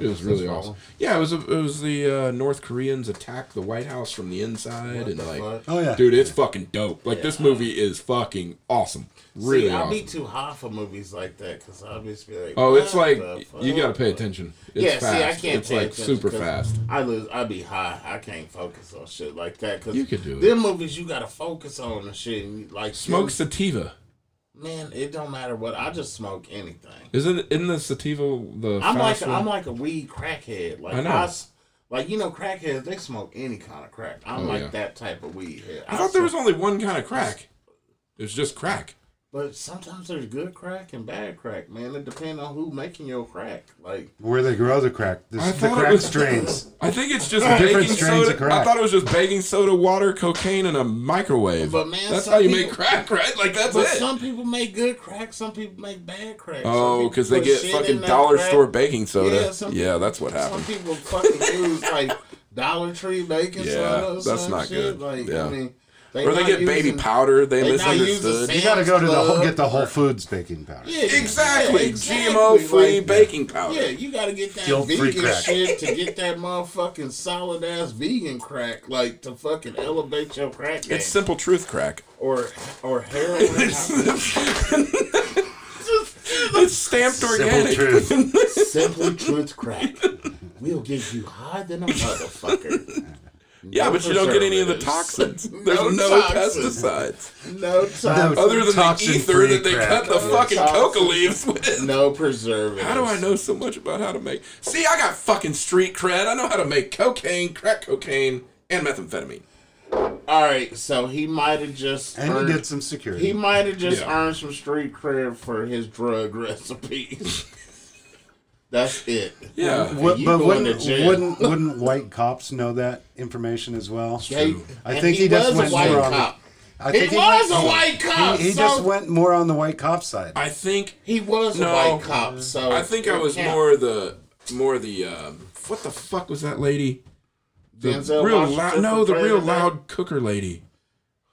It was really awesome. Fallen. Yeah, it was. A, it was the uh, North Koreans attack the White House from the inside, What and the like, fuck? oh yeah. dude, it's fucking dope. Like this movie is fucking awesome. Really See, I'll awesome. be too hot for movies like that because I'll just be like, Oh, it's like you got to pay attention. It's yeah, fast. see, I can't It's pay like attention super 'cause fast. I lose. I be high. I can't focus on shit like that. Cause You could do it. Them movies you gotta focus on and shit. And like Smoke sativa. Man. It don't matter what. I just smoke anything. Isn't in the sativa the I'm like fast a, one? I'm like a weed crackhead. Like I know. s- like you know, crackheads they smoke any kind of crack. I'm Oh, like yeah. that type of weed head. I thought there was only one kind of crack. It's just crack. But sometimes there's good crack and bad crack. Man, it depends on who making your crack. Like Where they grow the crack. The, I the thought it crack was- strains. [laughs] I think it's just Different baking strains soda. of crack. I thought it was just baking soda, water, cocaine, and a microwave. But, man, that's some how you people- make crack, right? Like that's But it. some people make good crack, some people make bad crack. Oh, because they get fucking dollar crack. store baking soda. Yeah, Yeah, people- that's what Some people fucking use like Dollar Tree baking [laughs] Yeah, soda. Or that's some not shit. good. Like Yeah. I mean, Or they not get baby using- powder. They, they not using misunderstood. You got to go to the whole, get the Whole Foods baking powder. Yeah, Exactly. yeah, exactly. GMO free Like, baking powder. Yeah, you gotta get that Guilt-free vegan crack. shit to get that motherfucking solid ass vegan crack, like to fucking elevate your crack game. It's simple truth crack. or or heroin. [laughs] [laughs] It's stamped Simple organic. truth. Simple truth crack. We'll get you higher than a motherfucker. [laughs] Yeah, No but you don't get any of the toxins. [laughs] There's No no, toxins. pesticides. No toxins. Other than the Toxin-free ether that they crack. cut the No fucking toxins. coca leaves with. No preservatives. How do I know so much about how to make? See, I got fucking street cred. I know how to make cocaine, crack cocaine, and methamphetamine. All right, so he might have just And earned, he did some security. he might have just Yeah. earned some street cred for his drug [laughs] recipes. That's it. Yeah. What, but wouldn't, wouldn't wouldn't white cops know that information as well? He- I think he, just was went a white more on. cop. I He think was went- a white cop. He, he so just went more on the white cop side. I think He was No. a white cop. So I think I was can't- more the more the um, what the fuck was that lady? The Denzel real loud no, the real president? loud cooker lady.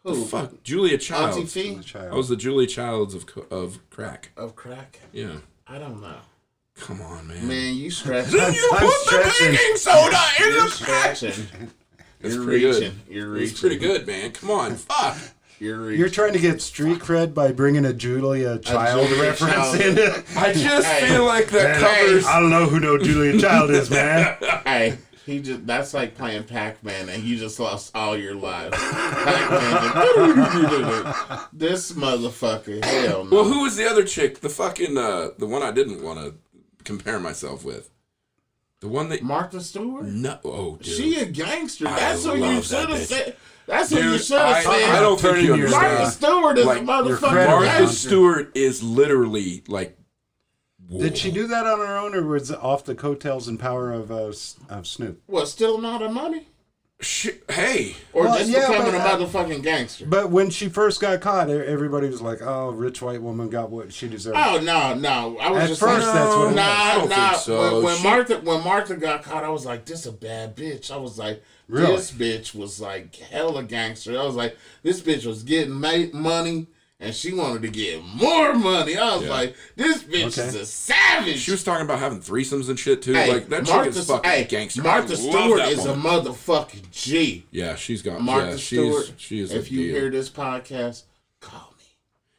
The Who? fuck, Julia Auntie Fee Child. I was the Julia Childs of of crack. of crack. Yeah, I don't know. Come on, man. Man, you [laughs] stretch. Then you I'm put the stretching. baking soda in You're the pack. stretching. That's [laughs] You're pretty reaching. good. You're reaching. It's pretty good, man. Come on, [laughs] fuck. You're reaching. You're trying to get street cred by bringing a Julia Child Julia reference Child. in. I just Hey. feel like that Hey. covers. I don't know who no Julia Child is, man. Hey, he just that's like playing Pac-Man and you just lost all your lives. Pac-Man. this motherfucker. Hell no. Well, who was the other chick? The fucking uh, the one I didn't want to compare myself with. The one that Martha Stewart? no, oh, dude. She a gangster. I That's what you should have said. That's what you should have said. I don't think you your- Martha understand. Stewart is Like, a your motherfucking credit Martha gangster. Stewart is literally like. Did she do that on her own, or was it off the coattails and power of uh, of Snoop? What, stealing all the money? She, hey, Or Well, just yeah, becoming a but, uh, motherfucking gangster? But when she first got caught, everybody was like, "Oh, rich white woman got what she deserved." Oh no, no! I was At just first, saying, that's what it nah, was. I don't nah. so. When, when She- Martha, when Martha got caught, I was like, "This a bad bitch." I was like, Really? "This bitch was like hella gangster." I was like, "This bitch was getting ma- money, and she wanted to get more money." I was Yeah. like, "This bitch Okay. is a savage." she was talking about having threesomes and shit too. Hey, like that chick is fucking hey, gangster. Martha Stewart is woman. a motherfucking G. Yeah, she's got. Martha yeah, she's Stewart. she is a if you deal. hear this podcast, call me.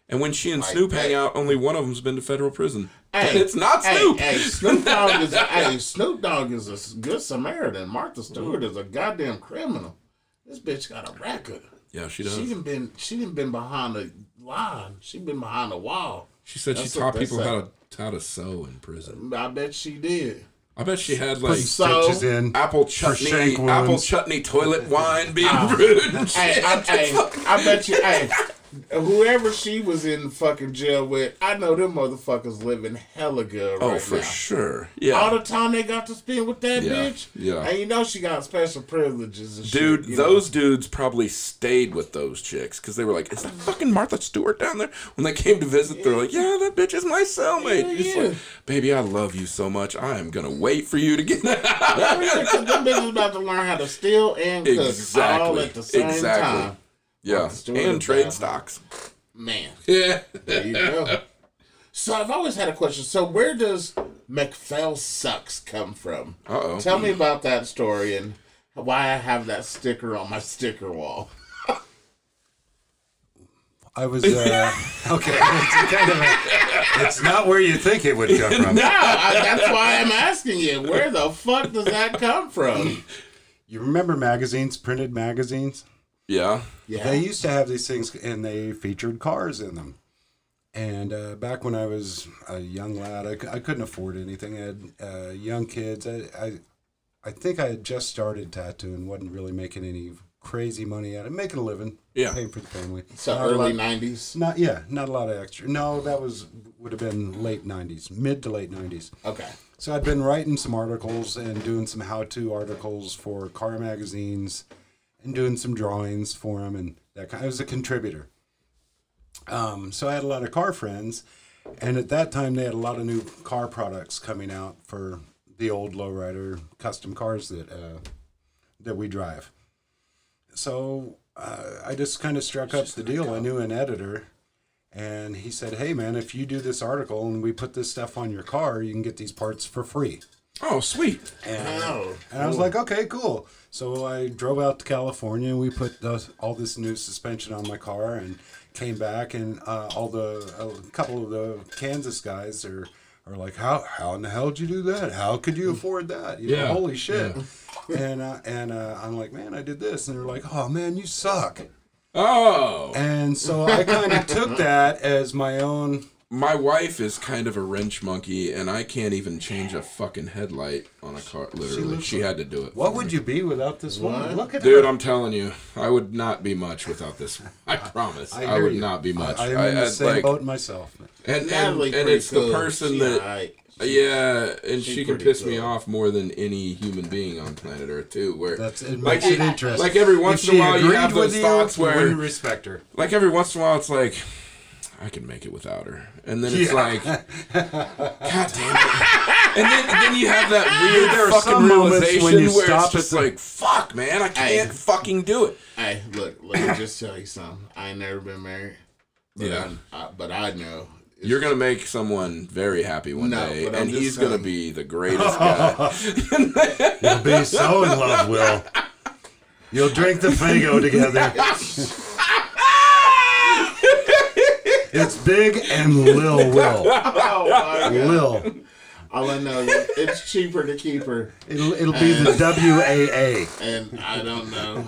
And when she and Like Snoop that. hang out, only one of them's been to federal prison. [laughs] Hey, and it's not Snoop. Hey, [laughs] Snoop Dogg is a, hey, Snoop Dogg is a good Samaritan. Martha Stewart is a goddamn criminal. This bitch got a record. yeah, she does. She She, done been she done been behind the line. She been behind the wall. She said That's she taught people how to how to sew in prison. I bet she did. I bet she had like So- Stitches in. apple chutney, apple chutney toilet wine being brewed. Hey. I, [laughs] hey, I bet you. Hey, whoever she was in fucking jail with, I know them motherfuckers living hella good oh, right oh, for now. sure. Yeah. All the time they got to spend with that Yeah, bitch. yeah. And you know she got special privileges and dude, shit. you know? those dudes probably stayed with those chicks because they were like, "Is that fucking Martha Stewart down there?" When they came to visit, they're like, "Yeah, that bitch is my cellmate." Yeah, It's yeah. like, "Baby, I love you so much. I am gonna wait for you to get [laughs] out." Yeah, them bitches about to learn how to steal and cook all at the same Exactly. time. Yeah, and trade bad. stocks. Man, [laughs] Yeah. there you go. so I've always had a question. So where does McPhail sucks come from? Uh oh. Tell me about that story and why I have that sticker on my sticker wall. [laughs] I was uh, okay. [laughs] It's kind of a, it's not where you think it would come from. No, I, that's why I'm asking you. Where the fuck does that come from? You remember magazines, printed magazines? Yeah. Yeah. They used to have these things, and they featured cars in them. And uh, back when I was a young lad, I, c- I couldn't afford anything. I had uh, young kids. I, I, I think I had just started tattooing, wasn't really making any crazy money at it, making a living, Yeah. paying for the family. so Not early lot- '90s. Not yeah, not a lot of extra. No, that was would have been late '90s, mid to late '90s. Okay. So I'd been writing some articles and doing some how-to articles for car magazines, and doing some drawings for them, and that kind. I was a contributor. Um, so I had a lot of car friends, and at that time they had a lot of new car products coming out for the old lowrider custom cars that uh, that we drive. So uh, I just kind of struck up the deal. I knew an editor, and he said, "Hey man, if you do this article and we put this stuff on your car, you can get these parts for free." Oh, sweet. And, Oh, and I was like, "Okay, cool." So I drove out to California and we put those, all this new suspension on my car and came back and uh, all the a couple of the Kansas guys are are like, "How how in the hell did you do that? How could you afford that? You know, Yeah, holy shit!" and uh, and uh, I'm like, "Man, I did this," and they're like, "Oh man, you suck." Oh. And so I kind of took that as my own my wife is kind of a wrench monkey, and I can't even change a fucking headlight on a car. Literally, she, had to do it. What for would me. you be without this woman? Look at that. Dude, her. I'm telling you, I would not be much without this. I [laughs] promise, I, hear would you. not be much. I, am in the I- same like- boat myself. And and, Natalie and pretty it's the person She that alright. Uh, yeah, and She she can pretty piss me off more than any human being on planet Earth too. Where That's it like makes it it- interesting. Like every once if in a while, you have those you, thoughts you where, wouldn't respect her. like every once in a while, it's like I can make it without her, and then it's Yeah. like, [laughs] God damn it! And then then you have that weird There fucking some realization when you where stop it's just at the- like, fuck, man, I can't Hey. fucking do it. Hey, look, let me just tell you something. I ain't never been married. But Yeah. I, I, but I know. it's- You're gonna make someone very happy one No, day, and he's gonna be the greatest [laughs] guy. You'll be so in love, Will. You'll drink the Faygo together. [laughs] it's big and Lil [laughs] Will. Oh my god! Lil. All I know is it's cheaper to keep her, It'll, it'll be the WAA. and I don't know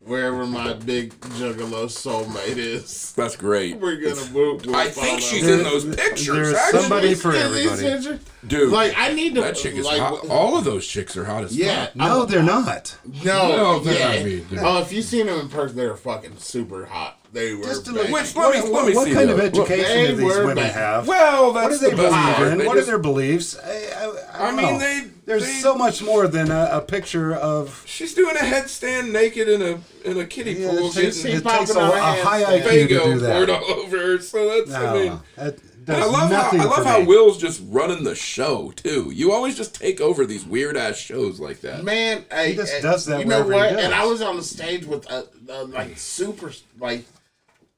wherever my big juggalo soulmate is. That's great. We're gonna move. We'll I think follow. she's in those pictures. There's actually. somebody for everybody. Dude, Like I need to. that chick is like, hot. All of those chicks are hot as Yeah. fuck. No, they're not. No. No, they're yeah. not me, dude. Oh, if you've seen them in person, they're fucking super hot. They were. Just to look- Which let me let me what see. kind of education do these women back- have? Well, what do that's they the best believe in? They What are their beliefs? I, I, I, I mean, know. they. There's they- so much more than a, a picture of. She's doing a headstand naked in a in a kiddie Yeah, pool, it takes, getting it takes a, popping a high. IQ to do Faygo poured that. all over. So that's I mean. that And I love how I love how me. Will's just running the show too. You always just take over these weird ass shows like that. Man, hey, He just hey, does that You know wherever he what? does. And I was on the stage with uh, uh, like super, like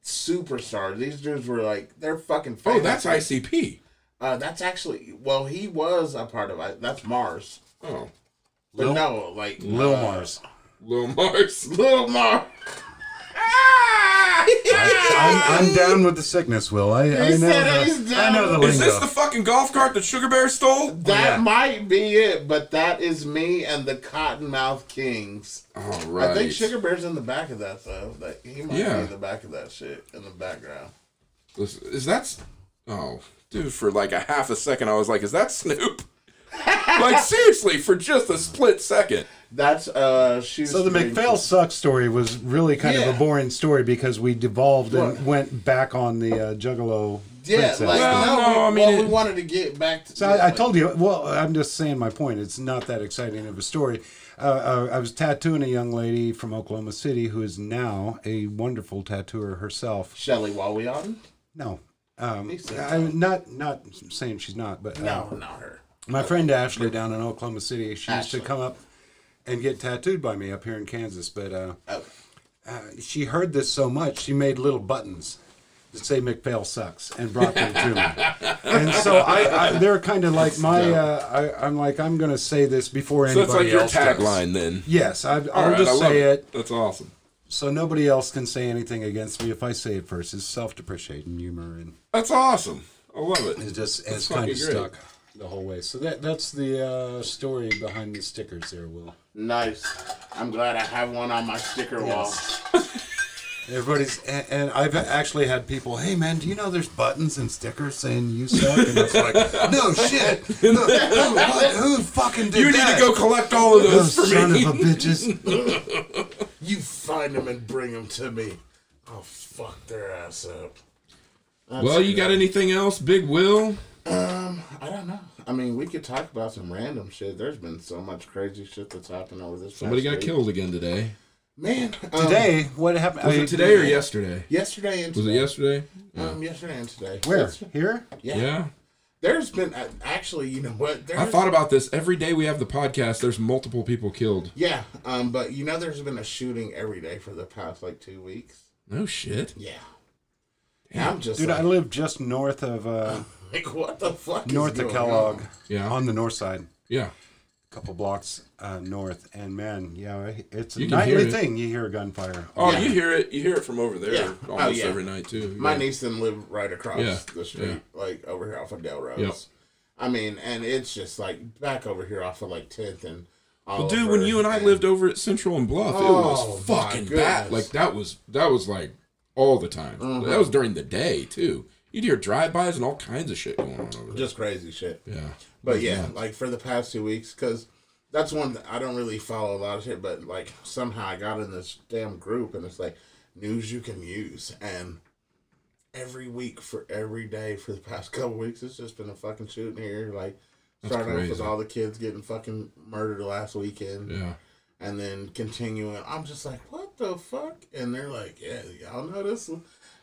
superstars. These dudes were like they're fucking. Oh, that's ICP. Uh, that's actually well, he was a part of it. That's Mars, Oh, but Lil- no, like Lil uh, Mars. Lil Mars. Lil Mars. [laughs] I'm, I'm down with the sickness, Will. I, I know said he's the, down I know the with- Is this the fucking golf cart that Sugar Bear stole? That oh, yeah. might be it, but that is me and the Cottonmouth Kings. All right. I think Sugar Bear's in the back of that though. Like he might Yeah. be in the back of that shit in the background. Is, is that? Oh, dude, for like a half a second, I was like, "Is that Snoop?" [laughs] like seriously, for just a split second. That's uh. Shoes So the McPhail suck story was really kind of a boring story because we devolved and What? went back on the uh, Juggalo Yeah, princess. like Well, no, no, we, I mean, well, it- we wanted to get back to. So I, I told you. Well, I'm just saying my point. It's not that exciting of a story. Uh, uh, I was tattooing a young lady from Oklahoma City who is now a wonderful tattooer herself. Shelly Walwion. No, um, He I'm not not saying she's not, but uh, No, not her. my friend Ashley down in Oklahoma City, she used to come up and get tattooed by me up here in Kansas. But uh, Okay. uh, she heard this so much, she made little buttons that say McPhail sucks and brought them to me. [laughs] and so I, I they're kind of like my. Uh, I, I'm like I'm going to say this before So anybody it's like your else does. tagline then. Yes, I, I'll right, just I say it That's awesome. so nobody else can say anything against me if I say it first. It's self-depreciating humor and That's awesome. I love it. it's just That's it's kind fucking of great. stuck the whole way. So that that's the uh, story behind the stickers there, Will. Nice. I'm glad I have one on my sticker wall. [laughs] Everybody's and, and I've actually had people, hey man, do you know there's buttons and stickers saying you suck? And it's like, [laughs] no shit, no, who, what, who fucking did that? You need to go collect all of Those those for son me. of a bitches. [laughs] You find them and bring them to me. I'll fuck their ass up. That's well, you good. got anything else, Big Will? Um, I don't know. I mean, we could talk about some random shit. There's been so much crazy shit that's happened over this. Somebody past got week. killed again today. Man, um, Today, what happened? Was I- it today or yesterday? yesterday and today. Was it today. yesterday? Um, yesterday and today. Where? Yes- Here? Yeah. Yeah. There's been uh, actually, you know what? There's, I thought about this every day we have the podcast. There's multiple people killed. Yeah, um, but you know, there's been a shooting every day for the past like two weeks. No shit. Yeah. I'm just Dude, like, I live just north of uh, like, what the fuck? is north of Kellogg, on? Yeah. on the north side. Yeah. A couple blocks uh, north, and man, yeah, it's a You nightly it. thing. You hear gunfire. Oh, Yeah. you hear it. You hear it from over there Yeah. Oh, almost yeah. every night too. My Yeah. niece and live right across Yeah, the street, yeah. like over here off of Del Rose. Yep. I mean, and it's just like back over here off of like 10th and. all Well, dude, when you and I lived over at Central and Bluff, it Oh, was fucking bad. Like that was that was like all the time. Mm-hmm. That was during the day too. You'd hear drive-bys and all kinds of shit going on over there. Just crazy shit. yeah. But yeah, nuts. like for the past two weeks, because that's one that I don't really follow a lot of shit, but like somehow I got in this damn group and it's like news you can use. And every week for every day for the past [laughs] couple weeks, it's just been a fucking shooting here. Like starting off with all the kids getting fucking murdered last weekend. Yeah. And then continuing, I'm just like, what the fuck? And they're like, yeah, y'all know this.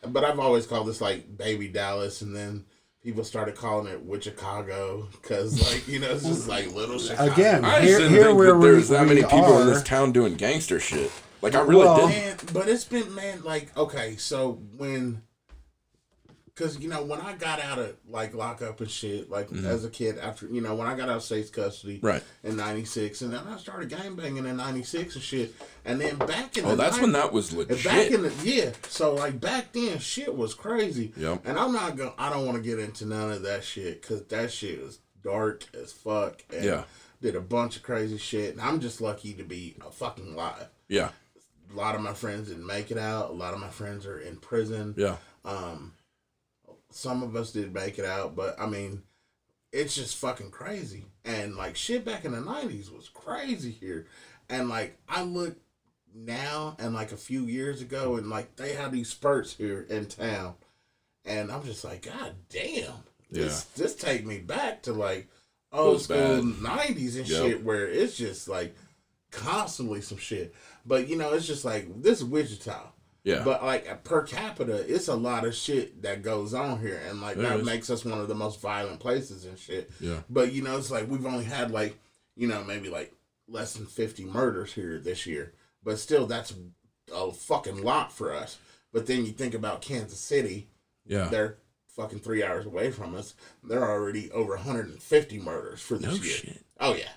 But I've always called this like Baby Dallas, and then people started calling it Wichicago because, like, you know, it's just like little Chicago. Again, I here, didn't here think where that we, there's that many we people are, in this town doing gangster shit. Like I really Well- didn't. Man, but it's been man like okay, so when because you know when I got out of like lockup and shit, like as a kid after you know when I got out of state's custody, Mm-hmm. Right. in '96, and then I started gang banging in '96 and shit, and then back in Oh, that's when that was legit. back in the yeah, so like back then, shit was crazy. Yep. And I'm not gonna. I don't want to get into none of that shit because that shit was dark as fuck. And Yeah. Did a bunch of crazy shit, and I'm just lucky to be a fucking alive. yeah. A lot of my friends didn't make it out. A lot of my friends are in prison. Yeah. Um, some of us did make it out, but I mean, it's just fucking crazy. And like shit back in the nineties was crazy here. And like I look now and like a few years ago, and like they have these spurts here in town, and I'm just like, God damn, this this take me back to like old school nineties and Yep. shit, where it's just like constantly some shit. But you know, it's just like this is Wichita. Yeah. But like per capita, it's a lot of shit that goes on here, and like There that is. makes us one of the most violent places and shit. Yeah. But you know, it's like we've only had like you know maybe like less than fifty murders here this year, but still that's a fucking lot for us. But then you think about Kansas City, Yeah. they're fucking three hours away from us. They're already over 150 murders for this No year. shit. Oh yeah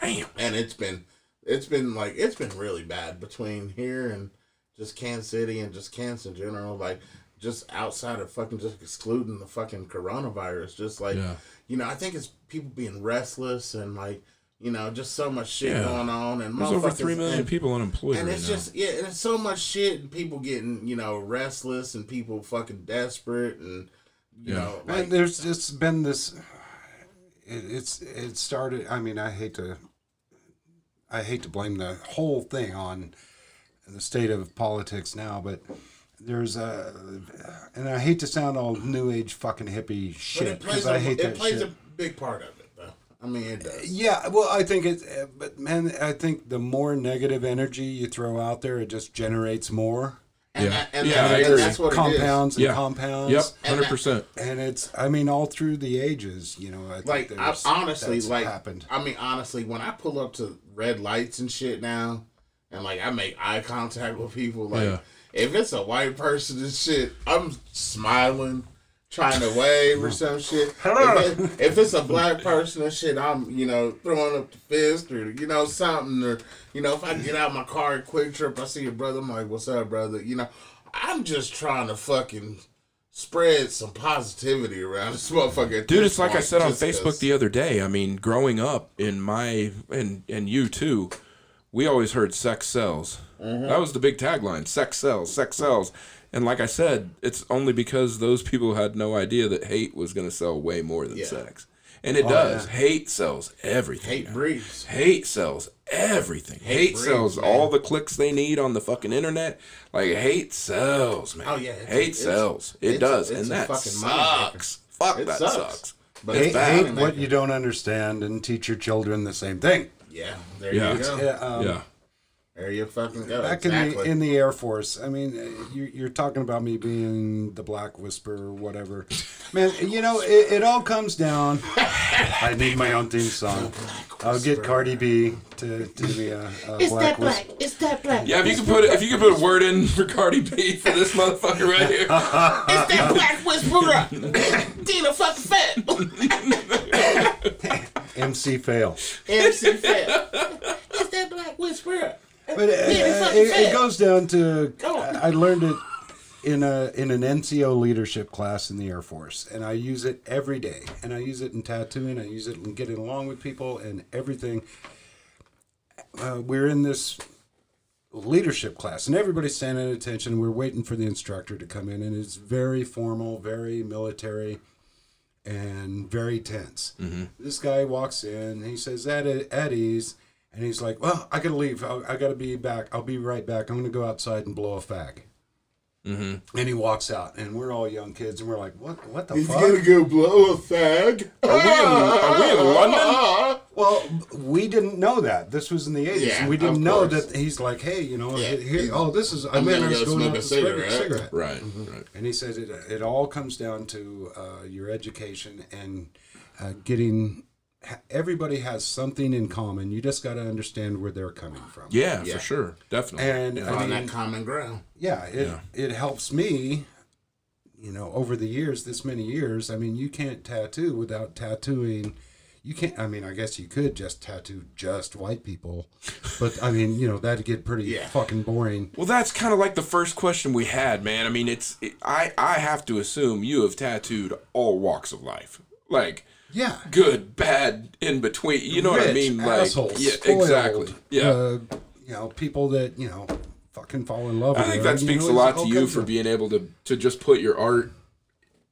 Damn. and it's been it's been like it's been really bad between here and just Kansas City and just Kansas in general like just outside of fucking just excluding the fucking coronavirus just like Yeah. you know I think it's people being restless and like you know just so much shit Yeah. going on and There's over three million and, people unemployed and right it's now. just yeah and it's so much shit and people getting you know restless and people fucking desperate and you Yeah. know And like there's just been this. It, it's it started. I mean, I hate to. I hate to blame the whole thing on the state of politics now, but there's a, and I hate to sound all new age fucking hippie shit it because a, I hate it that plays shit. a big part of it though I mean it does Yeah, well, I think it's, uh, but man, I think the more negative energy you throw out there, it just generates more and, Yeah. and, Yeah, I that- and agree. that's what it is. compounds and Yeah. compounds. Yep. And hundred percent. And it's, I mean, all through the ages, you know, I think like I, honestly that's like happened. i mean honestly when i pull up to red lights and shit now and like i make eye contact with people like Yeah. if it's a white person and shit i'm smiling trying to wave or some shit [laughs] Hello. if, it- if it's a black person and shit i'm you know throwing up the fist or you know something or you know if i get out my car at quick trip i see your brother i'm like what's up brother you know i'm just trying to fucking spread some positivity around this motherfucker Dude, this it's like I said on just Facebook 'cause- the other day. I mean, growing up in my and and you too, we always heard sex sells. Mm-hmm. That was the big tagline: sex sells, sex sells. And like I said, it's only because those people had no idea that hate was going to sell way more than Yeah. sex, and it does. Hate sells everything. Hate now. breeds. Hate sells everything. Hate, breeds, sells man. all the clicks they need on the fucking internet. Like hate sells, man. Oh, yeah, it's- hate it's- sells. It it's- does, it's and that sucks. Fuck It that sucks. sucks. But hate, bad. hate what you don't understand and teach your children the same thing. Yeah, there Yeah. you go. Yeah, um, yeah. There you fucking go. Back exactly. in the in the Air Force, I mean, uh, you, you're talking about me being the Black Whisperer or whatever. Man, you know, it, it all comes down. I need my own theme song. I'll get Cardi B to, to do me a, a Black Whisperer. It's that black. Yeah, if you could put if you could put a word in for Cardi B for this motherfucker right here. It's that black whisperer. Dina fucking fat. [laughs] MC fail. MC fail. It's that black whisperer. But uh, Yeah, it, it goes down to on. I learned it in a in an NCO leadership class in the Air Force, and I use it every day. And I use it in tattooing. I use it in getting along with people and everything. Uh, we're in this leadership class, and everybody's standing at attention. We're waiting for the instructor to come in, and it's very formal, very military, and very tense. Mm-hmm. This guy walks in, he says, "At at ease," and he's like, "Well, I gotta leave. I, I gotta be back. I'll be right back. I'm gonna go outside and blow a fag." Mm-hmm. And he walks out, and we're all young kids, and we're like, "What? What the He's fuck?" gonna go blow a fag. Are we in, are we in London? Well, we didn't know that. This was in the 80s. Yeah, and we didn't know course. that he's like, hey, you know, Yeah. here, oh, this is, I I'm mean, I gonna was go going smoke out a to smoke a cigarette. cigarette. Right, right. And he says it, it all comes down to uh, your education and uh, getting, ha- everybody has something in common. You just got to understand where they're coming from. Yeah, Yeah. for sure. Definitely. And yeah. I On mean, that common ground. yeah, it, Yeah. it helps me, you know, over the years, this many years. I mean, you can't tattoo without tattooing. You can't, I mean, I guess you could just tattoo just white people, but I mean, you know, that'd get pretty Yeah. fucking boring. Well, that's kind of like the first question we had, man. I mean, it's it, I I have to assume you have tattooed all walks of life, like Yeah. good, bad, in between. You know what I mean? Like, assholes, yeah, spoiled, exactly. Yeah. Uh, you know, people that, you know, fucking fall in love I think you, that you speaks know, a lot to you for being able to to just put your art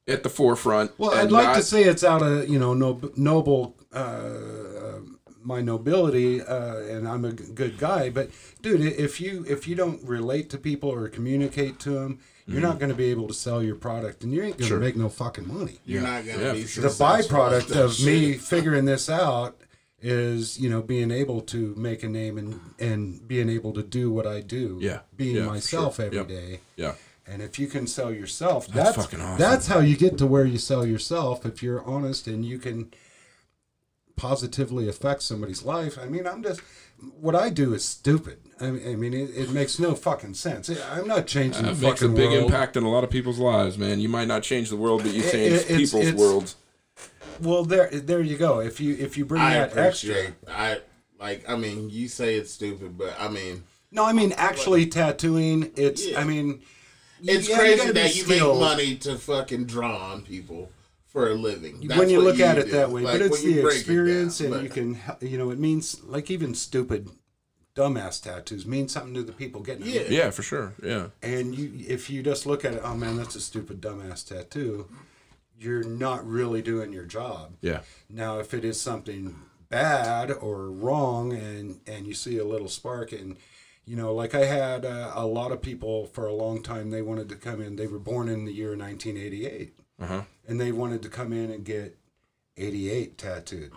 at the forefront. Well, I'd like not- to say it's out of you know nob- noble uh, my nobility, uh, and I'm a good guy. But dude, if you if you don't relate to people or communicate to them, you're not going to be able to sell your product, and you ain't going to Sure. make no fucking money. You're not gonna Yeah, be for The byproduct at that of me figuring this out is you know being able to make a name and and being able to do what I do. Yeah. being Yeah, myself sure. every Yep. day. Yeah. And if you can sell yourself, That's that's fucking awesome. That's how you get to where you sell yourself. If you're honest and you can positively affect somebody's life. I mean, I'm just what I do is stupid. I mean, I mean it, it makes no fucking sense. I'm not changing That the makes a fucking big world. impact in a lot of people's lives, man. You might not change the world, but you change it- it's- people's it's- worlds. Well, there, there you go. If you if you bring I that extra. I like. I mean, you say it's stupid, but I mean, No, I mean actually tattooing. It's. Yeah. I mean, it's yeah, crazy gotta that you skilled. make money to fucking draw on people for a living. That's when you what look at it do. that way, Like, but it's the break it experience, down, and but- you can, you know, it means like even stupid, dumbass tattoos mean something to the people getting it. Yeah. Yeah, for sure. Yeah. And you, if you just look at it, oh man, that's a stupid dumbass tattoo. You're not really doing your job. Yeah. Now, if it is something bad or wrong, and and you see a little spark, and you know, like I had uh, a lot of people for a long time, they wanted to come in. They were born in the year 1988, Uh-huh. and they wanted to come in and get 88 tattooed.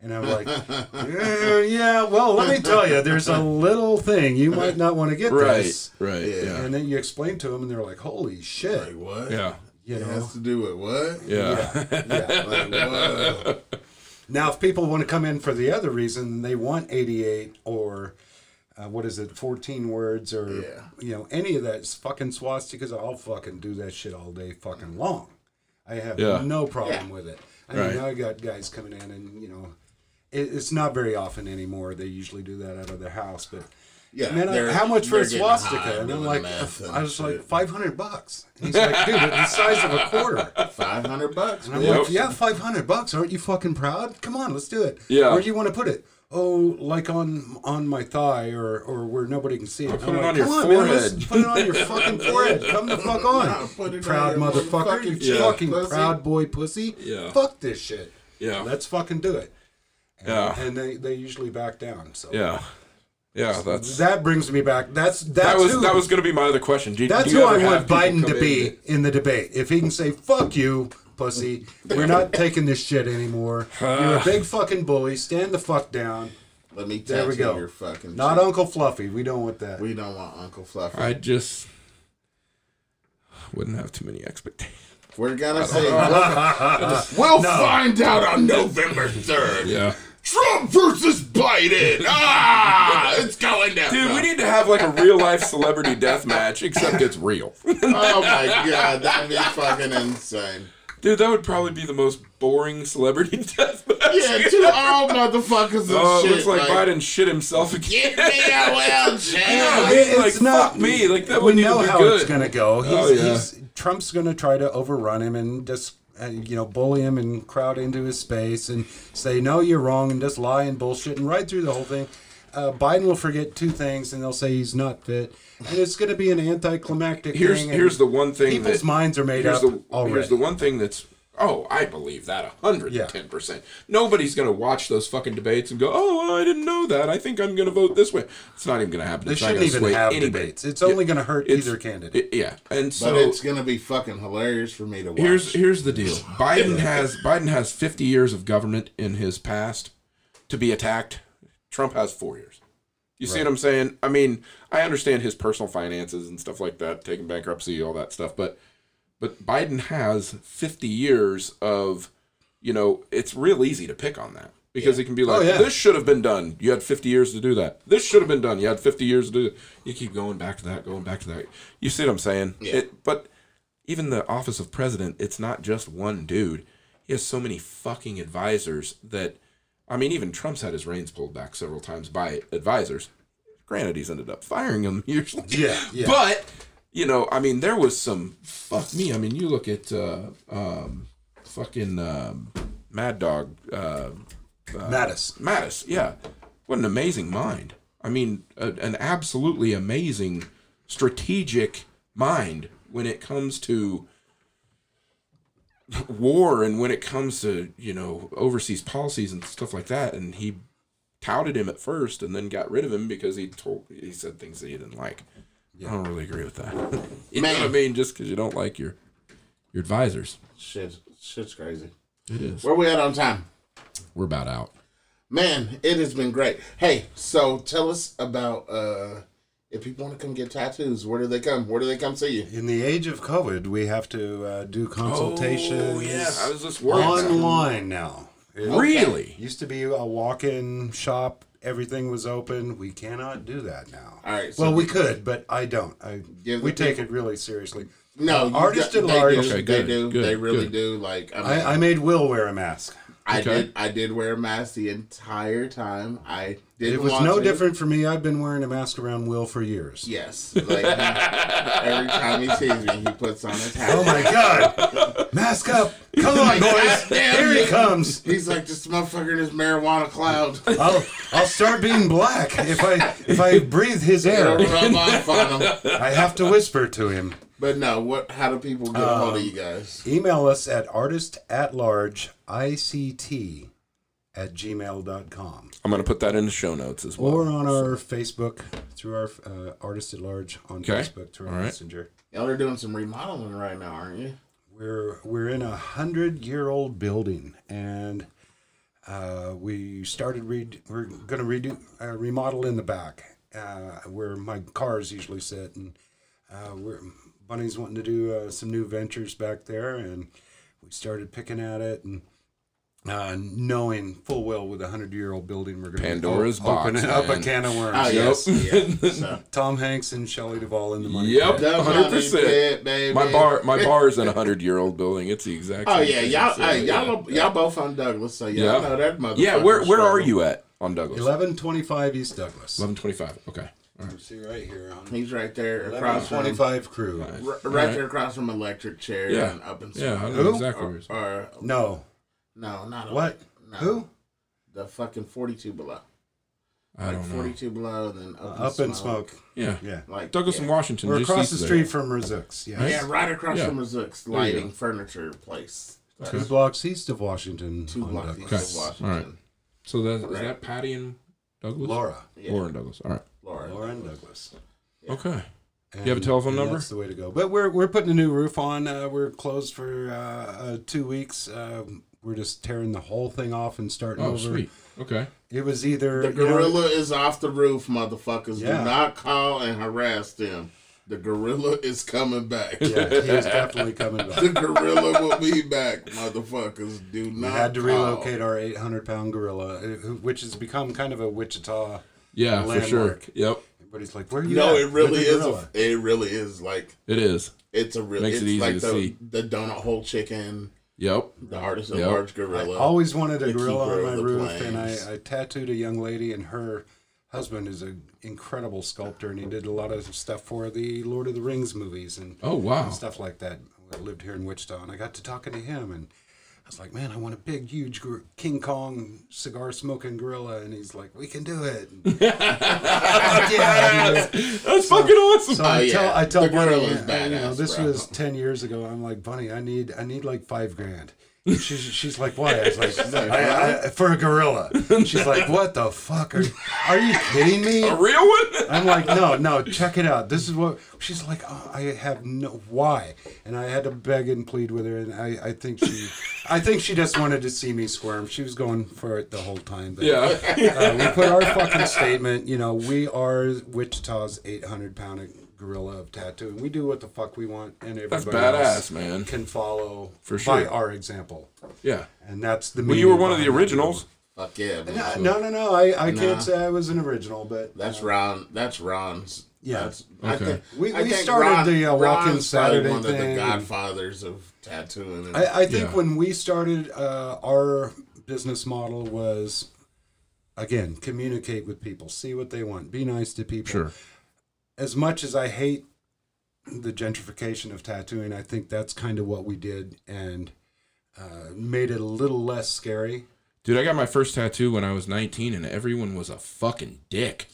And I'm like, "Eh, yeah, well, let me tell you, there's a little thing you might not want to get Right. this. Right. Yeah. Yeah. And then you explain to them, and they're like, holy shit. Like what? Yeah. You It know, has to do with what? Yeah. yeah. [laughs] Like. Now, if people want to come in for the other reason, they want 88 or uh, what is it, 14 words or, Yeah. you know, any of that it's fucking swastikas, I'll fucking do that shit all day fucking long. I have Yeah. no problem Yeah. with it. I Right. mean, I got guys coming in and, you know, it, it's not very often anymore. They usually do that out of their house, but Yeah. man, I, how much for a swastika? And I'm like, and I was like, 500 bucks. And he's like, dude, it's the size of a quarter. five hundred bucks. And I'm bitch. like, yeah, five hundred bucks. Aren't you fucking proud? Come on, let's do it. Yeah. Where do you want to put it? Oh, like on on my thigh or or where nobody can see it. put I'm it like, on your "Come man, forehead." put it on your fucking forehead. Come the fuck on, Nah, proud on motherfucker. You motherfucking chest, fucking pussy. proud boy pussy. Yeah. Fuck this shit. Yeah. Let's fucking do it. And, Yeah. and they they usually back down. So Yeah. Yeah. That's that brings me back. That's that's that was who, that was going to be my other question. Do, That's do you who I want Biden to be that- in the debate. If he can say "fuck you, pussy," we're not taking this shit anymore. You're a big fucking bully. Stand the fuck down. Let me There we go. your fucking. Not cheek. Uncle Fluffy. We don't want that. We don't want Uncle Fluffy. I just wouldn't have too many expectations. We're gonna say we'll, [laughs] we'll find out on November third. Yeah. Trump versus Biden. Ah, [laughs] it's going down. Dude, we need to have like a real life celebrity death match, except it's real. Oh my god, that'd be fucking insane. Dude, that would probably be the most boring celebrity [laughs] death match. Yeah, two all motherfuckers and [laughs] Oh, it shit. looks like, Biden shit himself again. Give me a wheelchair. I mean, like, fuck me. Like, that we wouldn't know even be how good. it's gonna go. He's, Oh, yeah. he's Trump's gonna try to overrun him and just uh, you know bully him and crowd into his space and say no, you're wrong and just lie and bullshit and ride through the whole thing. Uh, Biden will forget two things, and they'll say he's not fit, and it's going to be an anticlimactic Here's thing. here's the one thing people's that minds are made here's up the already. here's the one thing that's oh I believe that hundred and ten percent. Nobody's gonna watch those fucking debates and go oh I didn't know that I think I'm gonna vote this way. It's not even gonna happen. they it's shouldn't even sway have anybody. debates. It's only going to hurt It's- either candidate. It- yeah, and so But it's gonna be fucking hilarious for me to watch. here's here's the deal. [laughs] Biden has Biden has 50 years of government in his past to be attacked. Trump has 4 years. You see what I'm saying? I mean, I understand his personal finances and stuff like that, taking bankruptcy, all that stuff, but but Biden has 50 years of, you know, it's real easy to pick on that because he can be oh, like, Oh, yeah. this should have been done. You had 50 years to do that. This should have been done. You had 50 years to do it. You keep going back to that, going back to that. You see what I'm saying? Yeah. It, but even the office of president, it's not just one dude. He has so many fucking advisors that, I mean, even Trump's had his reins pulled back several times by advisors. Granted, he's ended up firing them [laughs] usually. Yeah, yeah. But you know, I mean, there was some fuck me. I mean, you look at uh, um, fucking um, Mad Dog uh, Mattis. Mattis. Yeah, what an amazing mind. I mean, a, an absolutely amazing strategic mind when it comes to war and when it comes to you know overseas policies and stuff like that. And he touted him at first and then got rid of him because he told he said things that he didn't like. I don't really agree with that. [laughs] you know what I mean? Just because you don't like your your advisors, shit. Shit's crazy. it is. Where we at on time? We're about out. Man, it has been great. Hey, so tell us about uh if people want to come get tattoos, where do they come? Where do they come see you? In the age of COVID, we have to uh, do consultations Oh yeah, I was just worried. online now. It Really? used to be a walk-in shop. Everything was open. We cannot do that now. All right, so well, we could, but I don't. I we the take people- it really seriously. No, Uh, you artist got- at they large. Do, Okay, they good, do. good, they really good. do. Like I, mean, I, I made Will wear a mask. I Okay. did. I did wear a mask the entire time. I did. It was no different for me. I've been wearing a mask around Will for years. Yes. Like every time he sees me, he puts on his hat. Oh my God! Mask up! Come on, boys! Here he comes. He's like this motherfucker in his marijuana cloud. I'll I'll start being black if I if I breathe his air. rub off on him. I have to whisper to him. But no, what? How do people get a hold of you guys? Email us at artist at large ict at gmail.com I'm gonna put that in the show notes as well. or on our Facebook through our uh, artist at large on Okay. Facebook through our All right. messenger. Y'all are doing some remodeling right now, aren't you? We're we're in a hundred year old building and uh, we started read we're gonna redo uh, remodel in the back uh, where my cars usually sit and uh, we're Bunny's wanting to do uh, some new ventures back there and we started picking at it and uh, knowing full well with a hundred year old building we're gonna be Pandora's o- box, opening up a can of worms. Oh yes, yeah. [laughs] So, Tom Hanks and Shelley Duvall in the money. Yep. 100%. baby. My bar, my bar is in a hundred year old building. It's the exact. Oh same yeah, thing, y'all, so, hey, y'all, yeah. y'all both on Douglas, so y'all Yeah. know that motherfucker. Yeah, where where are you at on Douglas? Eleven twenty five East Douglas. Eleven twenty five. Okay. All right. See right here on He's right there eleven across from, twenty five crew. r- right Alright. there across from Electric Chair Yeah. and up in Yeah, I Smoke. know Who? exactly where it is. Or, or No. no, not a What? No, Who? The fucking forty-two below. I Like don't know. forty-two below, and then up, Up in smoke. Yeah. Yeah. Like Douglas yeah. and Washington. We're just across east the of there. street from Razook's. Yes. Yeah, right across Yeah. from Razook's There you lighting furniture place. Two blocks east of Washington. Two on blocks Douglas. east of Washington. All right. So that is Right. that Patty and Douglas? Laura. Yeah. Laura and Douglas. All right. Laura. Laura and Douglas. Okay. And, You have a telephone number? That's the way to go. But we're we're putting a new roof on. Uh, we're closed for uh, uh, two weeks. Uh, we're just tearing the whole thing off and starting Oh, over. sweet. Okay. It was either The you know, gorilla is off the roof, motherfuckers. Yeah. Do not call and harass them. The gorilla is coming back. yeah, he is definitely coming back. [laughs] The gorilla will be back, motherfuckers. Do We had to call. relocate our 800 pound gorilla, uh, which has become kind of a Wichita. Yeah, for sure. Landmark. Yep. Everybody's like, "Where are you?" No, at it really is. A, it really is like It is. it's a real. Makes It's it easy like to the see. the donut hole chicken, Yep. the artist of Yep. large I gorilla. always wanted a gorilla on my of the roof, and. I, I tattooed a young lady, and her husband is an incredible sculptor, and he did a lot of stuff for the Lord of the Rings movies and Oh wow. stuff like that. I lived here in Wichita, and I got to talking to him, and was like, man, I want a big, huge gor- King Kong cigar smoking gorilla, and he's like, we can do it. [laughs] yeah, dude. That's fucking awesome. So I Oh, yeah. tell I tell The Bunny, gorilla's uh, you know, this bro. was ten years ago. I'm like, Bunny, I need I need like five grand. She's, she's like, why? I was like, I, I, for a gorilla. She's like, what the fuck? Are, are you kidding me? a real one? I'm like, no, no, check it out. This is what she's like. Oh, I have no why, and I had to beg and plead with her, and I, I think she, I think she just wanted to see me squirm. She was going for it the whole time. But, Yeah. uh, we put our fucking statement. You know, we are Wichita's 800 pound gorilla of tattoo, and we do what the fuck we want, and That's everybody else badass, man. can follow For by our example, Yeah. and that's the. Well, you were one of the behind that originals. Fuck yeah, man. gorilla. No, no, no. I, I Nah. can't say I was an original, but That's Ron. That's Ron's. Yeah. That's, I think, We- I we think started Ron, the, uh, Walk-In Ron's probably Saturday one of the thing godfathers of tattooing. And, I, I think Yeah. when we started, uh, our business model was, again, communicate with people, see what they want, be nice to people. Sure. As much as I hate the gentrification of tattooing, I think that's kind of what we did and uh, made it a little less scary. Dude, I got my first tattoo when I was 19 and everyone was a fucking dick.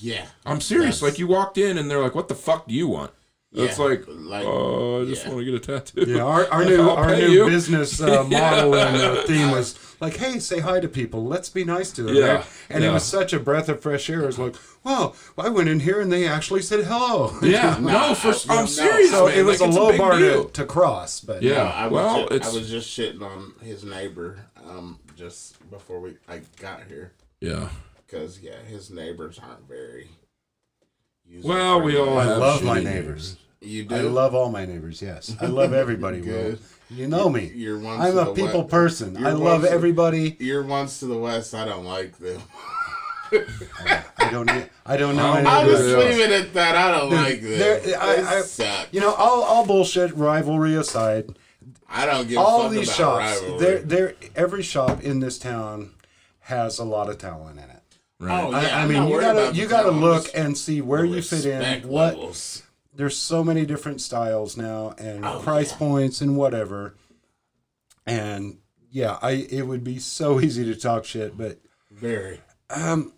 Yeah, I'm serious. That's- Like you walked in and they're like, "What the fuck do you want?" It's Yeah, like, like, "Oh, I just yeah. want to get a tattoo." Yeah, our, our [laughs] new I'll our new you. business uh, [laughs] model and uh, theme was like, hey, say hi to people. Let's be nice to them. Yeah, right? And it was such a breath of fresh air. It was like, wow, I went in here and they actually said hello. [laughs] Yeah, Nah, no, for, I- I'm no. serious, So man. it was Like, a low big bar to, to cross, but Yeah. No, I was, well, ju- it's- I was just shitting on his neighbor um, just before we I got here Yeah. Because yeah, his neighbors aren't very. Well, we all I have love my shitty neighbors. You do. I love all my neighbors. Yes, I [laughs] love everybody. Will Good. you know me? You're ones I'm to a the people west. person. You're I love to- everybody. You're ones to the west. I don't like them. I don't. I don't know. I'm any I'll just the- Yeah. leave it at that. I don't like them. there- They I- I- suck. You know, all, all bullshit rivalry aside, I don't give a all fuck these about shops, rivalry. they're, they're, every shop in this town has a lot of talent in it. Right. Oh, I, yeah, I I'm mean, you gotta you gotta look and see where you fit in. What levels. there's so many different styles now and Oh, price yeah. points and whatever. And yeah, I it would be so [laughs] easy to talk shit, but Very. um,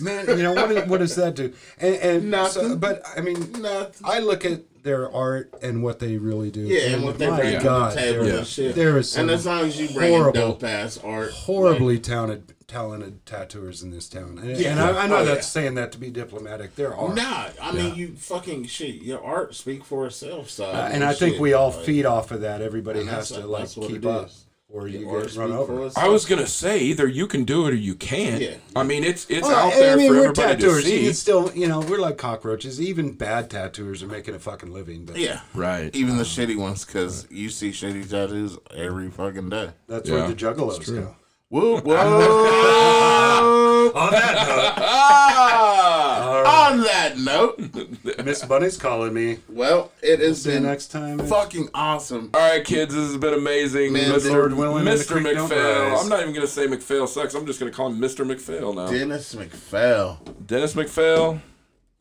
man, you know what? What does that do? And, and so, but I mean, Nothing. I look at their art and what they really do. Yeah, and what they my bring God, to the table there- and shit. there is and as long as you bring horrible- dope ass art, horribly talented talented tattooers in this town. And, Yeah. and I, I'm not Oh, yeah. saying that to be diplomatic. There are. Nah, I mean you fucking shit. Your art speak for itself. So Uh, and I think shit, we all like, feed off of that. Everybody has to like keep up, is. or you Your art get run over. I was gonna say either you can do it or you can't. Yeah. I mean, it's it's Well, out there I mean, for we're everybody to tattooers. You see. can still, you know, we're like cockroaches. Even bad tattooers are making a fucking living. But Yeah, Right. even the shitty ones, because you see shitty tattoos every fucking day. that's Yeah, where the juggalos it's go. Whoa, [laughs] whoa! On that Ah! On that note, note, Miss Bunny's calling me. well, it has See you been next time. fucking awesome. All right, kids, this has been amazing. Man, Mr. Lord willing, and the Mr. creek don't McPhail. rise. I'm not even gonna say McPhail sucks. I'm just gonna call him Mr. McPhail now. Dennis McPhail, Dennis McPhail.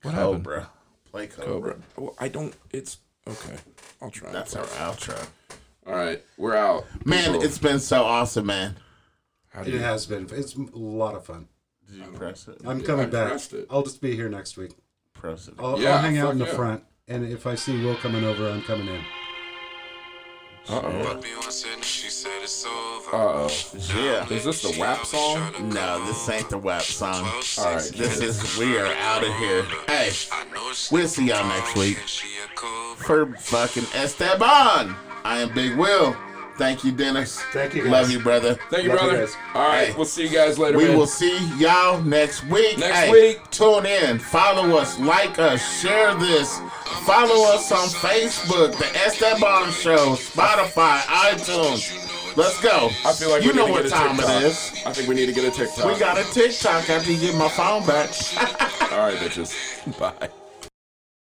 What happened? Cobra, play Cobra. Cobra. Well, I don't. It's okay. I'll try. That's our outro. All right, we're out. Man, People, it's been so awesome, man. How do It you- has been. It's a lot of fun. Did you press it? I'm coming I back. pressed it. I'll just be here next week. Press it. I'll, Yeah, I'll hang out in the fuck yeah. front, and if I see Will coming over, I'm coming in. Uh oh. Fucked me once and she said it's over. Uh oh. Yeah. Is this the WAP song? No, this ain't the WAP song. All right. This is we are out of here. Hey, we'll see y'all next week for fucking Esteban. I am Big Will. Thank you, Dennis. Thank you, guys. Love you, brother. Thank you, Love you brother. guys. All right, Hey. we'll see you guys later. We man. will see y'all next week. Next Hey, week. Tune in. Follow us. Like us. Share this. Follow us on Facebook, The Esteban Show, Spotify, iTunes. Let's go. I feel like you we know need to what get a time TikTok. it is. I think we need to get a TikTok. We got a TikTok after you get my phone back. [laughs] All right, bitches. Bye.